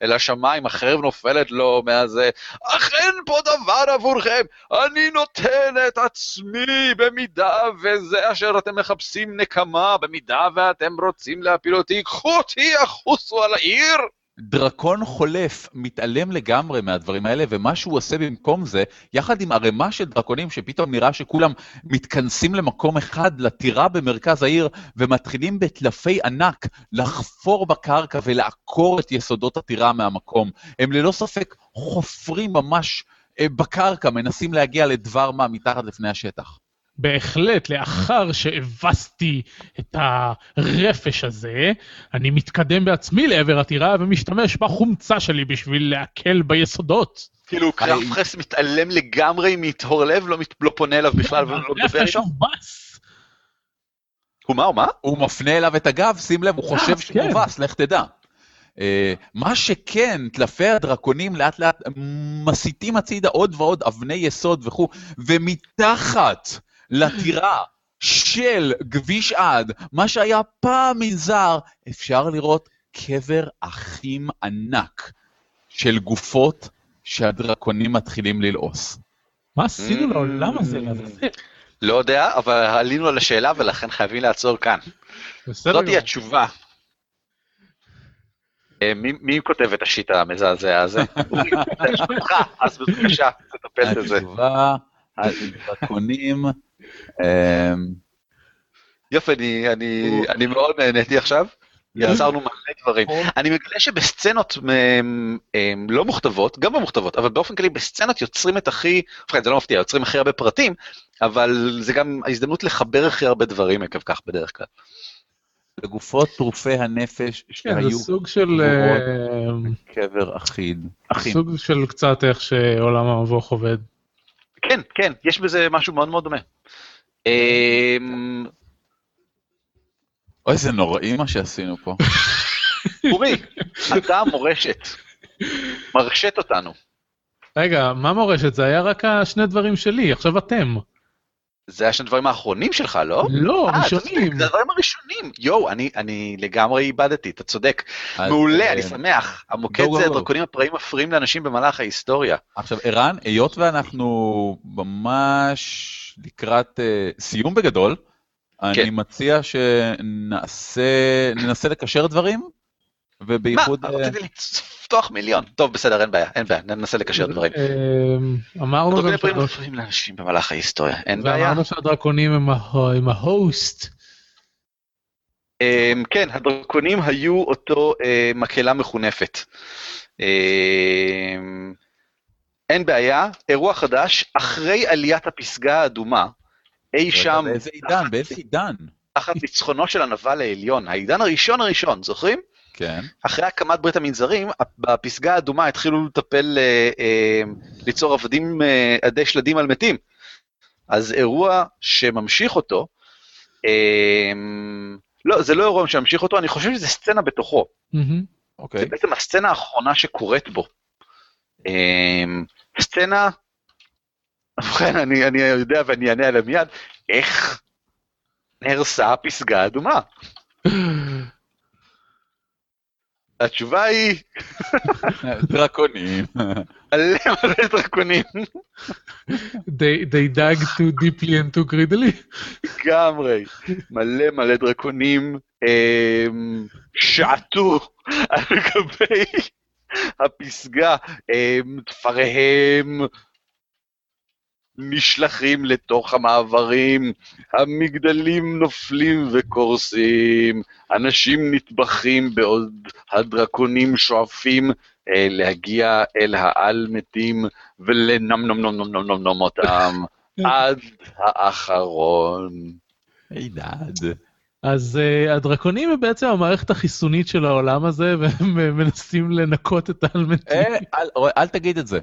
אל השמיים, החרב נופלת לו מהזה. אך אין פה דבר עבורכם, אני נותן את עצמי במידה וזה אשר אתם מחפשים נקמה, במידה ואתם רוצים להפיל אותי, קחו אותי, החוסו על העיר. דרקון חולף מתעלם לגמרי מהדברים האלה, ומה שהוא עושה במקום זה, יחד עם ערימה של דרקונים שפתאום נראה שכולם מתכנסים למקום אחד, לטירה במרכז העיר, ומתחילים בטלפי ענק לחפור בקרקע ולעקור את יסודות הטירה מהמקום. הם ללא ספק חופרים ממש אה, בקרקע, מנסים להגיע לדבר מה מתחת לפני השטח. בהחלט, לאחר שהבסתי את הרפש הזה, אני מתקדם בעצמי לעבר הטירה ומשתמש בחומצה שלי בשביל להקל ביסודות. כאילו קרפחס מתעלם לגמרי מטהור לב, לא, לא פונה אליו בכלל ולא מדבר איתו. הוא מה, הוא מה? הוא מפנה אליו את הגב, שים לב, הוא חושב שהוא כן. מובס, לך תדע. אה, מה שכן, טלפי הדרקונים לאט לאט מסיטים הצידה עוד ועוד אבני יסוד וכו', ומתחת לטירה של כביש עד, מה שהיה פעם מנזר, אפשר לראות קבר אחים ענק של גופות שהדרקונים מתחילים ללעוס. מה עשינו לעולם הזה? לא יודע, אבל עלינו על השאלה ולכן חייבים לעצור כאן. בסדר זאת. היא התשובה. אה, מי, כותב את השיט המזעזע הזה? אז בבקשה, תטפל בזה. התשובה, הדרקונים, יופי, אני, אני, אני מאוד נהניתי עכשיו. יצרנו מלא דברים. אני מגלה שבסצנות מ- מ- לא מוכתבות, גם במוכתבות, אבל באופן כללי בסצנות יוצרים את הכי, ובכן זה לא מפתיע, יוצרים הכי הרבה פרטים, אבל זה גם ההזדמנות לחבר הכי הרבה דברים עקב כך בדרך כלל. לגופות טרופי הנפש כן, שהיו זה סוג של... קבר אחיד. אחים. סוג של קצת איך שעולם המבוך עובד. כן, כן, יש בזה משהו מאוד מאוד דומה. אמ, אוי, זה נוראי מה שעשינו פה. אורי, אתה המורשת, מרשת אותנו. רגע, מה מורשת? זה היה רק השני דברים שלי, עכשיו אתם. זה היה שני הדברים האחרונים שלך, לא? לא, אה, ראשונים. זה הדברים הראשונים. יואו, אני, אני לגמרי איבדתי, אתה צודק. מעולה, אה, אני שמח. המוקד גו, זה. הדרקונים הפראיים מפריעים לאנשים במהלך ההיסטוריה. עכשיו, ערן, היות ואנחנו ממש לקראת אה, סיום בגדול, אני כן. מציע שנעשה, ננסה לקשר דברים, ובייחוד... מה, אה, רציתי לפתוח מיליון. טוב, בסדר, אין בעיה, אין בעיה, ננסה לקשר דברים. אה, אמרנו גם הפראיים שהדרק- מפריעים לאנשים במהלך ההיסטוריה, אין בעיה. ואמרנו שהדרקונים הם ההוסט. אמ, כן, הדרקונים היו אותו אה, מקהלה מחונפת. אמ, אין בעיה, אירוע חדש, אחרי עליית הפסגה האדומה, אי שם, באיזה עידן? באיזה עידן? תחת ניצחונו של הנבל העליון, העידן הראשון הראשון, זוכרים? כן. אחרי הקמת ברית המנזרים, בפסגה האדומה התחילו לטפל, אה, אה, ליצור עבדים אה, עדי שלדים על מתים. אז אירוע שממשיך אותו, לא, זה לא אירוע שממשיך אותו, אני חושב שזה סצנה בתוכו. אוקיי. זה בעצם הסצנה האחרונה שקורית בו. סצנה, ובכן, אני, אני יודע ואני אענה עליה מיד, איך נהרסה הפסגה האדומה? התשובה היא, דרקונים. מלא מלא דרקונים, They they dug too deeply and too greedily. לגמרי, מלא מלא דרקונים אמ, שעטו על גבי הפסגה, אמ, תפריהם נשלחים לתוך המעברים, המגדלים נופלים וקורסים, אנשים נטבחים בעוד הדרקונים שואפים אה, להגיע אל העל מתים ולנם נם נם נם נם נם נם אותם עד האחרון. הידד. אז uh, הדרקונים הם בעצם המערכת החיסונית של העולם הזה, והם אה, מנסים לנקות את האלמנטים. אה, אל- אל תגיד את זה.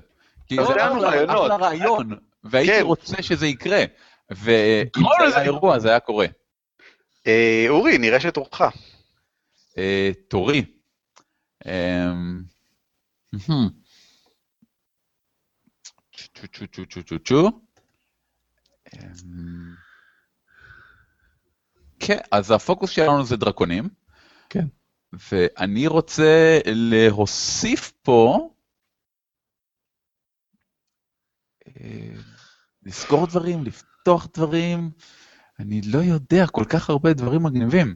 כי זה. אחלה רעיון, והייתי כן. רוצה שזה יקרה. ואם קרוא זה. היה אירוע, זה היה קורה. אה, אורי, נראה שתורך. אה, תורי. מהמם. צ'ו צ'ו צ'ו צ'ו צ'ו צ'ו. אמ, כן, אז הפוקוס שלנו זה דרקונים. כן. ואני רוצה להוסיף פה, אה, לסגור דברים, לפתוח דברים, אני לא יודע, כל כך הרבה דברים מגניבים.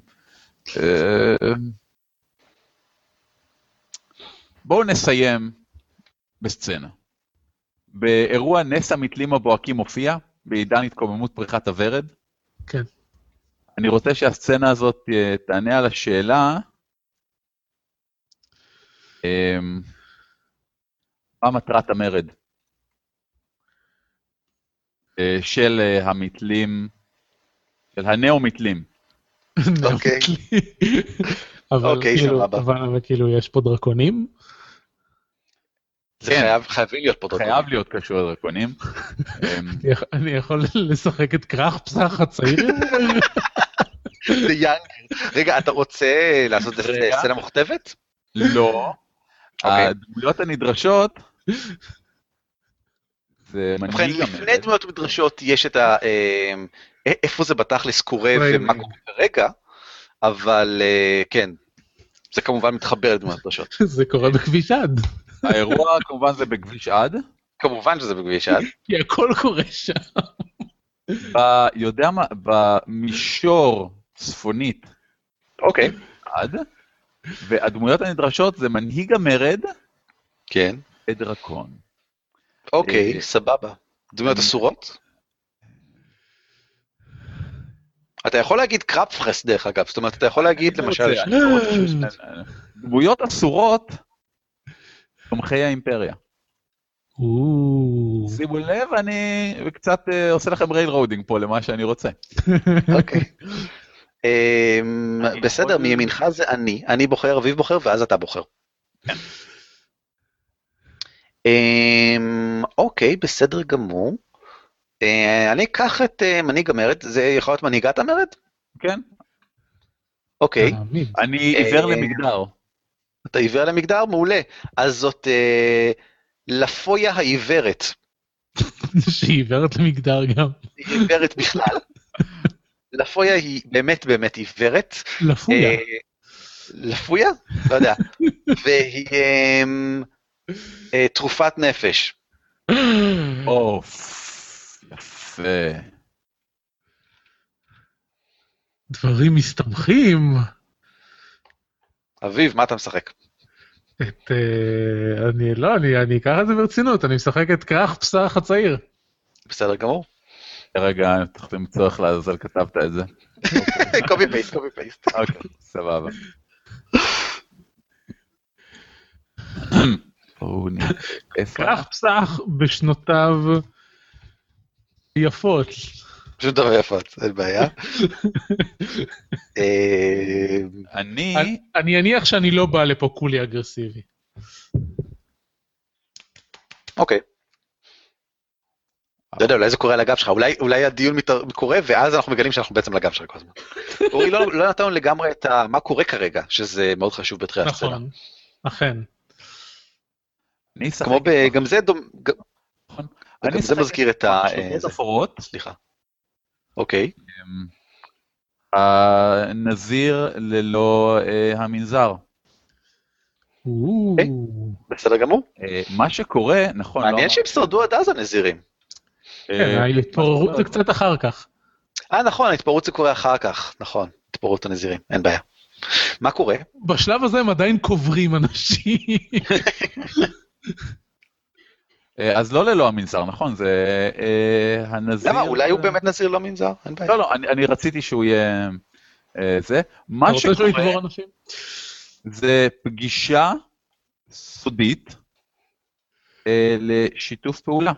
אה, בואו נסיים בסצנה. באירוע נס המתלים הבוהקים מופיע, בעידן התקוממות פריחת הוורד. כן. אני רוצה שהסצנה הזאת אה, תענה על השאלה, אמ, מה מטרת המרד אה, של אה, המתלים, של הנאו-מתלים. אוקיי. אבל אוקיי, כאילו, סבבה. אבל כאילו יש פה דרקונים? זה כן. חייב, חייבים להיות פה דרקונים. חייב להיות קשור לדרקונים. אני יכול- לשחק את כרך פסח הצעיר? זה יאנגר. רגע, אתה רוצה לעשות את זה רגע. סצנה מוכתבת? לא. אוקיי. הדמויות הנדרשות, ובכן, מנהיג לפני המרד. דמויות מדרשות יש את ה... אה, איפה זה בתכלס קורה. ומה קורה כרגע, אבל אה, כן, זה כמובן מתחבר לדמויות מדרשות. זה קורה בכביש עד. האירוע כמובן זה בכביש עד. כמובן שזה בכביש עד. כי הכל קורה שם. ב- יודע מה, במישור צפונית אוקיי. עד, והדמויות הנדרשות זה מנהיג המרד כן. ודרקון. אוקיי, אה, סבבה. דמויות אסורות? אתה יכול להגיד קרפפרס דרך אגב, זאת אומרת, אתה יכול להגיד אני למשל... לא דמויות אסורות, תומכי האימפריה. שימו לב, אני קצת אה, עושה לכם railroading פה למה שאני רוצה. אוקיי. אמ, בסדר, מימינך זה אני, אני בוחר, אביב בוחר, ואז אתה בוחר. אמ, אוקיי, בסדר גמור. אה, אני אקח את אה, מנהיג המרד, זה יכול להיות מנהיגת המרד? כן? אוקיי. אני עיוור אה, למגדר. אתה עיוור למגדר? מעולה. אז זאת לפויה העיוורת. שהיא עיוורת למגדר גם. היא עיוורת בכלל. לפויה היא באמת באמת עיוורת. לפויה. לפויה? לא יודע. והיא אמ, תרופת נפש. או, יפה. דברים מסתבכים. אביב, מה אתה משחק? את... אה, אני לא, אני אני אקח את זה ברצינות, אני משחק את כרך פסח הצעיר. בסדר גמור. רגע, צריך למצוא איך לעזאזל כתבת את זה. קובי פייסט, קובי פייסט. אוקיי, סבבה. איפה כרך פסח בשנותיו יפות. פשוט דבר יפות, אין בעיה. אה, אני, אני- אני אניח שאני לא בא לפה כולי אגרסיבי. אוקיי. לא יודע, אולי זה קורה על הגב שלך, אולי, אולי הדיון מתר... קורה ואז אנחנו מגלים שאנחנו בעצם על הגב שלך כל הזמן. אורי, לא, לא נתנו לגמרי את ה... מה קורה כרגע, שזה מאוד חשוב בתחילת הסצנה. נכון, אכן. אני אשחק כמו ב... גם זה דומ... גם אני גם זה אשחק מזכיר את ה... מחשבות אה. סליחה. אוקיי. אמ, הנזיר ללא אה, המנזר. או, אוקיי. בסדר גמור. אה, מה שקורה, נכון, לא מעניין שהם שרדו עד אז הנזירים. כן, אה, ההתפוררות זה קצת אחר כך. אה, נכון, ההתפרעות זה קורה אחר כך, נכון. התפרעות הנזירים, אין בעיה. מה קורה? בשלב הזה הם עדיין קוברים אנשים. אה, אז לא ללא המנזר, נכון, זה אה, הנזיר... למה? אולי הוא באמת נזיר לא מנזר? אין בעיה. לא, לא, אני אני רציתי שהוא יהיה אה, זה. מה אתה רוצה שהוא שקורה יתבור אנשים? זה פגישה סודית אה, לשיתוף פעולה.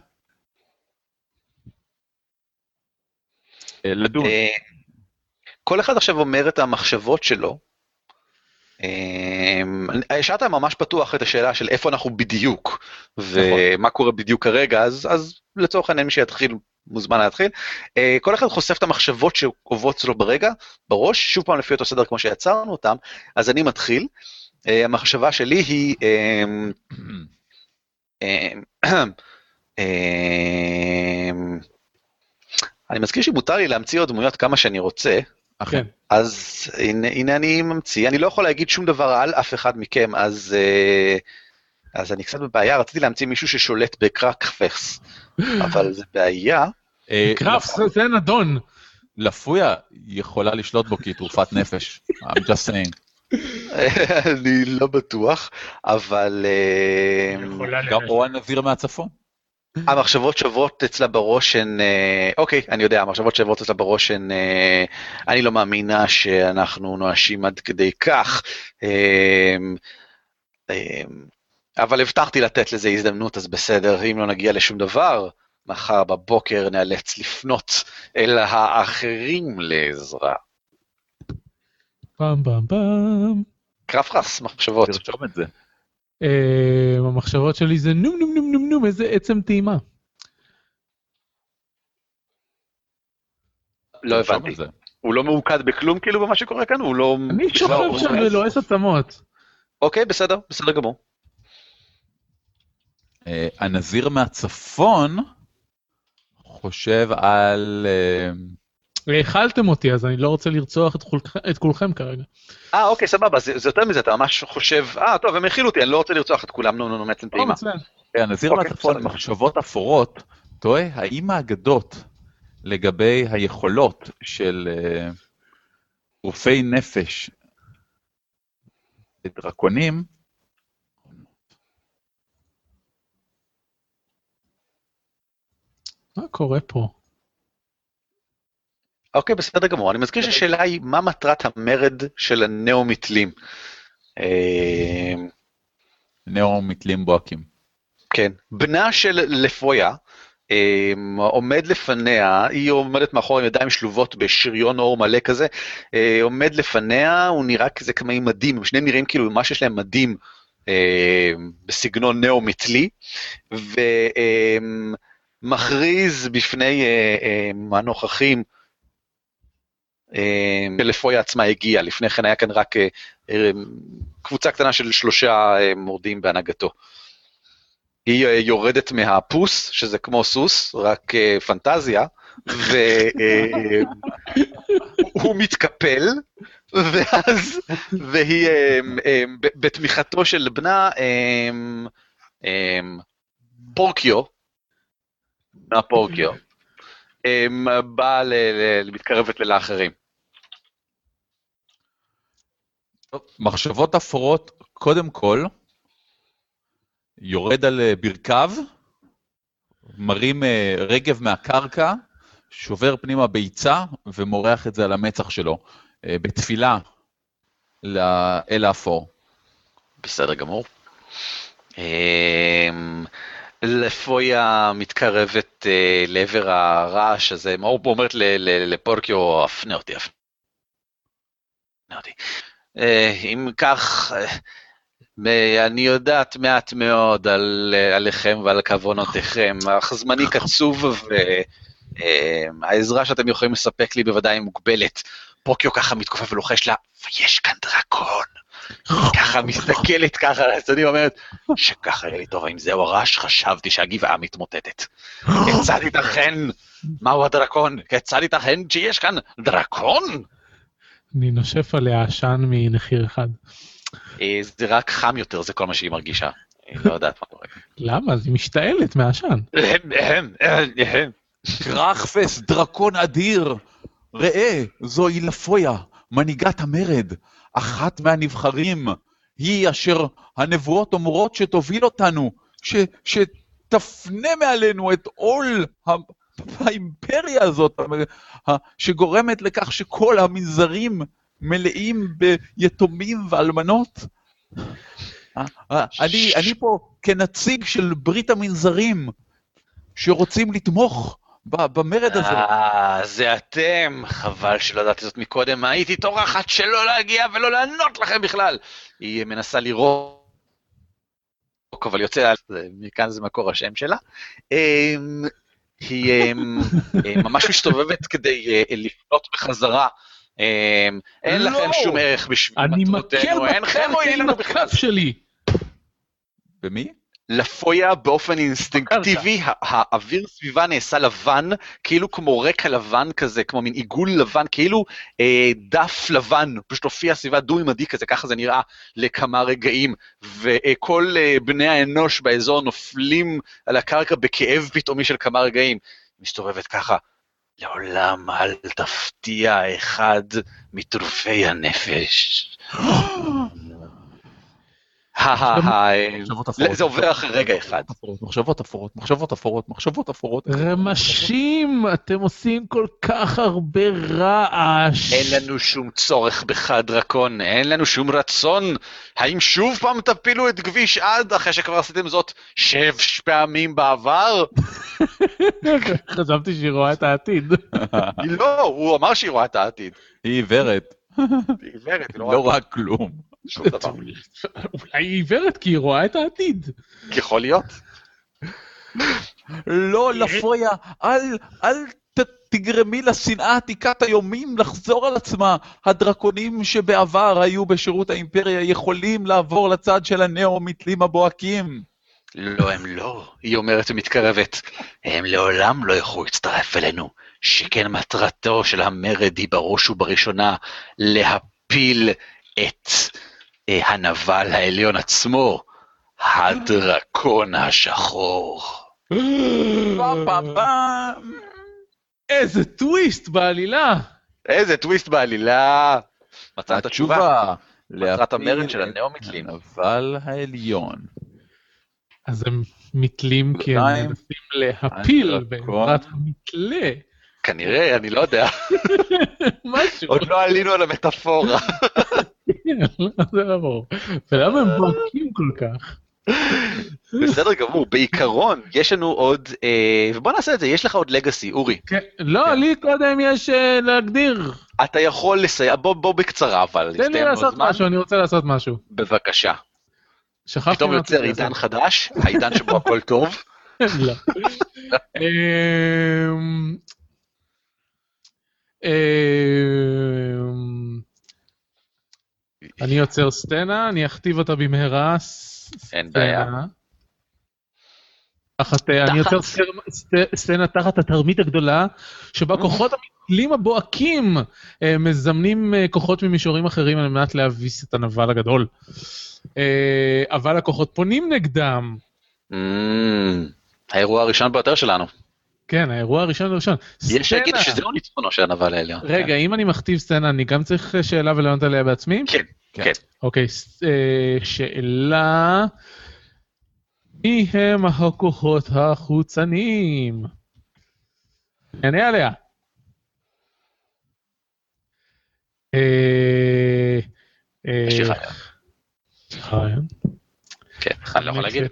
אה, לדון. אה, כל אחד עכשיו אומר את המחשבות שלו. אה, השארת ממש פתוח את השאלה של איפה אנחנו בדיוק, ומה קורה בדיוק כרגע, אז, אז לצורך העניין מי שיתחיל מוזמן להתחיל. אה, כל אחד חושף את המחשבות שעוברות אצלו ברגע, בראש, שוב פעם לפי אותו סדר כמו שיצרנו אותם, אז אני מתחיל. אה, המחשבה שלי היא, אה, אה, אני מזכיר שמותר לי להמציא עוד דמויות כמה שאני רוצה, כן. אז הנה, הנה אני ממציא, אני לא יכול להגיד שום דבר על אף אחד מכם, אז, אה, אז אני קצת בבעיה, רציתי להמציא מישהו ששולט בקרקפס, אבל זה בעיה. אה, קראפ, זה- זה נדון. לפויה יכולה לשלוט בו כי היא תרופת נפש. I'm just saying. אני לא בטוח, אבל אה, גם או הנזיר מהצפון. המחשבות שעוברות אצלה בראש הן, אה, אוקיי, אני יודע, המחשבות שעוברות אצלה בראש הן, אה, אני לא מאמינה שאנחנו נואשים עד כדי כך, אה, אבל הבטחתי לתת לזה הזדמנות, אז בסדר, אם לא נגיע לשום דבר, מחר בבוקר נאלץ לפנות אל האחרים לעזרה. פעם פעם פעם. קרפרס, מחשבות. תרשום את זה. אה, המחשבות שלי זה נום נום נום נום נום, איזה עצם טעימה. לא הבנתי. הוא לא ממוקד בכלום כאילו במה שקורה כאן? הוא לא... אני שוכב לא- שם ולועס עצמות. אוקיי, בסדר, בסדר גמור. אה, הנזיר מהצפון חושב על... אה, האכלתם אותי, אז אני לא רוצה לרצוח את כולכם- את כולכם כרגע. אה, אוקיי, סבבה, זה, זה יותר מזה, אתה ממש חושב, אה, טוב, הם הכילו אותי, אני לא רוצה לרצוח את כולם, נו, נו, נו, מעצם או, טעימה. מצוין. הנזיר אוקיי, מהצפון, בסדר. מחשבות אפורות, תוהה האם האגדות לגבי היכולות של אה, רופאי נפש דרקונים, מה קורה פה? אוקיי, בסדר גמור. אני מזכיר שהשאלה היא, מה מטרת המרד של הנאו-מתלים? אה, נאו-מתלים בוהקים. כן. בנה של לפויה אה, עומד לפניה, היא עומדת מאחור עם ידיים שלובות בשריון אור מלא כזה, אה, עומד לפניה, הוא נראה כזה כמה מדים, הם שניהם נראים כאילו ממש יש להם מדים בסגנון נאו-מתלי, ומכריז בפני הנוכחים, שלפויה עצמה הגיעה, לפני כן היה כאן רק קבוצה קטנה של שלושה מורדים בהנהגתו. היא יורדת מהפוס, שזה כמו סוס, רק פנטזיה, והוא מתקפל, ואז, והיא בתמיכתו של בנה, פורקיו, בנה פורקיו, באה מתקרבת לאחרים. מחשבות אפורות, קודם כל, יורד על ברכיו, מרים רגב מהקרקע, שובר פנימה ביצה ומורח את זה על המצח שלו, בתפילה לאל האפור. בסדר גמור. לפויה מתקרבת לעבר הרעש הזה, מאור אומרת לפורקיו, אפנה אותי, אפנה אותי. אם כך, אני יודעת מעט מאוד על, עליכם ועל כוונותיכם, אך זמני קצוב והעזרה שאתם יכולים לספק לי בוודאי מוגבלת. פוקיו ככה מתכופף ולוחש לה, ויש כאן דרקון. ככה מסתכלת ככה על הצדדים, אומרת, שככה יהיה לי טוב, האם זהו הרעש? חשבתי שהגבעה מתמוטטת. כיצד ייתכן? מהו הדרקון? כיצד ייתכן שיש כאן דרקון? אני נושף עליה עשן מנחיר אחד. זה רק חם יותר, זה כל מה שהיא מרגישה. היא לא יודעת מה קורה. למה? אז היא משתעלת מהעשן. קרחפס, דרקון אדיר! ראה, זוהי לפויה, מנהיגת המרד, אחת מהנבחרים. היא אשר הנבואות אומרות שתוביל אותנו, ש, שתפנה מעלינו את עול האימפריה הזאת, שגורמת לכך שכל המנזרים מלאים ביתומים ואלמנות. אני, אני פה כנציג של ברית המנזרים, שרוצים לתמוך במרד הזה. אה, זה אתם. חבל שלא ידעתי זאת מקודם, הייתי טורחת שלא להגיע ולא לענות לכם בכלל. היא מנסה לראות. אבל יוצא, מכאן זה מקור השם שלה. היא ממש מסתובבת כדי לפנות בחזרה. אין לכם שום ערך בשביל מטרותינו, אינכם מועילים לנו בכלל. שלי. במי? לפויה באופן אינסטינקטיבי, האוויר סביבה נעשה לבן, כאילו כמו רקע לבן כזה, כמו מין עיגול לבן, כאילו אה, דף לבן, פשוט הופיע סביבה דו-ממדי כזה, ככה זה נראה לכמה רגעים, וכל אה, בני האנוש באזור נופלים על הקרקע בכאב פתאומי של כמה רגעים. מסתובבת ככה, לעולם אל תפתיע אחד מטרופי הנפש. זה עובר אחרי רגע אחד. מחשבות אפורות, מחשבות אפורות, מחשבות אפורות. רמשים, אתם עושים כל כך הרבה רעש. אין לנו שום צורך בך, דרקון, אין לנו שום רצון. האם שוב פעם תפילו את כביש עד אחרי שכבר עשיתם זאת שש פעמים בעבר? חשבתי שהיא רואה את העתיד. לא, הוא אמר שהיא רואה את העתיד. היא עיוורת. היא עיוורת, היא לא רואה כלום. שום דבר. אולי היא עיוורת כי היא רואה את העתיד. יכול להיות. לא, לפויה, אל, אל תגרמי לשנאה עתיקת היומים לחזור על עצמה. הדרקונים שבעבר היו בשירות האימפריה יכולים לעבור לצד של הנאו-מתלים הבוהקים. לא, הם לא, היא אומרת ומתקרבת. הם לעולם לא יוכלו להצטרף אלינו, שכן מטרתו של המרד היא בראש ובראשונה להפיל את הנבל העליון עצמו, הדרקון השחור. איזה טוויסט בעלילה. איזה טוויסט בעלילה. מצאת תשובה. מטרת המרד של הנאו-מתלים. הנבל העליון. אז הם מתלים כי הם מנסים להפיל בעזרת המתלה כנראה, אני לא יודע. משהו. עוד לא עלינו על המטאפורה. זה לא ברור. ולמה הם בועקים כל כך? בסדר גמור, בעיקרון, יש לנו עוד, אה, ובוא נעשה את זה, יש לך עוד לגאסי, אורי. כן, לא, לי קודם יש אה, להגדיר. אתה יכול לסייע, בוא, בוא בקצרה, אבל. תן לי לעשות. משהו, אני רוצה לעשות משהו. בבקשה. שכחתי פתאום יוצר עידן. חדש, העידן שבו הכל טוב. לא. אמ, אני יוצר סצנה, אני אכתיב אותה במהרה. אין בעיה. תחת, אה, אני יוצר סצנה- סצ- סצנה תחת התרמית הגדולה, שבה כוחות המתלים הבוהקים אה, מזמנים אה, כוחות ממישורים אחרים על מנת להביס את הנבל הגדול. אבל הכוחות פונים נגדם. אמ, האירוע הראשון ביותר שלנו. כן, האירוע הראשון הראשון. יש שיגידו. שזהו ניצחונו של הנבל העליון. רגע, אם אני מכתיב סצנה, אני גם צריך אה, שאלה ולענות עליה בעצמי? כן, כן. כן. אוקיי, אה, שאלה... מי הם הכוחות החוצניים? נענה עליה. אה, אה, יש לי רעיון. רעיון? כן, אני לא יכול להגיד.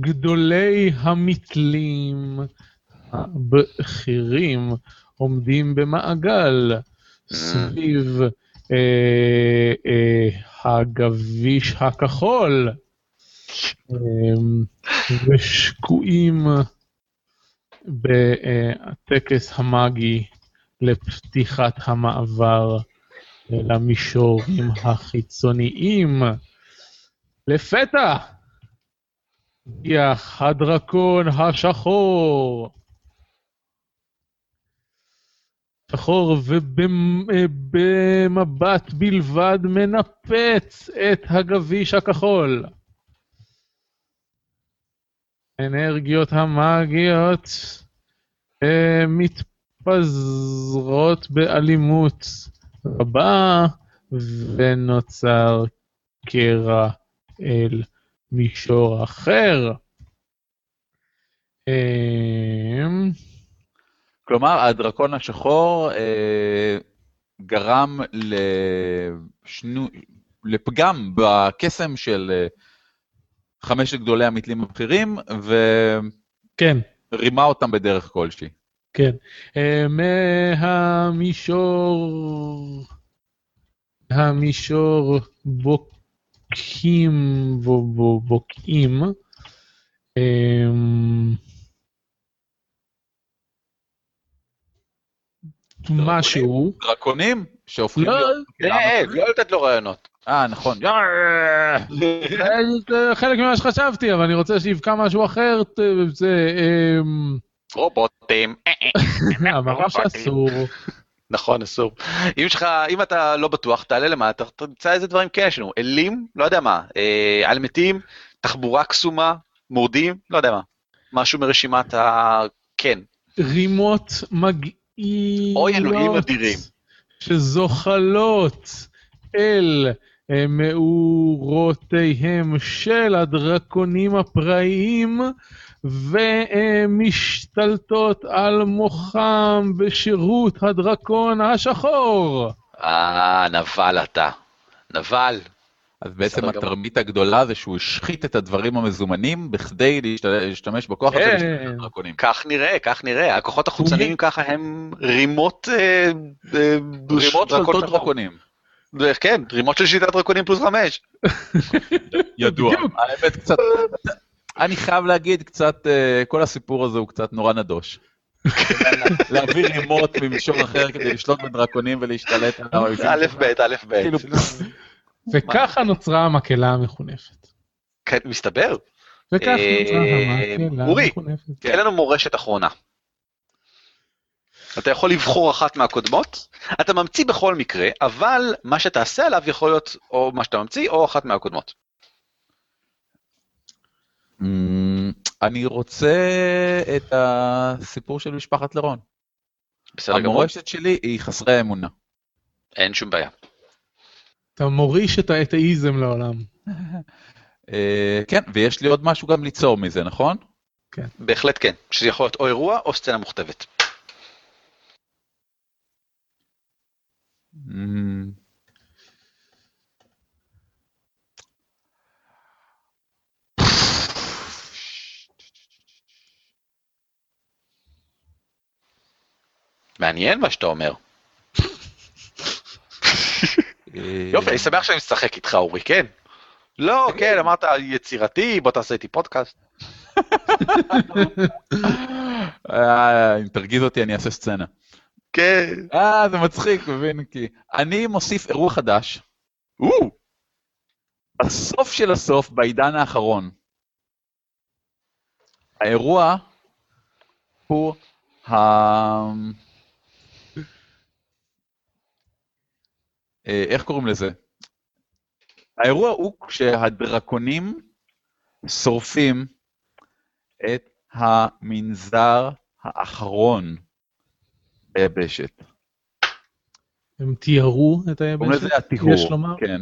גדולי המתלים הבכירים עומדים במעגל סביב אה, אה, הגביש הכחול אה, ושקועים בטקס המאגי לפתיחת המעבר למישורים החיצוניים. לפתע הגיע הדרקון השחור. שחור ובמבט בלבד מנפץ את הגביש הכחול. האנרגיות המאגיות אה, מתפזרות באלימות רבה ונוצר קרע אל מישור אחר. אמ, כלומר, הדרקון השחור אה, גרם לשנו... לפגם בקסם של אה, חמשת גדולי המתלים הבכירים, כן, ורימה אותם בדרך כלשהי. כן. אה, מהמישור... המישור בוקעים, בו- בו- בוקעים. משהו. דרקונים שהופכים לא, להיות... אה, לא לתת לו רעיונות. אה, נכון. אה, זה חלק ממה שחשבתי, אבל אני רוצה שיבקע משהו אחר. זה... אמ, רובוטים. אה, אה. אמרנו שאסור. נכון, אסור. אם יש לך, אם אתה לא בטוח, תעלה למטה, תמצא איזה דברים כן יש לנו. אלים, לא יודע מה, אה, על מתים, תחבורה קסומה, מורדים, לא יודע מה. משהו מרשימת ה... כן. רימות מגעילות. אוי, אלוהים אדירים. שזוחלות אל אה, מאורותיהם של הדרקונים הפראיים ומשתלטות על מוחם בשירות הדרקון השחור. אה, נבל אתה. נבל. אז בעצם. התרמית הגדולה זה שהוא השחית את הדברים המזומנים בכדי להשת- להשתמש בכוח הזה כן. לשמור את הדרקונים. כך נראה, כך נראה. הכוחות החוצניים ככה הם רימות... אה, אה, רימות שולטות. דרקונים. כן, רימות של שיטת דרקונים פלוס חמש. ידוע. האמת קצת, אני חייב להגיד קצת, אה, כל הסיפור הזה הוא קצת נורא נדוש. להביא רימות ממישור אחר כדי לשלוט בדרקונים ולהשתלט על האויבים. א' ב', א' ב'. וככה נוצרה המקהלה המחונפת. כן, מסתבר. וככה אה, נוצרה המקהלה אורי. המחונפת. כן. תן לנו מורשת אחרונה. אתה יכול לבחור אחת מהקודמות, אתה ממציא בכל מקרה, אבל מה שתעשה עליו יכול להיות או מה שאתה ממציא או אחת מהקודמות. אמ, אני רוצה את הסיפור של משפחת לרון. בסדר גמור, המורשת שלי היא חסרי אמונה. אין שום בעיה. אתה מוריש את האתאיזם לעולם. אה, כן, ויש לי עוד משהו גם ליצור מזה, נכון? בהחלט כן, שזה יכול להיות או אירוע או סצנה מוכתבת. אמ, מעניין מה שאתה אומר. אה, יופי, אני שמח שאני משחק איתך, אורי, כן? לא, כן, אמרת יצירתי, בוא תעשה איתי פודקאסט. אה, אם תרגיז אותי אני אעשה סצנה. כן. אה, זה מצחיק, מבין? כי אני מוסיף אירוע חדש. או, בסוף של הסוף, בעידן האחרון. האירוע הוא ה... איך קוראים לזה? האירוע הוא כשהדרקונים שורפים את המנזר האחרון ביבשת. הם תיארו את קוראים היבשת? לזה הטיהור, יש לומר? כן.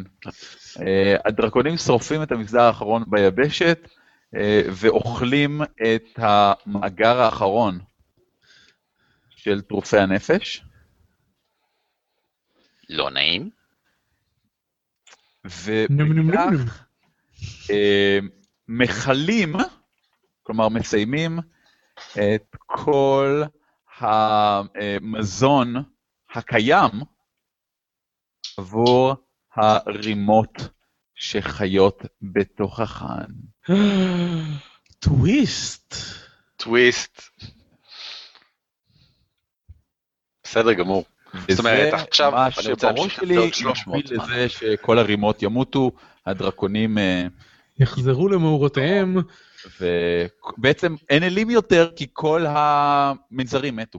אה, הדרקונים שורפים את המגזר האחרון ביבשת אה, ואוכלים את המאגר האחרון של טרופי הנפש, לא נעים. ובכך אה, מכלים, כלומר מסיימים את כל המזון הקיים עבור הרימות שחיות בתוכחן. טוויסט. טוויסט. בסדר גמור. זאת אומרת, עכשיו אני רוצה שבראש להמשיך שלי לפרק 300, יוביל מה? לזה שכל הרימות ימותו, הדרקונים, אה, יחזרו למאורותיהם. ובעצם אין אלים יותר כי כל המנזרים מתו.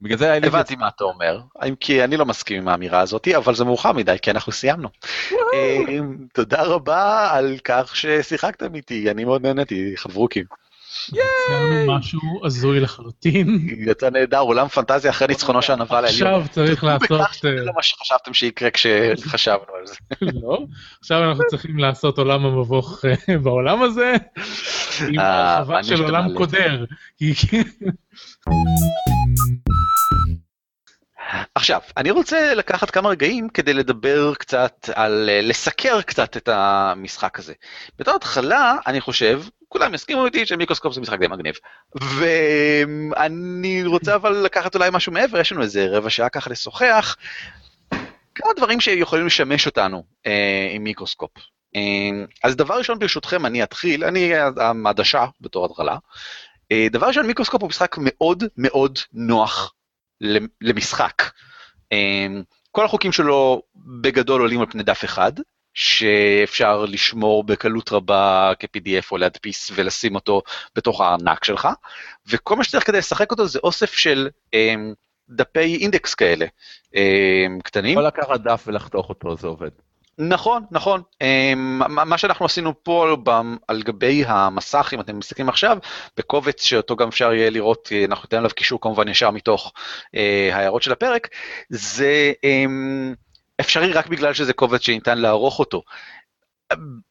בגלל זה האלים הבנתי מה אתה אומר, אם כי אני לא מסכים עם האמירה הזאת, אבל זה מאוחר מדי, כי אנחנו סיימנו. אה, תודה רבה על כך ששיחקתם איתי, אני מאוד נהניתי, חברוקים. ציינו משהו הזוי לחלוטין. יצא נהדר, עולם פנטזיה אחרי ניצחונו של הנבל העליון. עכשיו צריך לעשות... בכך שזה לא מה שחשבתם שיקרה כשחשבנו על זה. לא, עכשיו אנחנו צריכים לעשות עולם המבוך אה, בעולם הזה, עם אה, הרחבה של עולם. קודר. עכשיו, אני רוצה לקחת כמה רגעים כדי לדבר קצת על, אה, לסקר קצת את המשחק הזה. בתור התחלה, אני חושב, כולם יסכימו איתי שמיקרוסקופ זה משחק די מגניב. ואני רוצה אבל לקחת אולי משהו מעבר, יש לנו איזה רבע שעה ככה לשוחח. כמה דברים שיכולים לשמש אותנו אה, עם מיקרוסקופ. אה, אז דבר ראשון ברשותכם, אני אתחיל, אני העדשה בתור התחלה. אה, דבר ראשון, מיקרוסקופ הוא משחק מאוד מאוד נוח למשחק. אמ, כל החוקים שלו בגדול עולים על פני דף אחד, שאפשר לשמור בקלות רבה כ-PDF או להדפיס ולשים אותו בתוך הארנק שלך, וכל מה שצריך כדי לשחק אותו זה אוסף של אמ, דפי אינדקס כאלה, אמ, קטנים. יכול לקחת דף ולחתוך אותו, זה עובד. נכון, נכון. אמ, מה שאנחנו עשינו פה על גבי המסך, אם אתם מסתכלים עכשיו, בקובץ שאותו גם אפשר יהיה לראות, אה, אנחנו ניתן עליו קישור כמובן ישר מתוך אה, ההערות של הפרק, זה אפשרי רק בגלל שזה קובץ שניתן לערוך אותו.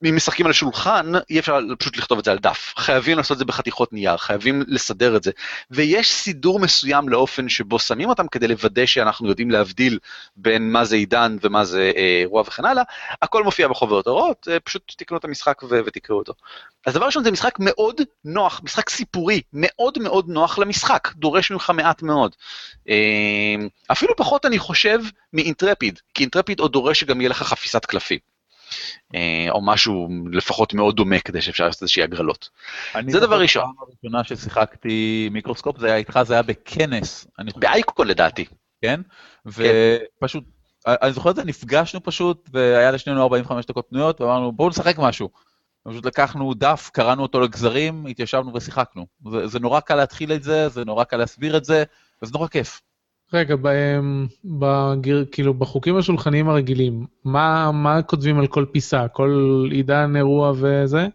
אם משחקים על השולחן, אי אפשר פשוט לכתוב את זה על דף. חייבים לעשות את זה בחתיכות נייר, חייבים לסדר את זה. ויש סידור מסוים לאופן שבו שמים אותם כדי לוודא שאנחנו יודעים להבדיל בין מה זה עידן ומה זה אה, אירוע וכן הלאה. הכל מופיע בחוברת הוראות, אה, פשוט תקנו את המשחק ו- ותקראו אותו. אז דבר ראשון זה משחק מאוד נוח, משחק סיפורי, מאוד מאוד נוח למשחק, דורש ממך מעט מאוד. אה, אפילו פחות אני חושב מאינטרפיד, כי אינטרפיד עוד דורש שגם יהיה לך חפיסת קלפים. אה, או משהו לפחות מאוד דומה כדי שאפשר לעשות איזושהי הגרלות. אני זה דבר זוכר ראשון. פעם הראשונה ששיחקתי מיקרוסקופ, זה היה איתך, זה היה בכנס, אני באייקון לדעתי. כן? ופשוט, אני זוכר את זה, נפגשנו פשוט, והיה לשנינו 45 דקות פנויות, ואמרנו, בואו נשחק משהו. פשוט לקחנו דף, קראנו אותו לגזרים, התיישבנו ושיחקנו. זה, זה נורא קל להתחיל את זה, זה נורא קל להסביר את זה, וזה נורא כיף. רגע, בהם- בגיר, כאילו בחוקים השולחניים הרגילים, מה, מה כותבים על כל פיסה? כל עידן, אירוע וזה?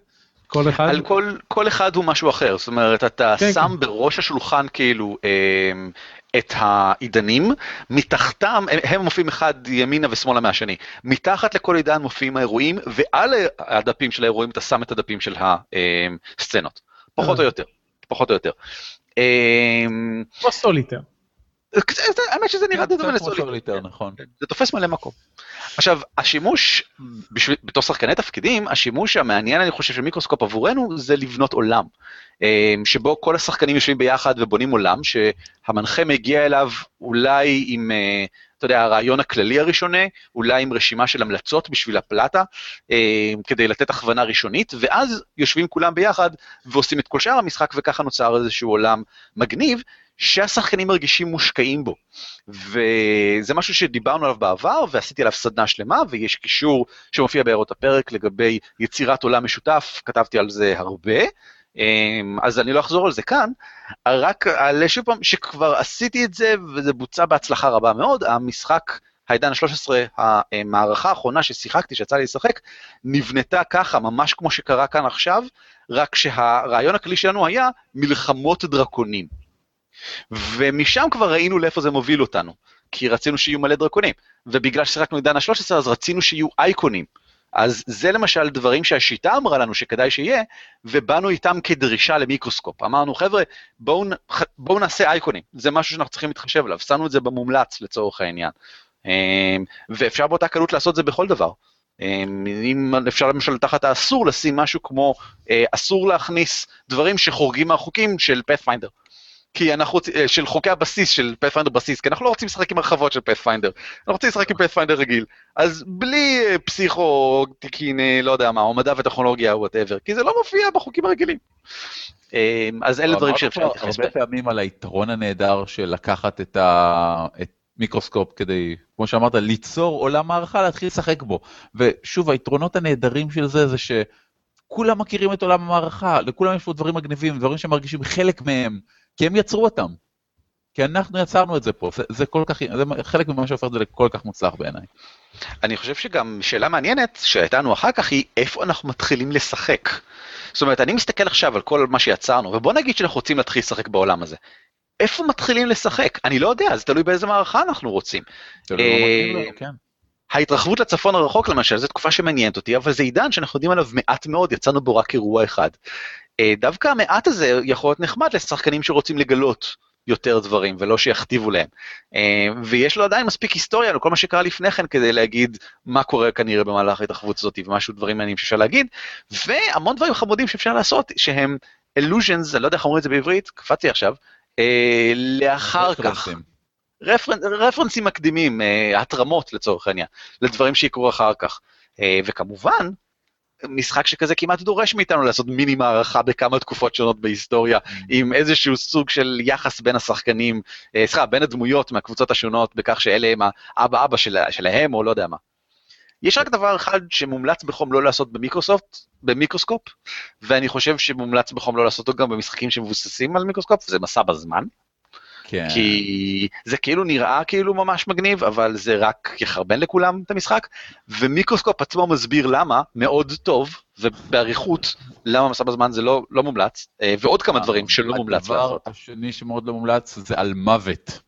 כל אחד? על כל, כל אחד הוא משהו אחר, זאת אומרת, אתה כן, שם כן. בראש השולחן כאילו אה, את העידנים, מתחתם, הם, הם מופיעים אחד ימינה ושמאלה מהשני, מתחת לכל עידן מופיעים האירועים, ועל הדפים של האירועים אתה שם את הדפים של הסצנות, פחות אה. או יותר, פחות או יותר. אה, כמו סוליטר. האמת שזה נראה די דומה לסוליטר. נכון. זה תופס מלא מקום. עכשיו, השימוש, בתור שחקני תפקידים, השימוש המעניין, אני חושב, של מיקרוסקופ עבורנו, זה לבנות עולם. שבו כל השחקנים יושבים ביחד ובונים עולם, שהמנחה מגיע אליו אולי עם... אתה יודע, הרעיון הכללי הראשוני, אולי עם רשימה של המלצות בשביל הפלטה, אה, כדי לתת הכוונה ראשונית, ואז יושבים כולם ביחד ועושים את כל שאר המשחק, וככה נוצר איזשהו עולם מגניב, שהשחקנים מרגישים מושקעים בו. וזה משהו שדיברנו עליו בעבר, ועשיתי עליו סדנה שלמה, ויש קישור שמופיע בהערות הפרק לגבי יצירת עולם משותף, כתבתי על זה הרבה. אמ, אז אני לא אחזור על זה כאן, רק אעלה שוב פעם שכבר עשיתי את זה וזה בוצע בהצלחה רבה מאוד, המשחק העידן ה-13, המערכה האחרונה ששיחקתי, שיצא לי לשחק, נבנתה ככה, ממש כמו שקרה כאן עכשיו, רק שהרעיון הכללי שלנו היה מלחמות דרקונים. ומשם כבר ראינו לאיפה זה מוביל אותנו, כי רצינו שיהיו מלא דרקונים, ובגלל ששיחקנו עידן ה-13 אז רצינו שיהיו אייקונים. אז זה למשל דברים שהשיטה אמרה לנו שכדאי שיהיה, ובאנו איתם כדרישה למיקרוסקופ. אמרנו, חבר'ה, בואו בוא נעשה אייקונים, זה משהו שאנחנו צריכים להתחשב עליו, שמנו את זה במומלץ לצורך העניין. אמ, ואפשר באותה קלות לעשות את זה בכל דבר. אמ, אם אפשר למשל תחת האסור לשים משהו כמו אה, אסור להכניס דברים שחורגים מהחוקים של Pathfinder. כי אנחנו רוצים, אה, של חוקי הבסיס של Pathfinder בסיס, כי אנחנו לא רוצים לשחק עם הרחבות של Pathfinder, אנחנו רוצים לשחק עם Pathfinder רגיל. אז בלי אה, פסיכו, תקין, אה, לא יודע מה, או מדע וטכנולוגיה whatever, כי זה לא מופיע בחוקים הרגילים. אז אלה דברים שאפשר להתייחס בהם. הרבה פעמים על היתרון הנהדר של לקחת את המיקרוסקופ כדי, כמו שאמרת, ליצור עולם מערכה, להתחיל לשחק בו. ושוב, היתרונות הנהדרים של זה, זה שכולם מכירים את עולם המערכה, לכולם יש פה דברים מגניבים, דברים שמרגישים חלק מהם. כי הם יצרו אותם. כי אנחנו יצרנו את זה פה, זה, זה כל כך, זה חלק ממה שהופך את זה לכל כך מוצלח בעיניי. אני חושב שגם שאלה מעניינת שהייתה לנו אחר כך היא איפה אנחנו מתחילים לשחק. זאת אומרת, אני מסתכל עכשיו על כל מה שיצרנו, ובוא נגיד שאנחנו רוצים להתחיל לשחק בעולם הזה. איפה מתחילים לשחק? אני לא יודע, זה תלוי באיזה מערכה אנחנו רוצים. אה, כן. ההתרחבות לצפון הרחוק למשל, זו תקופה שמעניינת אותי, אבל זה עידן שאנחנו יודעים עליו מעט מאוד, יצאנו בו רק אירוע אחד. אה, דווקא המעט הזה יכול להיות נחמד לשחקנים שרוצים לגלות יותר דברים ולא שיכתיבו להם. אה, ויש לו עדיין מספיק היסטוריה לכל מה שקרה לפני כן כדי להגיד מה קורה כנראה במהלך ההתרחבות הזאת ומשהו דברים מעניינים שאפשר להגיד, והמון דברים חמודים שאפשר לעשות שהם illusions, אני לא יודע איך אומרים את זה בעברית, קפצתי עכשיו, אה, לאחר כך. רפרנסים מקדימים, התרמות לצורך העניין, לדברים שיקרו אחר כך. וכמובן, משחק שכזה כמעט דורש מאיתנו לעשות מיני מערכה בכמה תקופות שונות בהיסטוריה, mm. עם איזשהו סוג של יחס בין השחקנים, אה, סליחה, בין הדמויות מהקבוצות השונות, בכך שאלה הם האבא אבא של, שלהם, או לא יודע מה. יש רק דבר אחד שמומלץ בחום לא לעשות במיקרוסופט, במיקרוסקופ, ואני חושב שמומלץ בחום לא לעשות אותו גם במשחקים שמבוססים על מיקרוסקופ, זה מסע בזמן. כן. כי זה כאילו נראה כאילו ממש מגניב, אבל זה רק יחרבן לכולם את המשחק, ומיקרוסקופ עצמו מסביר למה, מאוד טוב, ובאריכות, למה מסע בזמן זה לא, לא מומלץ, אה, ועוד כמה דברים שלא מומלץ הדבר השני שמאוד לא מומלץ זה על מוות.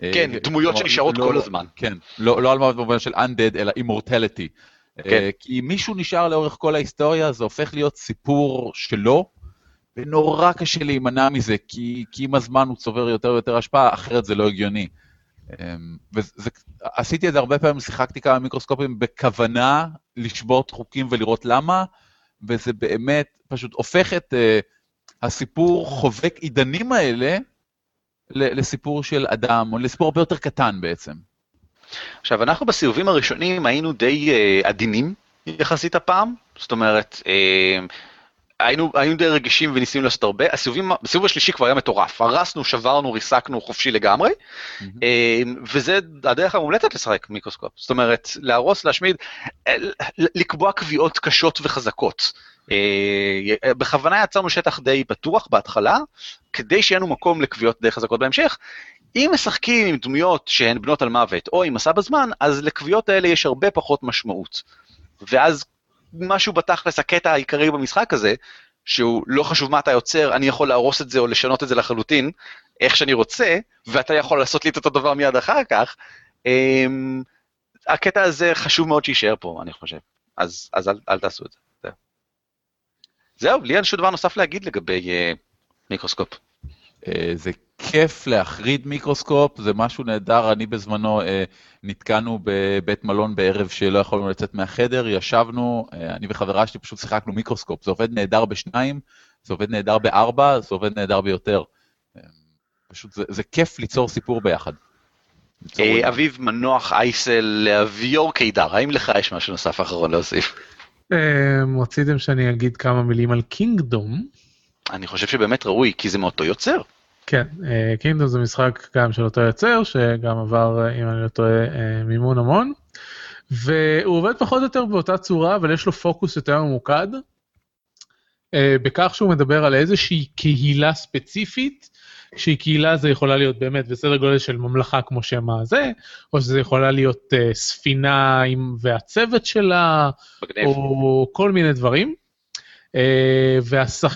כן, אה, דמויות שנשארות לא, כל הזמן. כן, לא, לא על מוות במובן של undead, אלא immortality. כן. אה, כי אם מישהו נשאר לאורך כל ההיסטוריה, זה הופך להיות סיפור שלו, ונורא קשה להימנע מזה, כי, כי עם הזמן הוא צובר יותר ויותר השפעה, אחרת זה לא הגיוני. אמ, ועשיתי את זה הרבה פעמים, שיחקתי כמה מיקרוסקופים בכוונה לשבות חוקים ולראות למה, וזה באמת פשוט הופך את uh, הסיפור חובק עידנים האלה לסיפור של אדם, או לסיפור הרבה יותר קטן בעצם. עכשיו, אנחנו בסיבובים הראשונים היינו די uh, עדינים יחסית הפעם, זאת אומרת, uh, היינו, היינו די רגישים וניסינו לעשות הרבה, הסיבובים, הסיבוב השלישי כבר היה מטורף, הרסנו, שברנו, ריסקנו חופשי לגמרי, mm-hmm. וזה הדרך המומלצת לשחק מיקרוסקופ, זאת אומרת, להרוס, להשמיד, אה, לקבוע קביעות קשות וחזקות. אה, בכוונה יצרנו שטח די פתוח בהתחלה, כדי שיהיה לנו מקום לקביעות די חזקות בהמשך. אם משחקים עם דמויות שהן בנות על מוות, או עם מסע בזמן, אז לקביעות האלה יש הרבה פחות משמעות. ואז משהו בתכלס, הקטע העיקרי במשחק הזה, שהוא לא חשוב מה אתה יוצר, אני יכול להרוס את זה או לשנות את זה לחלוטין, איך שאני רוצה, ואתה יכול לעשות לי את אותו דבר מיד אחר כך. Um, הקטע הזה חשוב מאוד שיישאר פה, אני חושב. אז, אז אל, אל תעשו את זה. זהו לי אין שום דבר נוסף להגיד לגבי uh, מיקרוסקופ. זה כיף להחריד מיקרוסקופ, זה משהו נהדר, אני בזמנו נתקענו בבית מלון בערב שלא יכולנו לצאת מהחדר, ישבנו, אני וחברה שלי פשוט שיחקנו מיקרוסקופ, זה עובד נהדר בשניים, זה עובד נהדר בארבע, זה עובד נהדר ביותר. פשוט זה, זה כיף ליצור סיפור ביחד. אה, אביב מנוח אייסל לאביור קידר, האם לך יש משהו נוסף אחרון להוסיף? רציתם שאני אגיד כמה מילים על קינגדום. אני חושב שבאמת ראוי, כי זה מאותו יוצר. כן, קינגדום אה, זה משחק גם של אותו יוצר, שגם עבר, אם אני לא טועה, אה, מימון המון. והוא עובד פחות או יותר באותה צורה, אבל יש לו פוקוס יותר ממוקד. בכך שהוא מדבר על איזושהי קהילה ספציפית, שהיא קהילה זה יכולה להיות באמת בסדר גודל של ממלכה כמו שם הזה, או שזה יכולה להיות ספינה עם והצוות שלה, מגניב. או כל מיני דברים. Uh,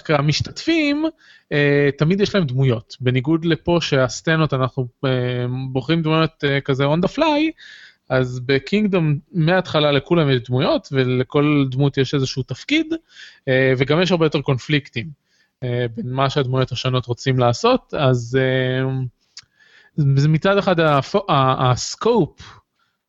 והמשתתפים, uh, תמיד יש להם דמויות. בניגוד לפה שהסצנות אנחנו uh, בוחרים דמויות כזה on the fly, אז בקינגדום מההתחלה לכולם יש דמויות ולכל דמות יש איזשהו תפקיד וגם יש הרבה יותר קונפליקטים. אה, בין מה שהדמויות השונות רוצים לעשות, אז זה אה, מצד אחד הסקופ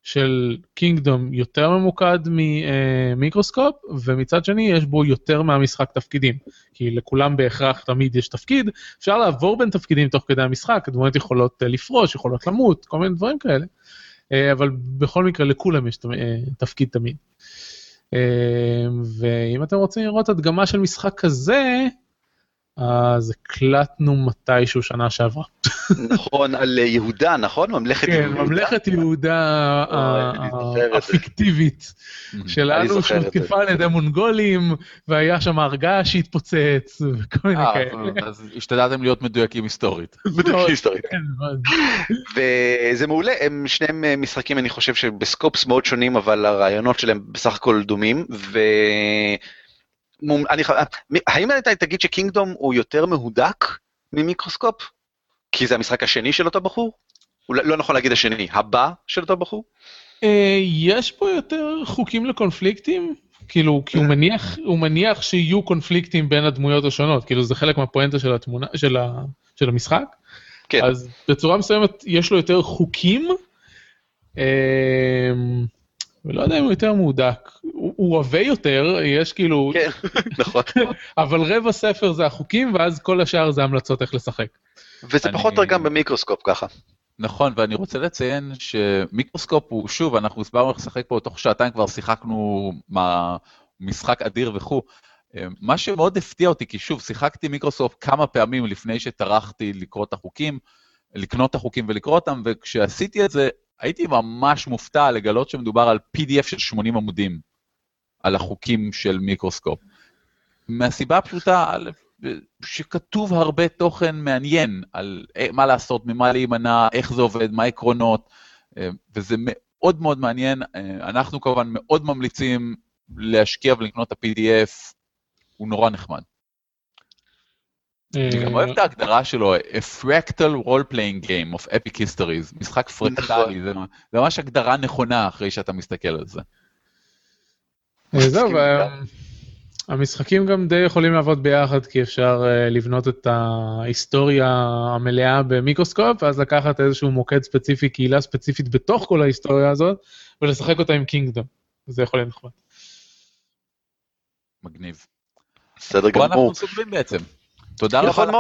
של קינגדום יותר ממוקד ממיקרוסקופ, ומצד שני יש בו יותר מהמשחק תפקידים, כי לכולם בהכרח תמיד יש תפקיד, אפשר לעבור בין תפקידים תוך כדי המשחק, הדמויות יכולות אה, לפרוש, יכולות למות, כל מיני דברים כאלה, אבל בכל מקרה לכולם יש תפקיד תמיד. ואם אתם רוצים לראות הדגמה של משחק כזה, אז הקלטנו מתישהו שנה שעברה. נכון, על יהודה, נכון? ממלכת כן, יהודה? כן, ממלכת יהודה הפיקטיבית שלנו, שהותקפה על ידי מונגולים, והיה שם הר געש שהתפוצץ, וכל מיני אה, כאלה. אז השתדלתם להיות מדויקים היסטורית. מדויקים היסטורית. כן, וזה מעולה, הם שניהם אה, משחקים, אני חושב שבסקופס מאוד שונים, אבל הרעיונות שלהם בסך הכל דומים, ו... אני, האם אתה תגיד שקינגדום הוא יותר מהודק ממיקרוסקופ? כי זה המשחק השני של אותו בחור? לא נכון להגיד השני, הבא של אותו בחור? אה, יש פה יותר חוקים לקונפליקטים, כאילו, כי הוא מניח, הוא מניח שיהיו קונפליקטים בין הדמויות השונות, כאילו זה חלק מהפואנטה של התמונה, של, ה, של המשחק. כן. אז בצורה מסוימת יש לו יותר חוקים. אה, ולא יודע אם הוא יותר מהודק, הוא, עבה יותר, יש כאילו... כן, נכון. אבל רבע ספר זה החוקים, ואז כל השאר זה המלצות איך לשחק. וזה אני... פחות או גם במיקרוסקופ ככה. נכון, ואני רוצה לציין שמיקרוסקופ הוא, שוב, אנחנו הסברנו איך לשחק פה תוך שעתיים, כבר שיחקנו מה, משחק אדיר וכו'. מה שמאוד הפתיע אותי, כי שוב, שיחקתי מיקרוסקופ כמה פעמים לפני שטרחתי לקרוא את החוקים, לקנות את החוקים ולקרוא אותם, וכשעשיתי את זה, הייתי ממש מופתע לגלות שמדובר על PDF של 80 עמודים, על החוקים של מיקרוסקופ. מהסיבה הפשוטה, שכתוב הרבה תוכן מעניין על מה לעשות, ממה להימנע, איך זה עובד, מה העקרונות, וזה מאוד מאוד מעניין. אנחנו כמובן מאוד ממליצים להשקיע ולקנות את ה-PDF, הוא נורא נחמד. אני גם אוהב את ההגדרה שלו, a fractal role playing game of epic histories, משחק פרקטלי, נכון. זה ממש הגדרה נכונה אחרי שאתה מסתכל על זה. אה, זהו, המשחקים גם די יכולים לעבוד ביחד, כי אפשר אה, לבנות את ההיסטוריה המלאה במיקרוסקופ, ואז לקחת איזשהו מוקד ספציפי, קהילה ספציפית בתוך כל ההיסטוריה הזאת, ולשחק אותה עם קינגדום. זה יכול להיות נחמד. מגניב. בסדר גמור. פה אנחנו סוגרים בעצם. תודה רבה לכם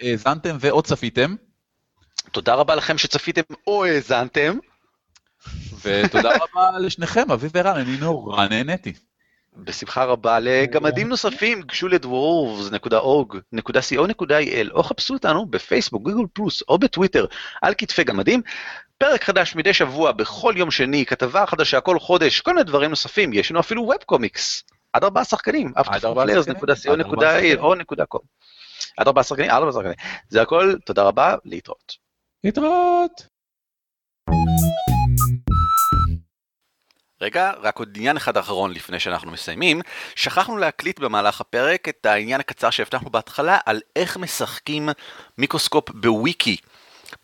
שהאזנתם ועוד צפיתם. תודה רבה לכם שצפיתם או האזנתם. ותודה רבה לשניכם, אביב וערן, אני נורא נהניתי. בשמחה רבה. לגמדים נוספים, גשו לדוורורס.org.co.il או חפשו אותנו בפייסבוק, גוגל פלוס או בטוויטר על כתפי גמדים. פרק חדש מדי שבוע, בכל יום שני, כתבה חדשה כל חודש, כל מיני דברים נוספים, יש לנו אפילו ווב קומיקס. עד ארבעה שחקנים, אבטפליירס.co.il או נקודה קום. עד ארבעה שחקנים, עד ארבעה שחקנים. זה הכל, תודה רבה, להתראות. להתראות. רגע, רק עוד עניין אחד אחרון לפני שאנחנו מסיימים. שכחנו להקליט במהלך הפרק את העניין הקצר שהבטחנו בהתחלה על איך משחקים מיקרוסקופ בוויקי.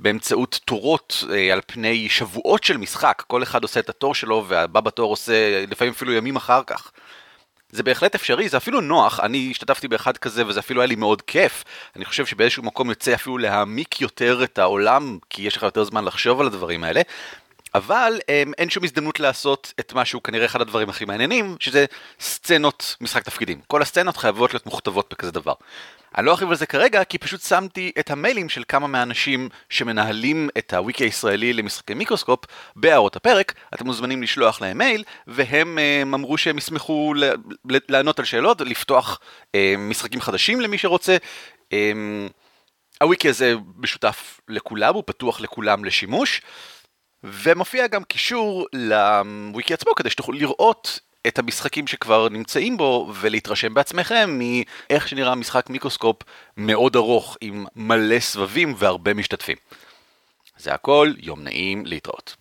באמצעות תורות אה, על פני שבועות של משחק, כל אחד עושה את התור שלו והבא בתור עושה לפעמים אפילו ימים אחר כך. זה בהחלט אפשרי, זה אפילו נוח, אני השתתפתי באחד כזה וזה אפילו היה לי מאוד כיף. אני חושב שבאיזשהו מקום יוצא אפילו להעמיק יותר את העולם, כי יש לך יותר זמן לחשוב על הדברים האלה. אבל הם, אין שום הזדמנות לעשות את מה שהוא כנראה אחד הדברים הכי מעניינים, שזה סצנות משחק תפקידים. כל הסצנות חייבות להיות מוכתבות בכזה דבר. אני לא ארחיב על זה כרגע, כי פשוט שמתי את המיילים של כמה מהאנשים שמנהלים את הוויקי הישראלי למשחקי מיקרוסקופ בהערות הפרק. אתם מוזמנים לשלוח להם מייל, והם הם אמרו שהם ישמחו לענות על שאלות, לפתוח הם, משחקים חדשים למי שרוצה. הם, הוויקי הזה משותף לכולם, הוא פתוח לכולם לשימוש. ומופיע גם קישור לוויקי עצמו כדי שתוכלו לראות את המשחקים שכבר נמצאים בו ולהתרשם בעצמכם מאיך שנראה משחק מיקרוסקופ מאוד ארוך עם מלא סבבים והרבה משתתפים. זה הכל, יום נעים, להתראות.